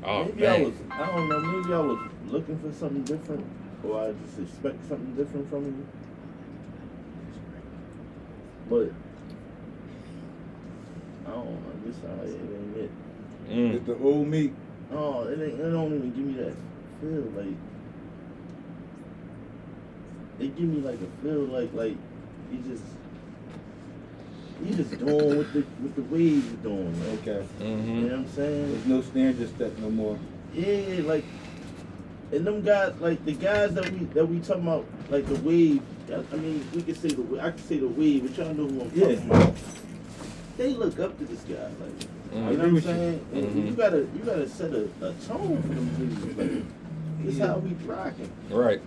Oh maybe I was, I don't know, maybe I was looking for something different, or I just expect something different from you. But I don't know. This uh, it ain't it. Mm. It's the old meat. Oh, it ain't. It don't even give me that feel. Like it give me like a feel like like you just you just doing what the what the waves are doing. Like, Okay. you hmm know what I'm saying? There's no standard step no more. Yeah, like, and them guys, like the guys that we that we talking about, like the wave. I mean, we can say the wa- I can say the wave, but y'all know who I'm Yeah. talking about. They look up to this guy, like, Mhm. you know what I'm saying? And Mhm. you gotta you gotta set a, a tone for them dudes. Like, this Yeah. how we rocking. Right.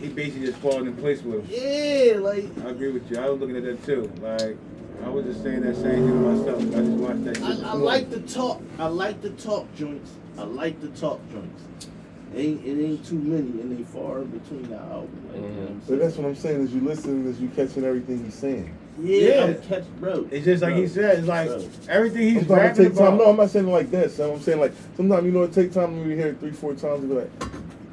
He basically just falling in place with him. Yeah, like I agree with you. I was looking at that too. Like, I was just saying that same thing to myself. I just watched that shit. I, I like the talk. I like the talk joints. I like the talk joints. ain't it ain't too many, and they far in between the album. Like, you know mm-hmm. But that's what I'm saying. Is you listening, is you catching everything he's saying. Yeah, Yeah. I'm catch, bro. It's just like he bro, said. It's like bro. everything he's Sometimes it rapping take time. about. No, I'm not saying it like that. So I'm saying like sometimes you know it take time when you hear it three, four times and be like,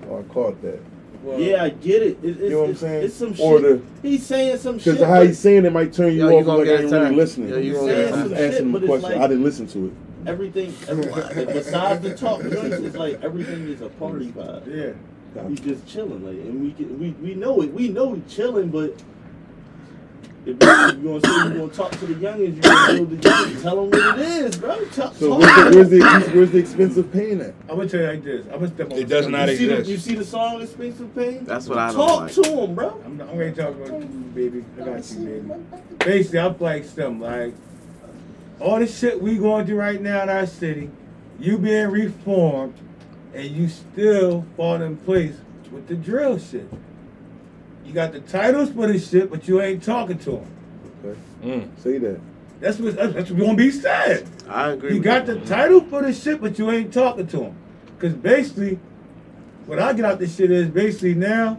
oh, I caught that. Well, Yeah, I get it. it it's, You know what I'm saying? It's some Or shit. He's saying some shit. Because how but he's saying it might turn you Yo, you off. gonna Like I get ain't a really turn. listening. Yo, you He's gonna saying get a I'm some just shit, asking him but a it's question. like I didn't listen to it. everything. every- besides the talk joints, it's like everything is a party vibe. Yeah. He's just chilling, like, and we can, we we know it. We know he's chilling, but if you are gonna say you're gonna talk to the youngins, you gonna build the youngins, tell them what it is, bro. Talk, So talk where's the, where's the where's the expensive pain at? I'm gonna tell you like this. I'm gonna step on. It does not you see, the, exist. you see the song "Expensive Pain"? That's what I don't Talk like. to him, bro. I'm, I'm gonna talk about you, baby. I got you, baby. Basically, I'm like something like all the shit we going through right now in our city. You being reformed, and you still falling in place with the drill shit. You got the titles for this shit, but you ain't talking to them. Okay, Mm. say that. That's what that's what's gonna be said. I agree. You with got the title for this shit, but you ain't talking to them. Cause basically, what I get out this shit is basically now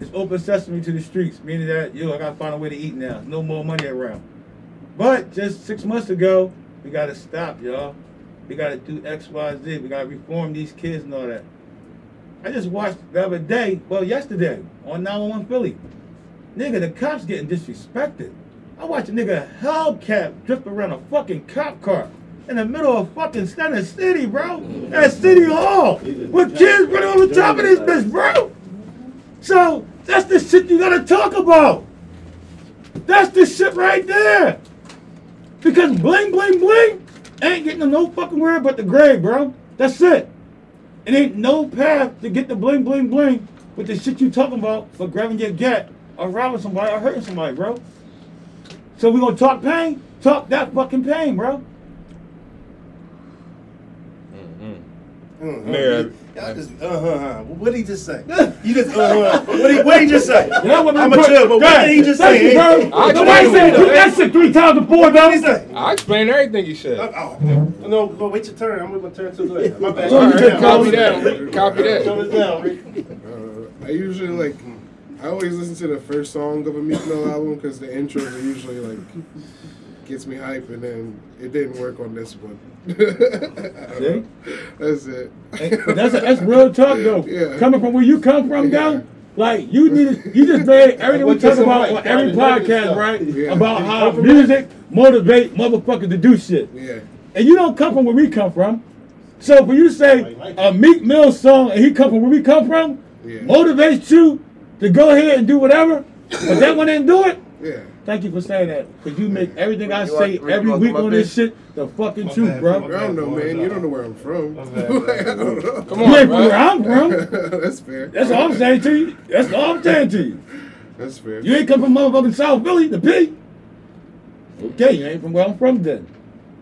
it's open sesame to the streets, meaning that yo, I gotta find a way to eat now. No more money around. But just six months ago, we gotta stop, y'all. We gotta do X, Y, Z. We gotta reform these kids and all that. I just watched the other day, well, yesterday, on 911 Philly. Nigga, the cops getting disrespected. I watched a nigga Hellcat drift around a fucking cop car in the middle of fucking Center City, bro. At City Hall. With kids running on the top of this bitch, bro. So, that's the shit you gotta talk about. That's the shit right there. Because bling, bling, bling ain't getting no fucking word but the grave, bro. That's it. It ain't no path to get the bling, bling, bling with the shit you talking about for grabbing your gat or robbing somebody or hurting somebody, bro. So we gonna talk pain? Talk that fucking pain, bro. Uh-huh. Mayor, Y'all just, uh-huh. What did he just say? You just, uh-huh. What did he, what did he just say? I'm a put- chill, but what did he just say? you, bro. I Nobody explained said it. do that shit three times before, What though. did he say? I explained everything he said. Oh, no, go wait your turn. I'm gonna turn too. Go ahead. My bad. All All right, right, copy that. Copy Shut that. us down, Uh, I usually like. I always listen to the first song of a Meek Mill album because the intros are usually like gets me hype, and then it didn't work on this one. See? That's it. Hey, but that's that's real talk though. Yeah. Coming from where you come from, Yeah. though. Like you need, you just made everything we talk about somebody on every podcast, right? Yeah. About how music motivate motherfuckers to do shit. Yeah. And you don't come from where we come from. So for you to say a Meek Mill song and he come from where we come from, Yeah. motivates you to go ahead and do whatever, but that one didn't do it. Yeah. Thank you for saying that, because you make everything I You say want- you every want week on this bitch? shit the fucking My truth, bad, bro. I don't know, man. You don't know where I'm from. My bad, my Like, I don't know. Come You on, ain't from where. I'm from. That's fair. That's all I'm saying to you. That's all I'm saying to you. That's fair. You ain't come from motherfucking South Philly, the P. Okay, you ain't from where I'm from then.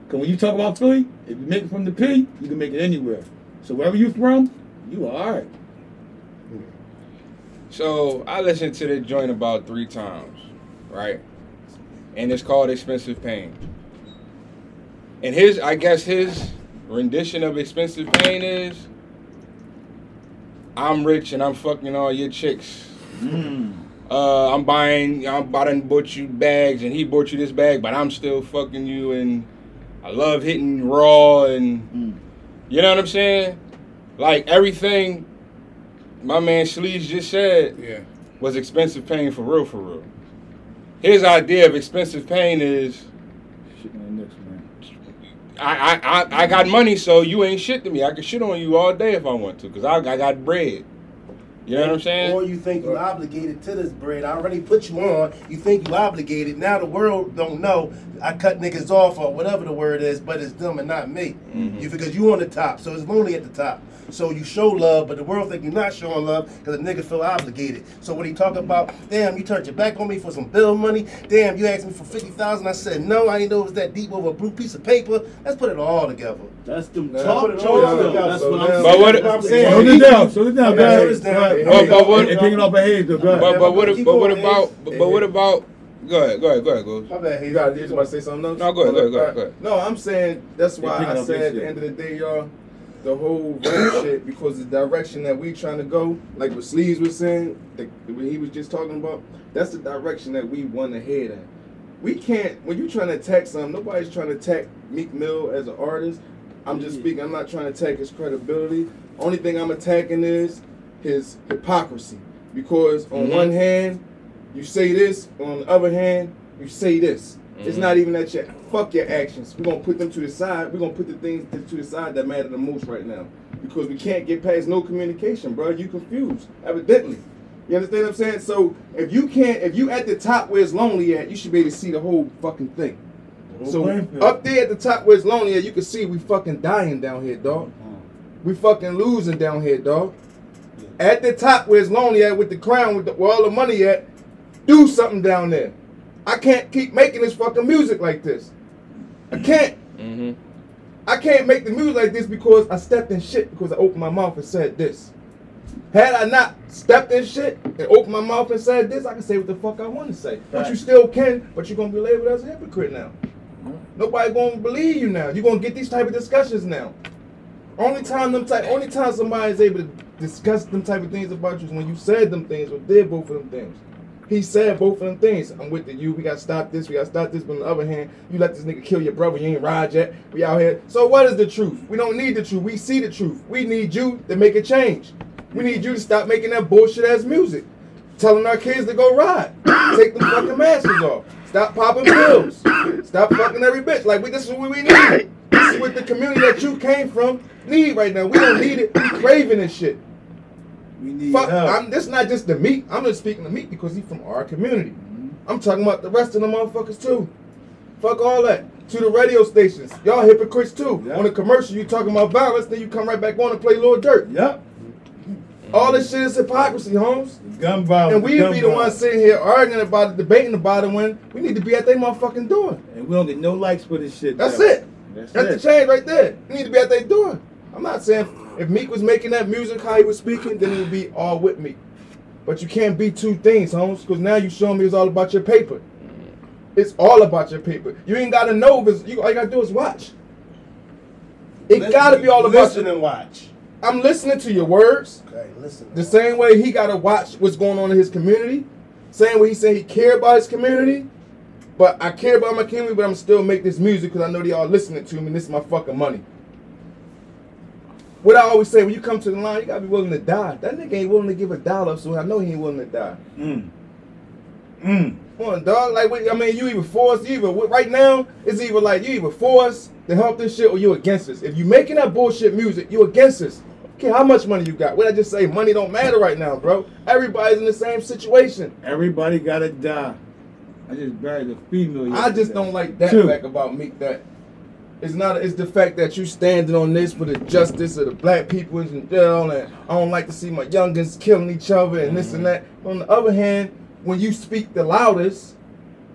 Cause when you talk about Philly, if you make it from the P, you can make it anywhere. So wherever you from, you are alright. So I listened to the joint about three times, right? And it's called Expensive Pain. And his, I guess his rendition of Expensive Pain is, I'm rich and I'm fucking all your chicks. Uh, I'm buying, I'm done bought you bags and he bought you this bag, but I'm still fucking you and I love hitting raw and you know what I'm saying? Like everything my man Sleaze just said Yeah. was expensive pain for real, for real. His idea of expensive pain is Shit man, next man. I, I, I, I got money, so you ain't shit to me. I can shit on you all day if I want to, cause I, I got bread. You know what I'm saying? Or you think you're obligated to this bread. I already put you on. You think you obligated. Now the world don't know. I cut niggas off or whatever the word is, but it's them and not me. Mm-hmm. You because you on the top, so it's lonely at the top. So you show love, but the world think you're not showing love because the nigga feel obligated. So when he talk about, damn, you turned your back on me for some bill money. Damn, you asked me for fifty thousand. I said no. I didn't know it was that deep over a blue piece of paper. Let's put it all together. That's them Now, talk put it all though. together. That's what I'm But saying. what- That's what I'm saying. Slow it down, slow it down, guys. slow this down. Right. But- but what- And picking up a head, though, go ahead. But but what but what about but, but what about go ahead go ahead go ahead go. My bad, Hayes. You got to say something else? No, go ahead, go ahead, go ahead. No, I'm saying that's why I said at the end of the day, y'all, the whole rap shit because the direction that we trying to go, like what Sleeves was saying, the, what he was just talking about, that's the direction that we want to head in. We can't when you trying to attack something. Nobody's trying to attack Meek Mill as an artist. I'm just speaking. I'm not trying to attack his credibility. Only thing I'm attacking is his hypocrisy. Because on Mhm. one hand, you say this. On the other hand, you say this. It's Mhm. not even that you fuck your actions. We're gonna put them to the side. We're gonna put the things to- to the side that matter the most right now. Because we can't get past no communication, bro. You confused, evidently. You understand what I'm saying? So if you can't, if you at the top where it's lonely at, you should be able to see the whole fucking thing. Whole So playing up there at the top where it's lonely at, you can see we fucking dying down here, dog. We fucking losing down here, dog. At the top where it's lonely at with the crown, with the, where all the money at, do something down there. I can't keep making this fucking music like this. I can't. Mm-hmm. I can't make the music like this because I stepped in shit because I opened my mouth and said this. Had I not stepped in shit and opened my mouth and said this, I can say what the fuck I want to say. But you still can, but you're gonna be labeled as a hypocrite now. Nobody gonna believe you now. You're gonna get these type of discussions now. Only time them type only time somebody is able to discuss them type of things about you is when you said them things or did both of them things. He said both of them things. I'm with the you. We gotta stop this. We gotta stop this. But on the other hand, you let this nigga kill your brother. You ain't ride yet. We out here. So what is the truth? We don't need the truth. We see the truth. We need you to make a change. We need you to stop making that bullshit ass music. Telling our kids to go ride. Take them fucking masks off. Stop popping pills. Stop fucking every bitch. Like we, this is what we need. This is what the community that you came from need right now. We don't need it. We craving this shit. We need Fuck, help. I'm this not just the Meek. I'm just speaking to Meek because he's from our community. Mm-hmm. I'm talking about the rest of the motherfuckers too. Fuck all that. To the radio stations, y'all hypocrites too. Yeah. On the commercial, you talking about violence, then you come right back on and play Lil Durk. Yep. All this shit is hypocrisy, Holmes. Gun violence. And we be the ones sitting here arguing about it, debating about it when we need to be at their motherfucking door. And we don't get no likes for this shit. That's though. it. That's, That's it. the change right there. You need to be at their door. I'm not saying if Meek was making that music how he was speaking, then it would be all with me. But you can't be two things, Holmes, because now you showing me it's all about your paper. It's all about your paper. You ain't gotta know if it's you all you gotta do is watch. It Listen- gotta be all about listen your, and watch. I'm listening to your words. Okay, listen. The same way he gotta watch what's going on in his community. Same way he said he care about his community. But I care about my community, but I'm still make this music because I know they all listening to me and this is my fucking money. What I always say, when you come to the line, you gotta be willing to die. That nigga ain't willing to give a dollar, so I know he ain't willing to die. Mm. Mm. Come on, dog. Like, I mean, you either forced, you either right now, it's either like you either forced to help this shit or you against us. If you making that bullshit music, you against us. Okay, how much money you got? What I just say, money don't matter right now, bro. Everybody's in the same situation. Everybody gotta die. I just buried a female. I just don't like that Two. fact about Meek. That it's not. It's the fact that you standing on this for the justice of the black people in jail, and I don't like to see my youngins killing each other and this and that. On the other hand, when you speak the loudest,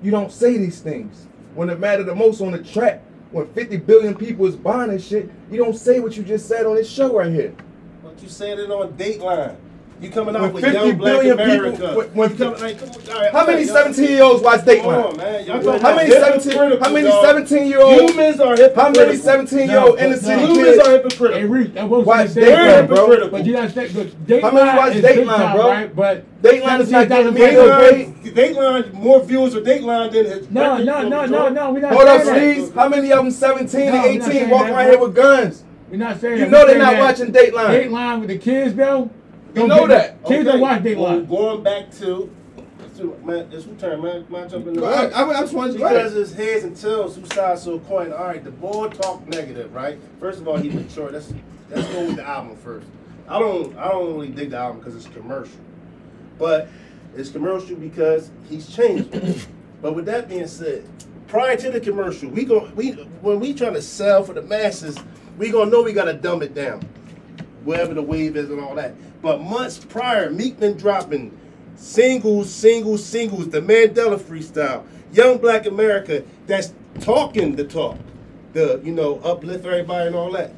you don't say these things. When it matter the most on the track, when 50 billion people is buying this shit, you don't say what you just said on this show right here. But you said it on Dateline. You coming out When with 50 young black America. people- when- when- You coming- like, come on, all right, How many 17 year olds watch Come Dateline? on, man. How many 17? How many 17 year olds? Humans are How many 17 year old No, inner city no. Humans kids? are hypocritical. Hey, Reek, that wasn't Watch Dateline, bro. But you not saying, look, Dateline How many watch Dateline, bro? Right? But Dateline is not giving me $17,000 Dateline, Dateline, more viewers with Dateline than his. No, no, no, no, no. We not Hold up, please. How many of them 17 No, and 18 saying walking around here with guns? We're not saying You that. know they're not that watching Dateline. Dateline with the kids, though. You don't know that. Kids don't watch Well, Dateline. going back to, to man, it's who turn, man, man, jump in the I, I, I just wanted to Because ahead. it's heads and tails, who sides to a coin. All right, the boy talk negative, right? First of all, he mature. Let's let's go with the album first. I don't I don't really dig the album because it's commercial, but it's commercial because he's changing. but with that being said, prior to the commercial, we go we when we trying to sell for the masses, we gonna know we gotta dumb it down, wherever the wave is and all that. But months prior, Meek been dropping singles, singles, singles, the Mandela freestyle, Young Black America, that's talking the talk, the you know uplift everybody and all that.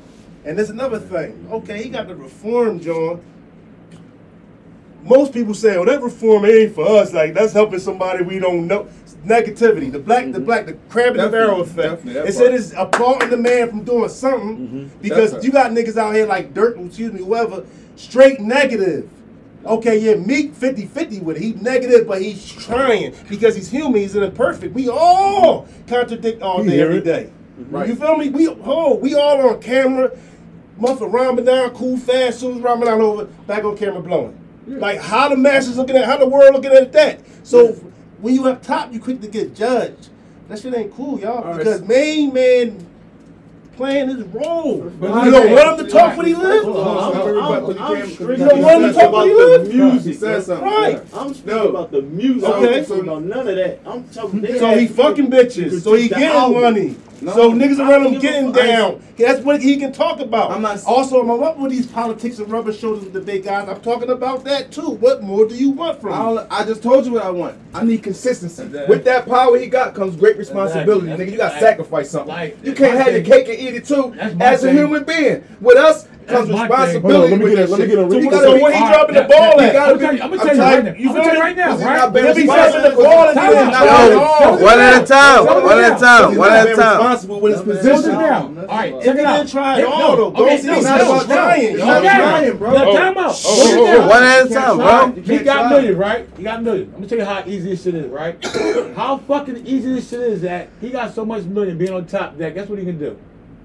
And there's another thing. Okay, he got the reform, John. most people say, "Oh, that reform ain't for us. Like that's helping somebody we don't know." Negativity, the black, the black, the crab in the barrel Mm-hmm. Effect. It said it's applauding the man from doing something because Definitely. you got niggas out here like Durk, excuse me, whoever, straight negative. Okay, yeah, Meek 50-50 with it. He's negative, but he's trying because he's human. He's imperfect. We all contradict all day, every day. Right. You feel me? We oh, we all on camera. Month of Ramadan, cool fast, soon as Ramadan over, back on camera blowing. Like how the masses looking at, how the world looking at that. So when you up top, you quick to get judged. That shit ain't cool, y'all. All right. because main man playing his role. But you don't I- want him to talk when he lives. You don't want him to talk about when he the live. music. He said something. Right. I'm speaking No. about the music. Okay. Okay. So no, none of that. I'm talking. So he fucking bitches. So he critique the getting money. No. so niggas I around him give a getting fuck. down. That's what he can talk about. I'm not- also, I'm up with these politics and rubber shoulders with the big guys. I'm talking about that too. What more do you want from I, me? I just told you what I want. I need consistency. With that power he got comes great responsibility, Exactly. nigga. You got to sacrifice something. like- you can't my have your cake and eat it too. As a thing. human being, with us comes That's thing. responsibility. Hold on, let me get a- that let me get a So you So where he dropping the ball at? I'm gonna tell you. I'm gonna I'm tell you tired- right now. you I'm gonna tell you feel right now. Because he's Right? If he dropping the ball his at the end, Not time, been- oh. One at a time. One at a time. One at a time. responsible with his position. All right, check it out. didn't try Hey, all, though, okay, don't no, say no, he's not no, trying. no, Y'all trying, bro. Time out. Slow it down. One at a time, bro. He got million, right? He got million. I'm gonna tell you how easy this shit is, right? how fucking easy this shit is that he got so much million being on top that guess what he can do?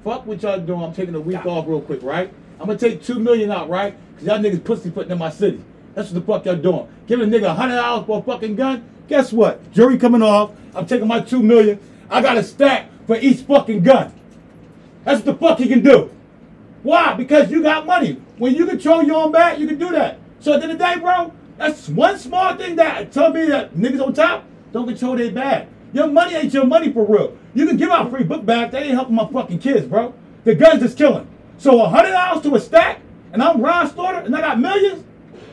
Fuck what y'all doing. I'm taking a week off real quick, right? I'm gonna take two million out, right? Cause y'all niggas pussy putting in my city. That's what the fuck y'all doing. Giving a nigga a hundred dollars for a fucking gun. Guess what? Jury coming off. I'm taking my two million. I got a stack for each fucking gun. That's what the fuck he can do. Why? Because you got money. When you control your own bag, you can do that. So at the end of the day, bro, that's one small thing that tell me that niggas on top don't control their bag. Your money ain't your money for real. You can give out free book bags. That ain't helping my fucking kids, bro. The guns is killing. So a hundred dollars to a stack, and I'm Ron Slaughter, and I got millions,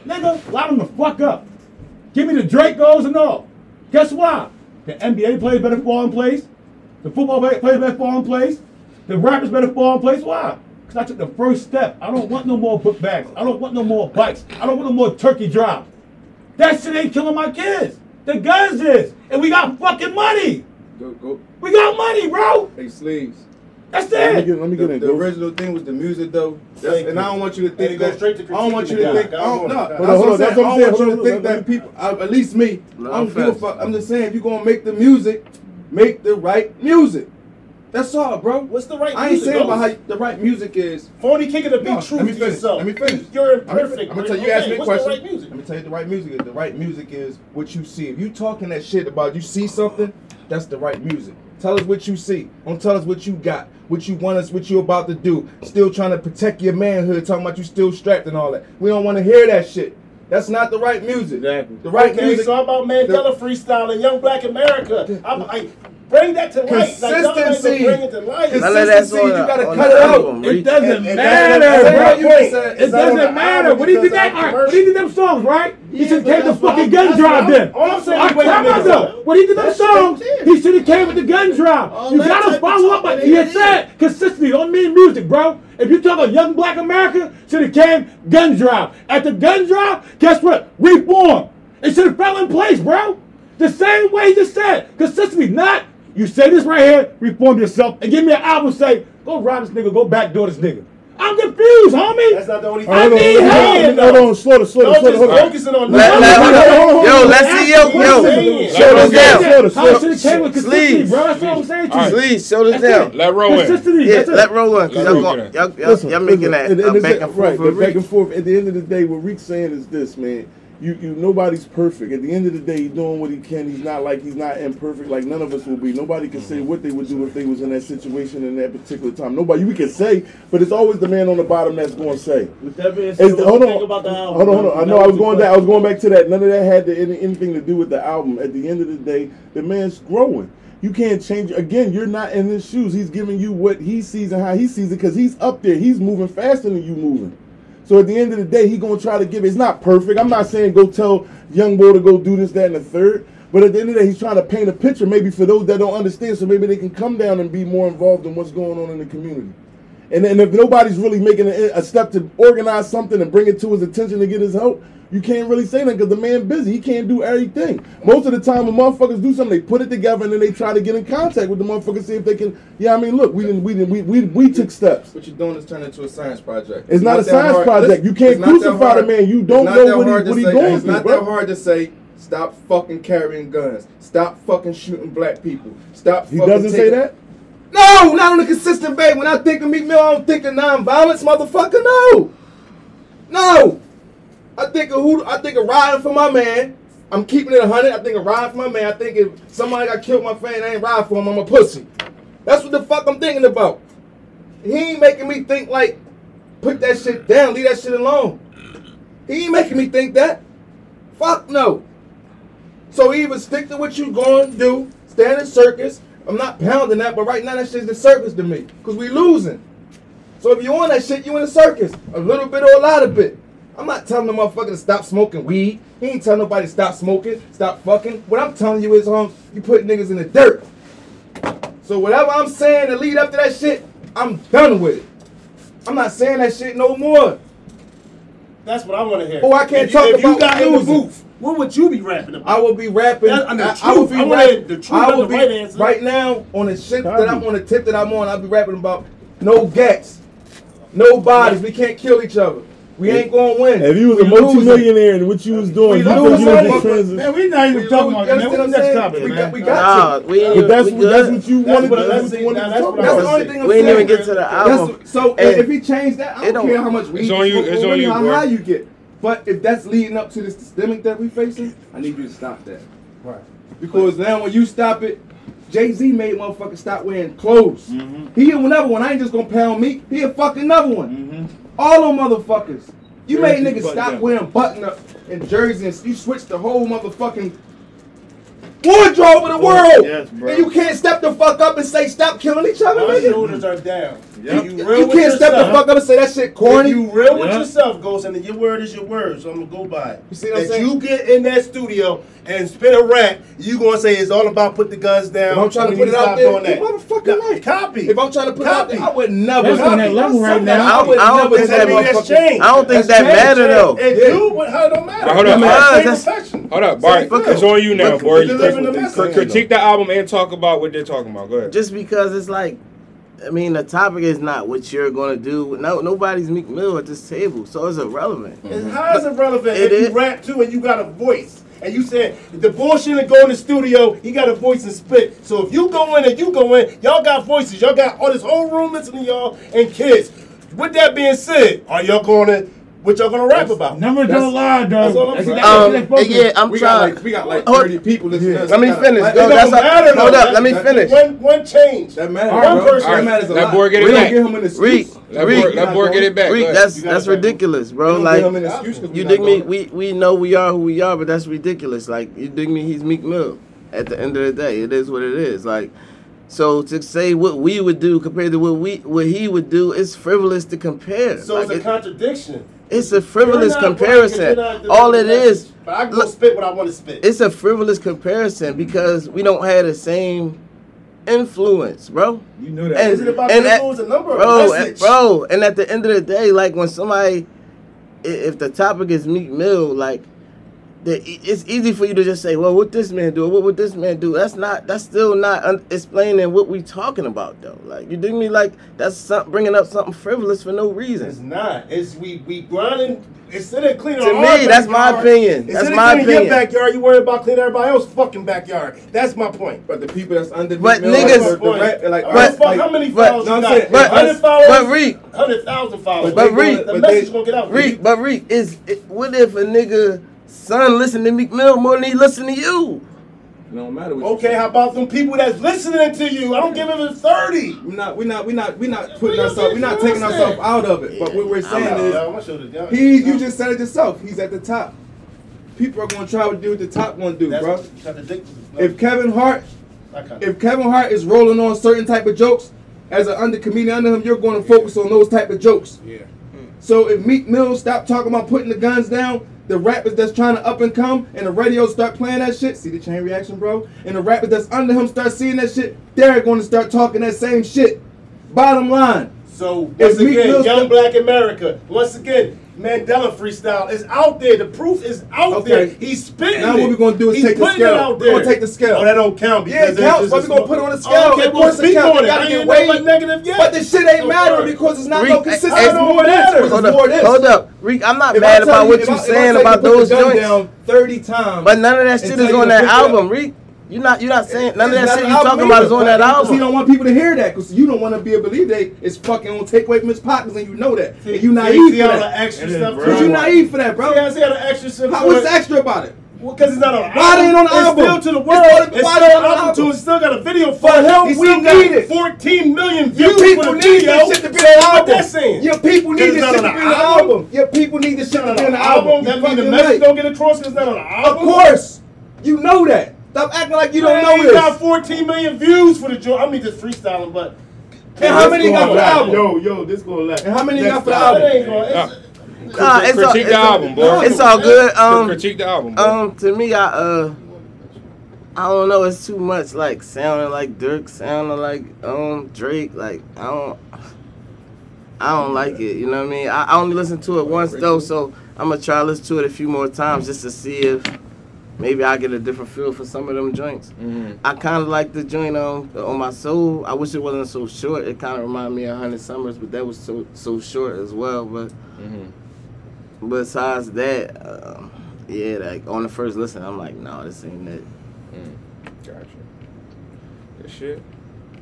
nigga, line them the fuck up. Give me the Drake Dracos and all. Guess why? The NBA players better fall in place. The football players better fall in place. The rappers better fall in place. Why? Because I took the first step. I don't want no more book bags. I don't want no more bikes. I don't want no more turkey drive. That shit ain't killing my kids. The guns is. And we got fucking money. Go, go. We got money, bro. Hey, sleeves. That's Let me it. get, let me The, get in. the Go. original thing was the music, though. That's, Thank and you. I don't want you to think that. straight to I don't want you to think. I don't, no, Hold that's on, what hold I'm on, saying. that's I what I'm don't want you to think that people. At least me. I don't give a fuck. I'm just saying, if you're gonna make the music, make the right music. That's all, bro. What's the right music? I ain't music, saying bro? about how the right music is. Phony king of the No, big truth let me to finish. yourself. Let me finish. You're I'm imperfect. gonna tell you. okay, Ask me a what's question. the right music? Let me tell you the right music is. The right music is what you see. If you talking that shit about you see something, that's the right music. Tell us what you see. Don't tell us what you got, what you want us, what you about to do. Still trying to protect your manhood, talking about you still strapped and all that. We don't want to hear that shit. That's not the right music. Exactly. The right okay, music. so how about Mandela freestyle and Young Black America? I'm, I bring that to light. Like, y'all ain't Consistency. gonna bring it to light. None of that's Consistency, you gotta on cut the it out. It doesn't And- and matter, that's- that's bro. It It's not on doesn't matter. album What do you think because that? All right, what do you think them songs, right? He Yeah, should have but came the that's fucking gun that's drive then. I'm- all I'm saying All is right, wait a time out minute, though. though. What do you them songs? He should have came with the gun drive. All You gotta follow up. talking Like he had said, consistency don't mean music, bro. If you talk about young black America, should have came gun drive. At the gun drive, guess what? Reform. It should have fell in place, bro. The same way he just said. Consistency, not you say this right here, reform yourself, and give me an album say, go rob this nigga, go backdoor this nigga. I'm confused, homie. That's not the only thing. I Hold on, need hold on, hand, hold on, slow down, slow down, Don't slow just down, hold on. focusing on Let- that. let- Hold on, hold on, Yo, let's see, yo, yo. saying. Show this down. Slow down, slow should have came with consistency, Please. bro. That's what I'm saying to you. Please, show this down. it. Let roll in. Consistency. Yeah, let roll on. Y'all, in. y'all, y'all, y'all making that and- and it's- back and forth with back and forth. At the end of the day, what Reek's saying is this, man. You, you, nobody's perfect. At the end of the day, he's doing what he can. He's not like he's not imperfect. Like none of us will be. Nobody can say what they would do if they was in that situation in that particular time. Nobody. We can say, but it's always the man on the bottom that's going to say. With that being said, the, hold on, hold on, hold on. I know I was going back. I was going back to that. None of that had to, any, anything to do with the album. At the end of the day, the man's growing. You can't change. Again, you're not in his shoes. He's giving you what he sees and how he sees it because he's up there. He's moving faster than you moving. So at the end of the day, he gonna try to give. It's not perfect. I'm not saying go tell young boy to go do this, that, and the third. But at the end of the day, he's trying to paint a picture, maybe for those that don't understand, so maybe they can come down and be more involved in what's going on in the community. And, and if nobody's really making a, a step to organize something and bring it to his attention to get his help, you can't really say that because the man busy. He can't do everything. Most of the time, when motherfuckers do something, they put it together and then they try to get in contact with the motherfuckers, see if they can. Yeah, I mean, look, we didn't, we didn't, we we, we took steps. What you're doing is turning into a science project. It's not a science hard- project. You can't it's not crucify the man. You don't know what he- what he say- going It's through, not bro. that hard to say. Stop fucking carrying guns. Stop fucking shooting black people. Stop. He fucking doesn't say that. No, not on a consistent basis. When I think of Meek Mill, I don't think of nonviolence, motherfucker. No, no. I think of who. I think of riding for my man. I'm keeping it hundred. I think of riding for my man. I think if somebody got killed, my friend, I ain't ride for him. I'm a pussy. That's what the fuck I'm thinking about. He ain't making me think like, put that shit down, leave that shit alone. He ain't making me think that. Fuck no. So either stick to what you going to do, stand in circus. I'm not pounding that, but right now that shit's the circus to me. Cause we losing. So if you on that shit, you in the circus. A little bit or a lot of bit. I'm not telling the motherfucker to stop smoking weed. He ain't telling nobody to stop smoking, stop fucking. What I'm telling you is um you put niggas in the dirt. So whatever I'm saying to lead up to that shit, I'm done with it. I'm not saying that shit no more. That's what I want to hear. Oh, I can't if you, talk if you about got in the booth, what would you be rapping about? I will be rapping. That- I mean, I, I truth. be I rapping. the truth, I the be right right now on the shit that I'm on the tip that I'm on. I'll be rapping about no gats, no bodies. We can't kill each other. We ain't gonna win. If you was a We losing. multimillionaire and what you was doing, We you think losing, you was motherfucker. Man, we not even We talking lose- about you that, man. understand What's what next topic, We man? got, we Nah, got we ain't But that's we what that's what you That's wanted. what- That's that's what it. you wanted Now to that's talk what That's about. the only thing I'm saying. We ain't saying. even get to the album. That's, so if he changed that, I don't don't- care how much we It's you on you- it's on you, how high you get. But if that's leading up to this systemic that we facing, I need you to stop that. Right. Because now when you stop it, Jay Z made motherfuckers stop wearing clothes. Mm-hmm. He another one. I ain't just gonna pound me. He a fucking another one. All them motherfuckers. You made niggas stop down. wearing button up and jerseys. And you switched the whole motherfucking wardrobe of the world. Yes, bro. And you can't step the fuck up and say stop killing each other, My nigga. shoulders are down. Yep. If You, real with can't step the fuck up and say that shit If corny. you real with Yeah. yourself, Ghost, and your word is your word, so I'm gonna go by it. You see what I'm saying? you get in that studio and spit a rap, you gonna say it's all about put the guns down. If I'm trying to put it out there, doing that. you motherfucking No, right. Copy. If I'm trying to put it out there, I would never. That's on that copy. level right now. I would I don't never think tell that a that's motherfucker- I don't think That's that matter though. It Yeah. do, but how it don't matter? Hold up, hold up. profession. Hold up, Bart. It's on you now, Look, boy. we delivering the message. critique the album and talk about what they're talking about. Go ahead. Just because it's like, I mean, the topic is not what you're gonna do. No, nobody's Meek Mill at this table, so it's irrelevant. And how is it relevant It if is. you rap too and you got a voice? And you said the bullshit and go in the studio, he got a voice and spit. So if you go in and you go in, y'all got voices. Y'all got all this whole room listening to y'all and kids. With that being said, are y'all gonna what y'all gonna rap about? Numbers That's- don't lie, that's all. I'm saying. Um, That's focus. yeah, I'm we got trying. like we got like Hold- 30 people listening. to us. Let me finish. like, it that's don't a- matter, hold up, let me that- finish. One one change. That matters, One bro. person. That matters a Let lot. boy get it we don't give him an excuse. Reek, Let Reek, boy, let boy get it back. Go Reek, that's that's ridiculous, bro. don't Like, give him an excuse 'cause we you not dig me? We we know we are who we are, but that's ridiculous. Like, you dig me? He's Meek Mill. At the end of the day, it is what it is. Like, so to say what we would do compared to what we what he would do, it's frivolous to compare. So Like, it's a it- contradiction. It's a frivolous comparison. black, you're not All it is. But I can look- spit what I want to spit. it's a frivolous comparison because we don't have the same influence, bro. You know that. And- Is it about and the at- influence and number? bro, and, bro, and at the end of the day, like when somebody, if the topic is Meek Mill, like, the, it's easy for you to just say, "Well, what this man do? What would this man do?" That's not. That's still not un- explaining what we talking about, though. Like, you dig me? Like, that's some, bringing up something frivolous for no reason. It's not. It's we we grinding. Instead of cleaning To our me, that's my backyard, opinion. Instead That's of my cleaning opinion. your backyard, you worry about cleaning everybody else's fucking backyard. That's my point. But the people that's under But Meek niggas- like, the like, But, But- fuck, how many but- followers no, you I'm got? saying- but- hundred but. Reek- hundred thousand followers. But they Reek- the but message they- gonna get out. Reek, but Reek is it, what if a nigga son listen to Meek Mill more than he listen to you? It don't matter what Okay, how about some people that's listening to you? I don't give them a thirty. We're not, we're not, we're not, we're not putting What ourselves, we're not taking ourselves out of it. But what we're saying is, Yo, my shoulders he, you just said it yourself. He's at the top. People are gonna try to do what the top one do, That's bro. contradictory. If Kevin Hart, if Kevin Hart is rolling on certain type of jokes, as an under comedian under him, you're going to focus on those type of jokes. Yeah. So if Meek Mill stop talking about putting the guns down, the rappers that's trying to up and come and the radio start playing that shit, see the chain reaction, bro? And the rappers that's under him start seeing that shit, they're going to start talking that same shit. Bottom line, So once again, young black America. Once again, Mandela freestyle is out there. The proof is out Okay. there. He's spitting Now it. what we're gonna do is He's take the scale. It out We there. gonna take the scale. Oh, that don't count Yeah, because it counts, but just we gonna put it on the Oh, scale. okay, of well, course it speak counts. on It it. gotta I get ain't weighed. negative yet. But the shit ain't So matter because it's not Reek, no consistency. eh, It's more this. Hold up, this. hold up, Reek. I'm not If mad about you- what you're I- I saying about those joints. down Thirty times. But none of that shit is on that pick up. album, Reek. You're not, you're not saying none of that shit you album talking about is on that but- Because you don't want people to hear that because you don't want to be able to believe they it's fucking gonna take away from his pockets and you know that. And you See- naive see for all the that. extra stuff. Because you naive for that, bro. See, I see how the extra stuff. How what's extra about it? Well, because it's not on the Why they ain't on the it's album? still to the It's world. still- It's why still they on on the album album? too. It's still got a video for For it. him, He we still got need it. 14 million Your views people for the need video. this shit to be So on the what album. that saying? Your people need Because this shit to be on the album. Your people need this shit to Not be on on the the album. album. You That mean the fucking message don't get across because it's not on the album. Of course. You know that. Stop acting like you don't Man, know he this. got 14 million views for the joint. I mean, just freestyling, but. And how many you got for the album? Yo, yo, this gonna last. And how many you got for the It album? ain't gonna- it's- Nah, it's all, critique it's the all- album, boy. It's all good. Um, critique the album, boy. Um, to me, I uh, I don't know. It's too much like sounding like Durk, sounding like um Drake. Like I don't, I don't like it. You know what I mean? I, I only listened to it once though, so I'm gonna try to listen to it a few more times just to see if maybe I get a different feel for some of them joints. Mhm. I kind of like the joint um, on my soul. I wish it wasn't so short. It kind of reminded me of Hundred Summers, but that was so so short as well. But Mhm. besides that, uh, yeah, like on the first listen, I'm like, no, this ain't it. Mm. Gotcha. Good shit.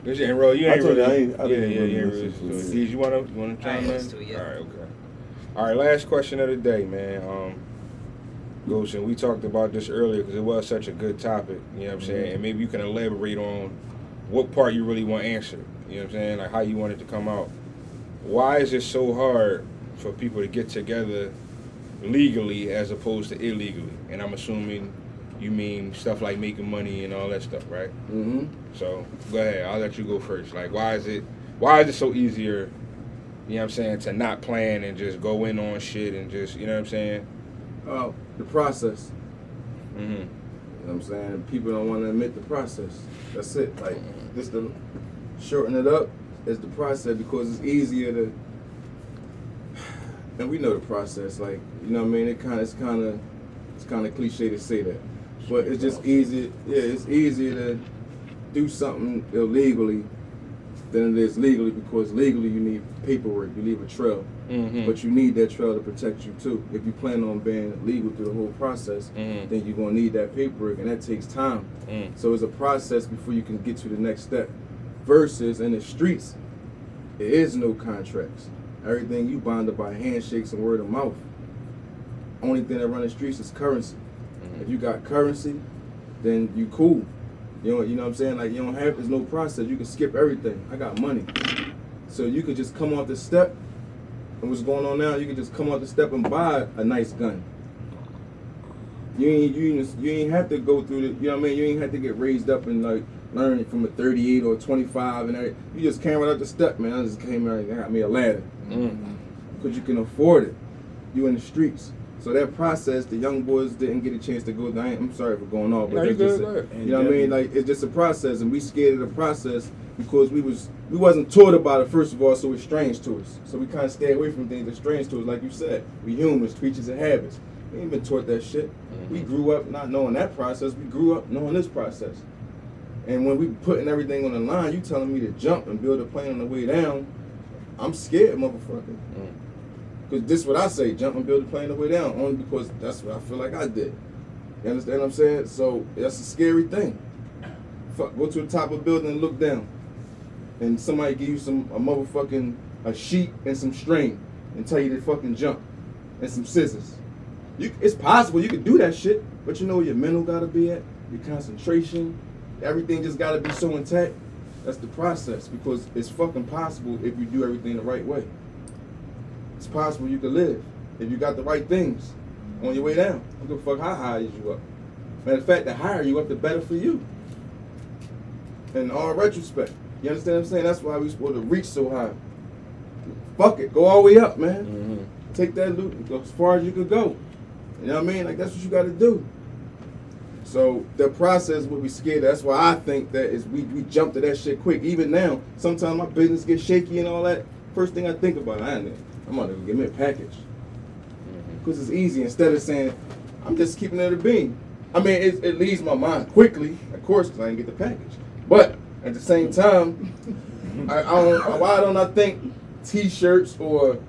Good shit. And Ro, you I ain't told you, really. I ain't- I yeah, didn't yeah, really you ain't listen really. to listen it. to it. Did you want to you want to I chime ain't in? listened to it yet. All right, okay. All right, last question of the day, man. Um, Ghost, and we talked about this earlier because it was such a good topic. You know what I'm Mm-hmm. saying? And maybe you can elaborate on what part you really want answered. You know what I'm saying? Like how you want it to come out. Why is it so hard for people to get together legally as opposed to illegally? And I'm assuming you mean stuff like making money and all that stuff, right? Mm-hmm. So go ahead. I'll let you go first. Like, why is it? Why is it so easier? You know what I'm saying to not plan and just go in on shit and just you know what I'm saying? Uh, the process. Mm-hmm. You know what I'm saying? People don't want to admit the process. That's it. Like, just to shorten it up, is the process because it's easier to. And we know the process. Like, you know what I mean? It kind of, it's kind of, it's kind of cliche to say that, but it's just easy. Yeah, it's easier to do something illegally than it is legally because legally you need paperwork, you leave a trail. Mm-hmm. But you need that trail to protect you too. If you plan on being legal through the whole process, Mhm. then you're gonna need that paperwork, and that takes time. Mm. So it's a process before you can get to the next step. Versus in the streets, there is no contracts. Everything you bonded by handshakes and word of mouth. Only thing that run the streets is currency. Mhm. If you got currency, then you cool. You know, you know what I'm saying? Like you don't have there's no process. You can skip everything. I got money. So you could just come off the step and what's going on now, you can just come off the step and buy a nice gun. You ain't you ain't, you ain't have to go through the you know what I mean? You ain't have to get raised up and like learn it from a 38 or a 25 and everything. You just came right up the step, man. I just came out and got me a ladder. Mm. Because you can afford it. You in the streets. So that process, the young boys didn't get a chance to go. I ain't, I'm sorry for going off, but No, you just a- you know what I mean. Like it's just a process, and we scared of the process because we was we wasn't taught about it first of all, so it's strange to us. So we kind of stay away from things that's strange to us. Like you said, we humans, creatures of habits. We ain't been taught that shit. We grew up not knowing that process. We grew up knowing this process. And when we putting everything on the line, you telling me to jump and build a plane on the way down. I'm scared, motherfucker. Mm. Because this is what I say, jump and build a plane on the way down. Only because that's what I feel like I did. You understand what I'm saying? So that's a scary thing. Fuck, go to the top of a building and look down. And somebody give you some a motherfucking a sheet and some string and tell you to fucking jump. And some scissors. You, it's possible you can do that shit, but you know your mental gotta be at, your concentration, everything just gotta be so intact. That's the process because it's fucking possible if you do everything the right way. It's possible you can live if you got the right things on your way down. I don't give a fuck how high is you up. Matter of fact, the higher you up, the better for you. In all retrospect, you understand what I'm saying? That's why we supposed to reach so high. Fuck it, go all the way up, man. Mm-hmm. Take that loot and go as far as you could go. You know what I mean? Like that's what you got to do. So the process would be scared. That's why I think that is we, we jump to that shit quick. Even now, sometimes my business gets shaky and all that. First thing I think about, I ain't, I'm gonna go get me a package. because it's easy instead of saying, I'm just keeping it a bean. I mean, it, it leaves my mind quickly, of course, because I didn't get the package. But at the same time, I, I don't, why don't I think T-shirts or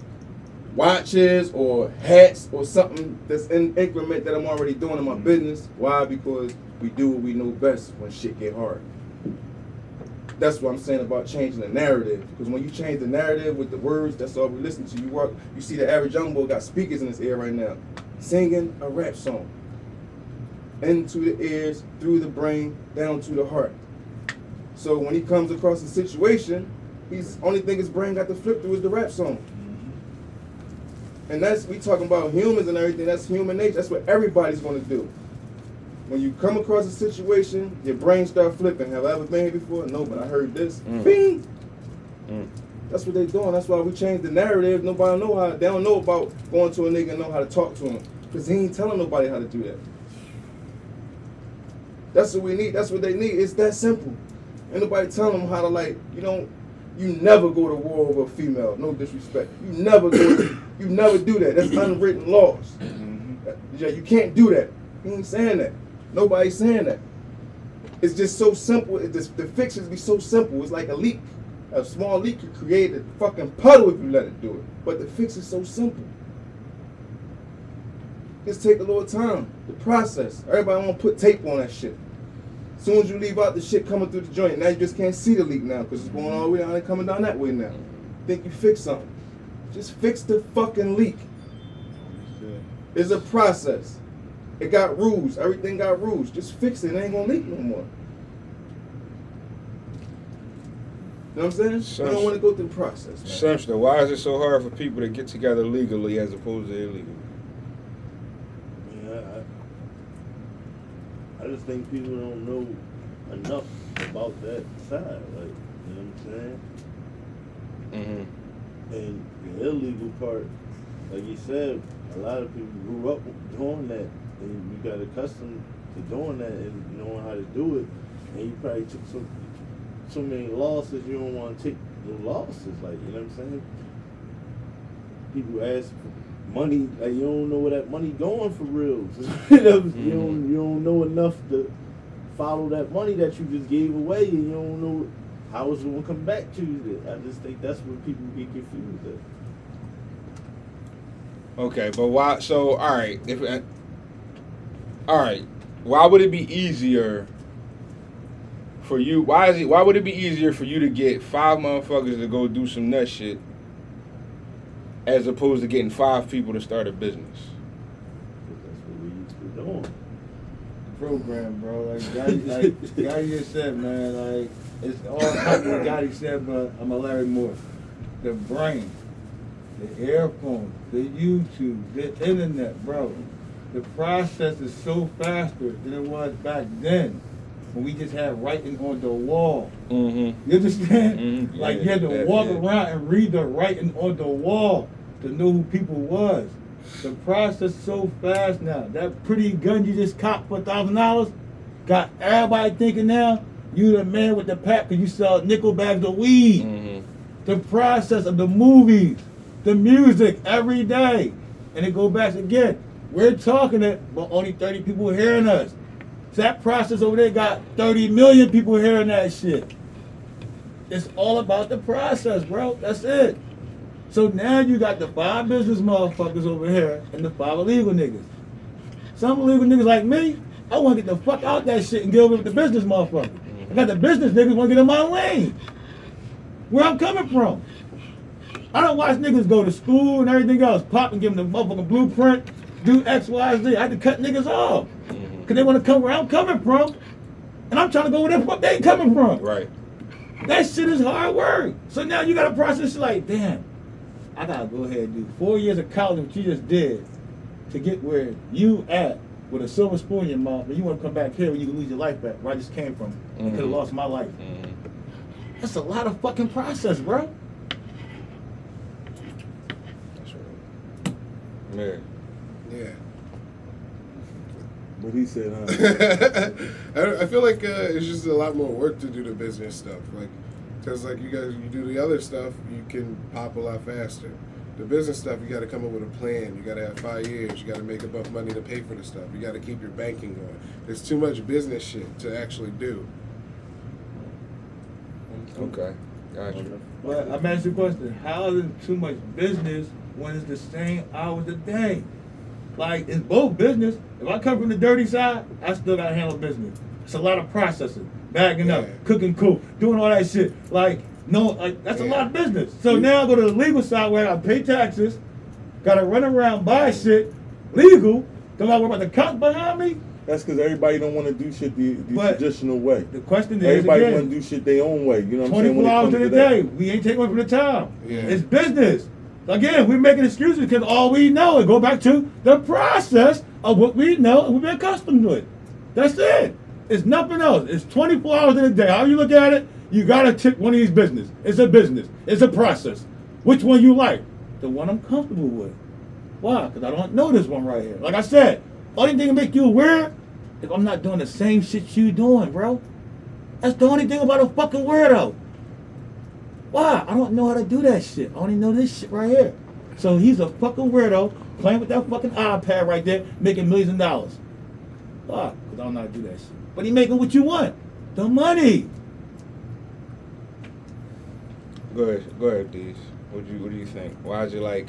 watches or hats or something that's in increment that I'm already doing in my business? Why? Because we do what we know best when shit get hard. That's what I'm saying about changing the narrative. Because when you change the narrative with the words, that's all we listen to. You walk, you see the average young boy got speakers in his ear right now, singing a rap song. Into the ears, through the brain, down to the heart. So when he comes across a situation, he's only thing his brain got to flip through is the rap song. And that's we talking about humans and everything. That's human nature. That's what everybody's gonna do. When you come across a situation, your brain start flipping. Have I ever been here before? No, but I heard this. Mm. Bing. Mm. That's what they doing. That's why we changed the narrative. Nobody know how. They don't know about going to a nigga and know how to talk to him because he ain't telling nobody how to do that. That's what we need. That's what they need. It's that simple. Ain't nobody telling them how to like. You don't. You never go to war over a female. No disrespect. You never go. you never do that. That's unwritten laws. Mm-hmm. Yeah, you can't do that. He ain't saying that. Nobody's saying that. It's just so simple. It just, the fixes be so simple. It's like a leak. A small leak could create a fucking puddle if you let it do it. But the fix is so simple. Just take a little time. The process. Everybody want to put tape on that shit. As soon as you leave out the shit coming through the joint, now you just can't see the leak now because it's going all the way down and coming down that way now. Think you fix something. Just fix the fucking leak. It's a process. It got rules. Everything got rules. Just fix it. It ain't gonna leak no more. You know what I'm saying? I don't want to go through the process. Man. Why is it so hard for people to get together legally as opposed to illegally? Yeah, I, just think people don't know enough about that side. Like, you know what I'm saying? Mm-hmm. And the illegal part, like you said, a lot of people grew up doing that, and you got accustomed to doing that and knowing how to do it, and you probably took so so many losses. You don't want to take the losses, like you know what I'm saying. People ask for money, like you don't know where that money going for real. you, know, you don't you don't know enough to follow that money that you just gave away, and you don't know how it's gonna come back to you. I just think that's where people get confused. At. Okay, but why? So, all right, if uh, all right, why would it be easier for you? Why is it? Why would it be easier for you to get five motherfuckers to go do some nut shit, as opposed to getting five people to start a business? That's what we used to doing. program, bro. Like Gotti, like Gotti just said, man. Like it's all like what Gotti said, but I'm a Larry Moore. The brain, the earphones, the YouTube, the internet, bro. The process is so faster than it was back then when we just had writing on the wall. Mm-hmm. You understand? Mhm. Like you had to yeah, walk yeah. around and read the writing on the wall to know who people was. The process so fast now. That pretty gun you just copped for thousand dollars got everybody thinking now you the man with the pack because you sell nickel bags of weed. Mm-hmm. The process of the movies, the music every day, and it go back again. We're talking it, but only 30 people hearing us. So that process over there got 30 million people hearing that shit. It's all about the process, bro. That's it. So now you got the five business motherfuckers over here and the five illegal niggas. Some illegal niggas like me, I want to get the fuck out that shit and over with the business motherfuckers. I got the business niggas want to get in my lane. Where I'm coming from. I don't watch niggas go to school and everything else, pop and give them the motherfucking blueprint, do X, Y, Z. I had to cut niggas off. Because they want to come where I'm coming from. And I'm trying to go where the fuck they coming from. Right. That shit is hard work. So now you got to process like, damn, I got to go ahead and do four years of college, what you just did, to get where you at with a silver spoon in your mouth, and you want to come back here where you can lose your life back, where I just came from. I could have mm-hmm. lost my life. Mm-hmm. That's a lot of fucking process, bro. That's right. Yeah. Yeah. What he said, huh? I, I feel like uh, it's just a lot more work to do the business stuff. Like, because like you guys, you do the other stuff, you can pop a lot faster. The business stuff, you got to come up with a plan. You got to have five years. You got to make enough money to pay for the stuff. You got to keep your banking going. There's too much business shit to actually do. Okay, gotcha. But I'm asking you a question. How is it too much business when it's the same hours a day? Like, it's both business. If I come from the dirty side, I still gotta handle business. It's a lot of processing, bagging up, cooking cool, doing all that shit. Like, no, like that's a lot of business. So now I go to the legal side where I pay taxes, gotta run around buy shit legal. Don't gotta worry about the cops behind me. That's because everybody don't want to do shit the, the traditional way. The question is everybody want to do shit their own way. You know what I'm saying? 24 hours in a day. We ain't taking away from the time. Yeah. It's business. Again, we're making excuses because all we know is go back to the process of what we know and we've been accustomed to it. That's it. It's nothing else. It's 24 hours in a day. How you look at it, you gotta tick one of these business. It's a business. It's a process. Which one you like? The one I'm comfortable with. Why? Because I don't know this one right here. Like I said, only thing that make you aware if I'm not doing the same shit you doing, bro. That's the only thing about a fucking weirdo. Why? I don't know how to do that shit. I only know this shit right here. So he's a fucking weirdo playing with that fucking iPad right there, making millions of dollars. Why? Because I don't know how to do that shit. But he making what you want. The money. Go ahead, go ahead, Deez. What do you What do you think? Why is it like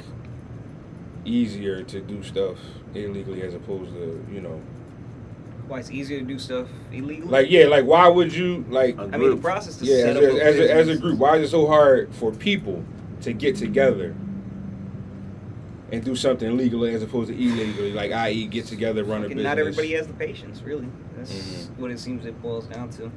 easier to do stuff illegally as opposed to you know? Why it's easier to do stuff illegally? Like yeah, like why would you like? I mean, the process to yeah, set as, up a, a as, a, as a group, why is it so hard for people to get together and do something legally as opposed to illegally? Like, i.e., get together, run a business. Not everybody has the patience, really. That's Mhm. what it seems it boils down to.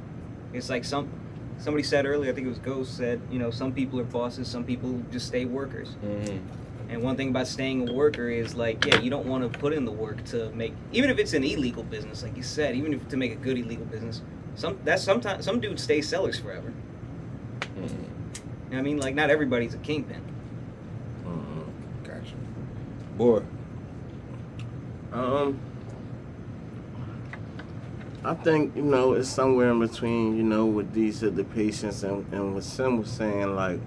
It's like some somebody said earlier. I think it was Ghost said, you know, some people are bosses, some people just stay workers. Mhm. And one thing about staying a worker is like, yeah, you don't want to put in the work to make, even if it's an illegal business, like you said, even if to make a good illegal business. Some that's sometimes some dudes stay sellers forever. Mm-hmm. You know I mean, like not everybody's a kingpin. Gotcha. Boy. Um, I think you know it's somewhere in between. You know, what Deez said, the patience, and, and what Sim was saying, like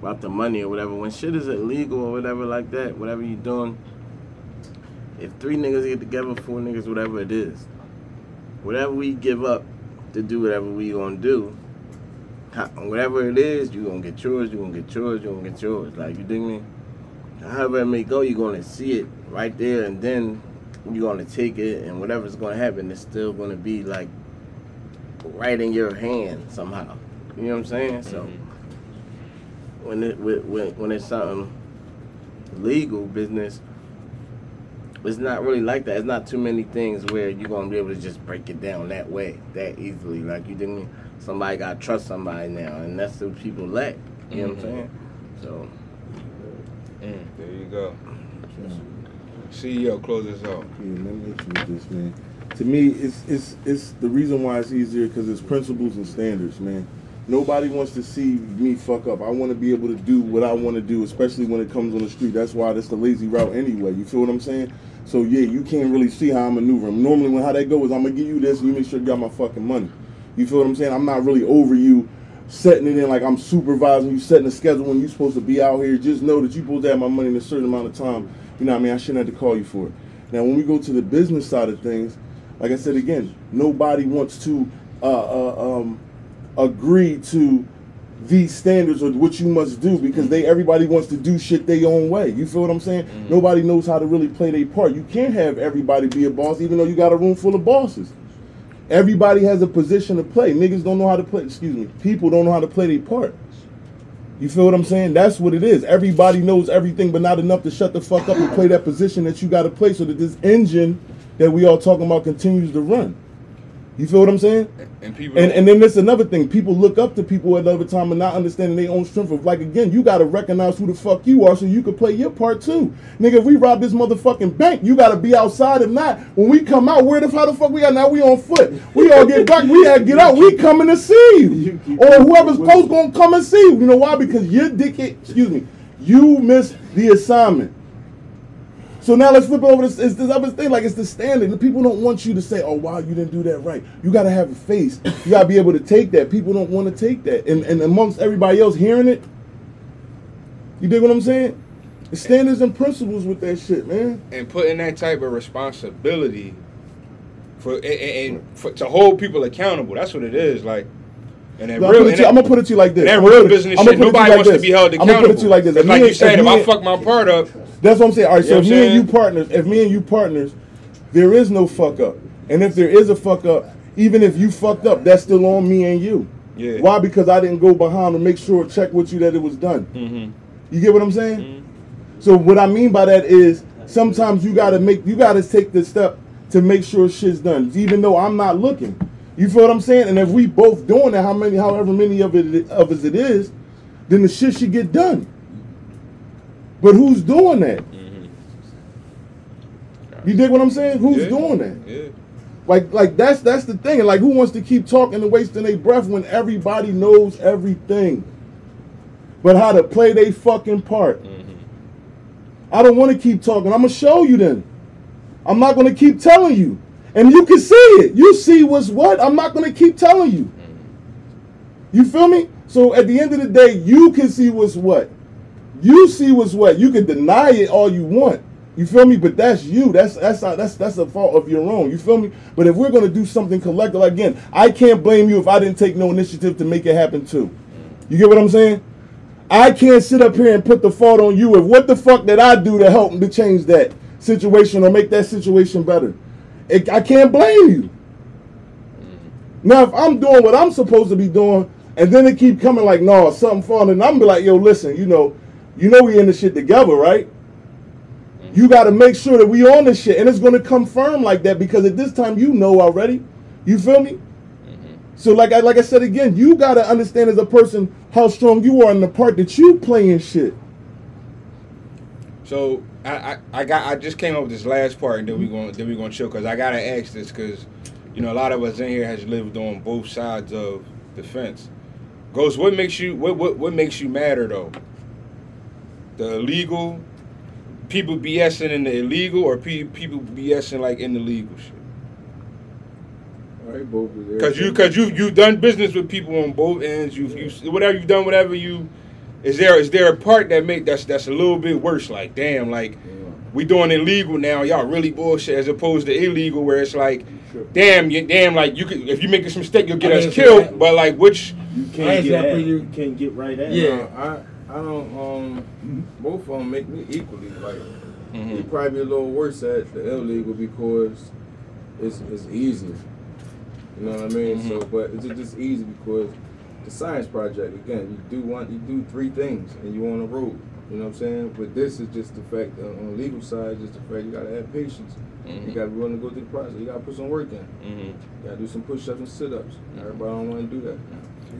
about the money or whatever. When shit is illegal or whatever like that, whatever you doing, if three niggas get together, four niggas, whatever it is, whatever we give up to do whatever we gonna do, whatever it is, you gonna get yours, you gonna get yours, you gonna get yours. Like you dig me? However it may go, you're gonna see it right there, and then you're gonna take it, and whatever's gonna happen, it's still gonna be like right in your hand somehow. You know what I'm saying? So mm-hmm. When it when when, when it's something legal business, it's not really like that. It's not too many things where you're gonna be able to just break it down that way, that easily. Like you didn't. Somebody gotta trust somebody now, and that's what people lack. You know what I'm Mhm. saying? So. Mm, there you go. CEO, close this out. Yeah, let me hit you with this, man. To me, it's it's it's the reason why it's easier because it's principles and standards, man. Nobody wants to see me fuck up. I want to be able to do what I want to do, especially when it comes on the street. That's why that's the lazy route anyway. You feel what I'm saying? So yeah, you can't really see how I'm maneuvering. Normally, when how that goes, is I'm gonna give you this, and you make sure you got my fucking money. You feel what I'm saying? I'm not really over you setting it in like I'm supervising you, setting a schedule when you're supposed to be out here. Just know that supposed to have my money in a certain amount of time. You know what I mean? I shouldn't have to call you for it. Now, when we go to the business side of things, like I said again, nobody wants to uh, uh, um, agree to these standards or what you must do because they everybody wants to do shit their own way. You feel what I'm saying? Mm-hmm. Nobody knows how to really play their part. You can't have everybody be a boss, even though you got a room full of bosses. Everybody has a position to play. Niggas don't know how to play. Excuse me. People don't know how to play their part. You feel what I'm saying? That's what it is. Everybody knows everything, but not enough to shut the fuck up and play that position that you got to play so that this engine that we all talking about continues to run. You feel what I'm saying? And people And and then there's another thing. People look up to people at another time and not understanding their own strength of like again, you gotta recognize who the fuck you are so you can play your part too. Nigga, if we rob this motherfucking bank, you gotta be outside. If not, when we come out, where the how the fuck we are now? We on foot. We all get back, we had to get out, we coming to see you. Or whoever's post gonna come and see you. You know why? Because your dickhead, excuse me, you missed the assignment. So now let's flip over this. It's this other thing, like it's the standard. The people don't want you to say, "Oh, wow, you didn't do that right." You got to have a face. You got to be able to take that. People don't want to take that, and and amongst everybody else hearing it, You dig what I'm saying? It's standards and principles with that shit, man. and putting that type of responsibility for and and for, to hold people accountable. That's what it is. Like, and that No, I'm, gonna put it and to you, I'm gonna put it to you like this. that real business I'm shit. put it to you Nobody like wants to be held accountable. I'm gonna put it to you like this. If like you said, if I fuck my part up, That's what I'm saying. All right, so if me and you partners, if me and you partners, there is no fuck up. And if there is a fuck up, even if you fucked up, that's still on me and you. Yeah. Why? Because I didn't go behind to make sure, check with you that it was done. Mhm. You get what I'm saying? So what I mean by that is sometimes you gotta make you gotta take the step to make sure shit's done, even though I'm not looking. You feel what I'm saying? And if we both doing it, how many, however many of it of us it is, then the shit should get done. But who's doing that? Mm-hmm. You dig what I'm saying? Who's Yeah. doing that? yeah. Like, like that's that's the thing. And like, who wants to keep talking and wasting their breath when everybody knows everything, but how to play their fucking part? Mm-hmm. I don't want to keep talking. I'm gonna show you then. I'm not gonna keep telling you, and you can see it. You see what's what. I'm not gonna keep telling you. You feel me? So at the end of the day, you can see what's what. You see what's what. You can deny it all you want. You feel me? But that's you. That's that's that's that's a fault of your own. You feel me? But if we're gonna do something collective, again, I can't blame you if I didn't take no initiative to make it happen too. You get what I'm saying? I can't sit up here and put the fault on you if what the fuck did I do to help to change that situation or make that situation better. It, I can't blame you. Mm-hmm. Now, if I'm doing what I'm supposed to be doing, and then it keep coming like, no, something falling, and I'm be like, yo, listen, you know, you know we in this shit together, right? Mm-hmm. You got to make sure that we on this shit, and it's gonna come firm like that because at this time you know already. You feel me? Mm-hmm. So like I like I said again, you got to understand as a person how strong you are in the part that you play in shit. So I, I, I got I just came up with this last part and then we going then we gonna chill because I gotta ask this because you know a lot of us in here has lived on both sides of the fence. Ghost, what makes you what what, what makes you madder though? The illegal people BSing in the illegal or pe- people BSing like in the legal shit? All right, both. Cause you, cause you, you've done business with people on both ends. You've, you, whatever you've done, whatever you, is there, is there a part that make that's that's a little bit worse? Like, damn, like we doing illegal now. Y'all really bullshit as opposed to illegal, where it's like, damn, you, damn, like you could, if you make this mistake, you'll get I us killed. so- But like, which You can't get that at, you. you can't get right at. Yeah. it. No, I I don't um both of them make me equally like Mhm. you probably be a little worse at the illegal because it's it's easy. You know what I mean? So but it's just easy because the science project again, you do want you do three things and you on the road. You know what I'm saying? But this is just the fact that on the legal side, just the fact you gotta have patience. You mm-hmm. gotta be willing to go through the process. You gotta put some work in. Mhm. You gotta do some push ups and sit ups. Mm-hmm. Everybody don't wanna do that.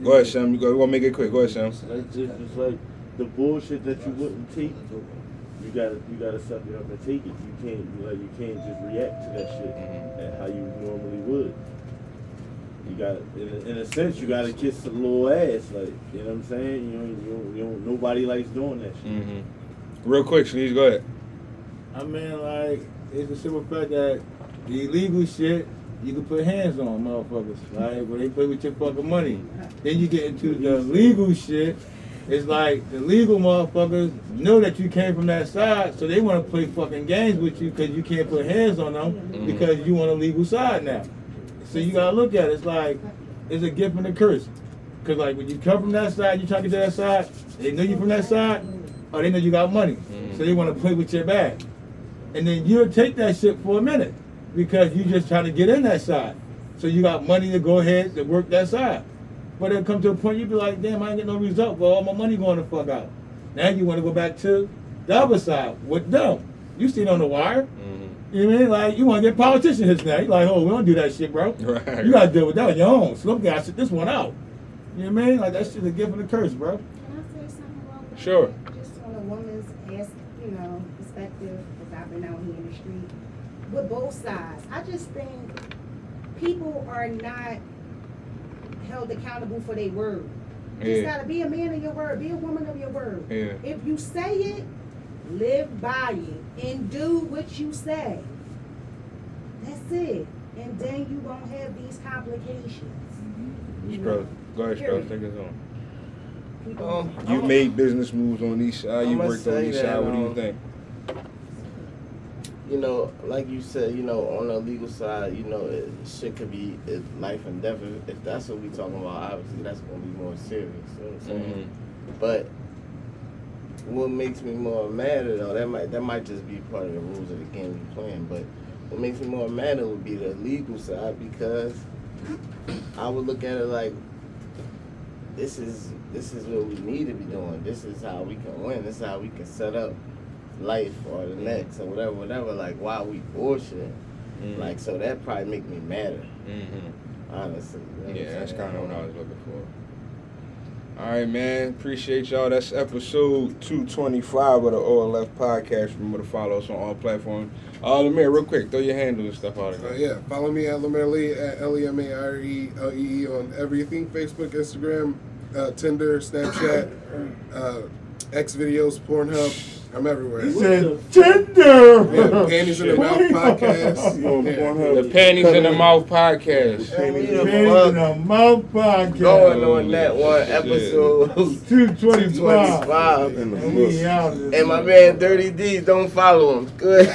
Go ahead, Sam. You go. We're gonna make it quick. Go ahead, Sam. It's just it's like the bullshit that you wouldn't take. You gotta you gotta suck it up and take it. You can't you like you can't just react to that shit mm-hmm. and how you normally would. You got in, a- in a sense you gotta kiss a little ass, like you know what I'm saying. You know you you don't nobody likes doing that shit. Mm-hmm. Real quick, Sleeves. Go ahead. I mean, like, it's a simple fact that the illegal shit, you can put hands on motherfuckers, right? When they play with your fucking money. Then you get into the legal shit. It's like the legal motherfuckers know that you came from that side, so they want to play fucking games with you because you can't put hands on them because you on a legal side now. So you gotta look at it. It's like it's a gift and a curse. Cause like when you come from that side, you try to get to that side. They know you from that side, or they know you got money, mm-hmm. so they want to play with your bag. And then you'll take that shit for a minute because you just trying to get in that side. So you got money to go ahead to work that side. But it'll come to a point you be like, damn, I ain't get no result. Well, all my money going to fuck out. Now you want to go back to the other side with them. You seen on the wire. Mm-hmm. You know what I mean? Like, you want to get politician hits now. You like, oh, we don't do that shit, bro. Right. You got to deal with that on your own. So I'm going this one out. You know what I mean? Like, that shit's a gift and a curse, bro. Can I say something wrong with Sure. Just on a woman's ass, you know, perspective, because I've been out here in the street, with both sides. I just think people are not held accountable for their word. You just gotta be a man of your word, be a woman of your word. Yeah. If you say it, live by it and do what you say. That's it. And then you won't have these complications. You know? Strauss. Go ahead, Strauss. Take us on. Um, You made business moves on each side. You worked on say each that, side. What do you um, think? you know, like you said, you know, on the legal side, you know, it, shit could be it, life and death. If, if that's what we talking about, obviously that's gonna be more serious. You know what I'm saying? But what makes me more mad though, that might that might just be part of the rules of the game we playing. But what makes me more mad would be the legal side because I would look at it like this is this is what we need to be doing. This is how we can win. This is how we can set up life or the next or whatever, whatever. Like why we bullshit. Like so that probably make me madder. Mm-hmm. Honestly. you know Yeah, that's kind of what I was looking for. All right, man. Appreciate y'all. That's episode 225 of the OLF Podcast. Remember to follow us on all platforms. Uh, Lemaire, real quick, throw your handle and stuff out Uh, yeah, follow me at Lemare Lee at L E M A R E L E E on everything Facebook, Instagram, uh, Tinder, Snapchat, uh, X videos, Pornhub. I'm everywhere. He said Tinder. Yeah, Panties in the Mouth podcast. On Yeah. The Panties in the Mouth Podcast. Panties in the mouth podcast. Going on that one Shit. episode. 225. 225. And we out of And my man Dirty D, don't follow him. Good.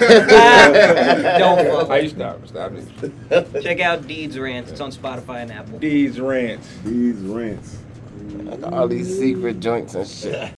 Don't fuck. How you stop? Stop it. Check out Deez Rants. It's on Spotify and Apple. Deez rants. These rants. All these secret joints and shit.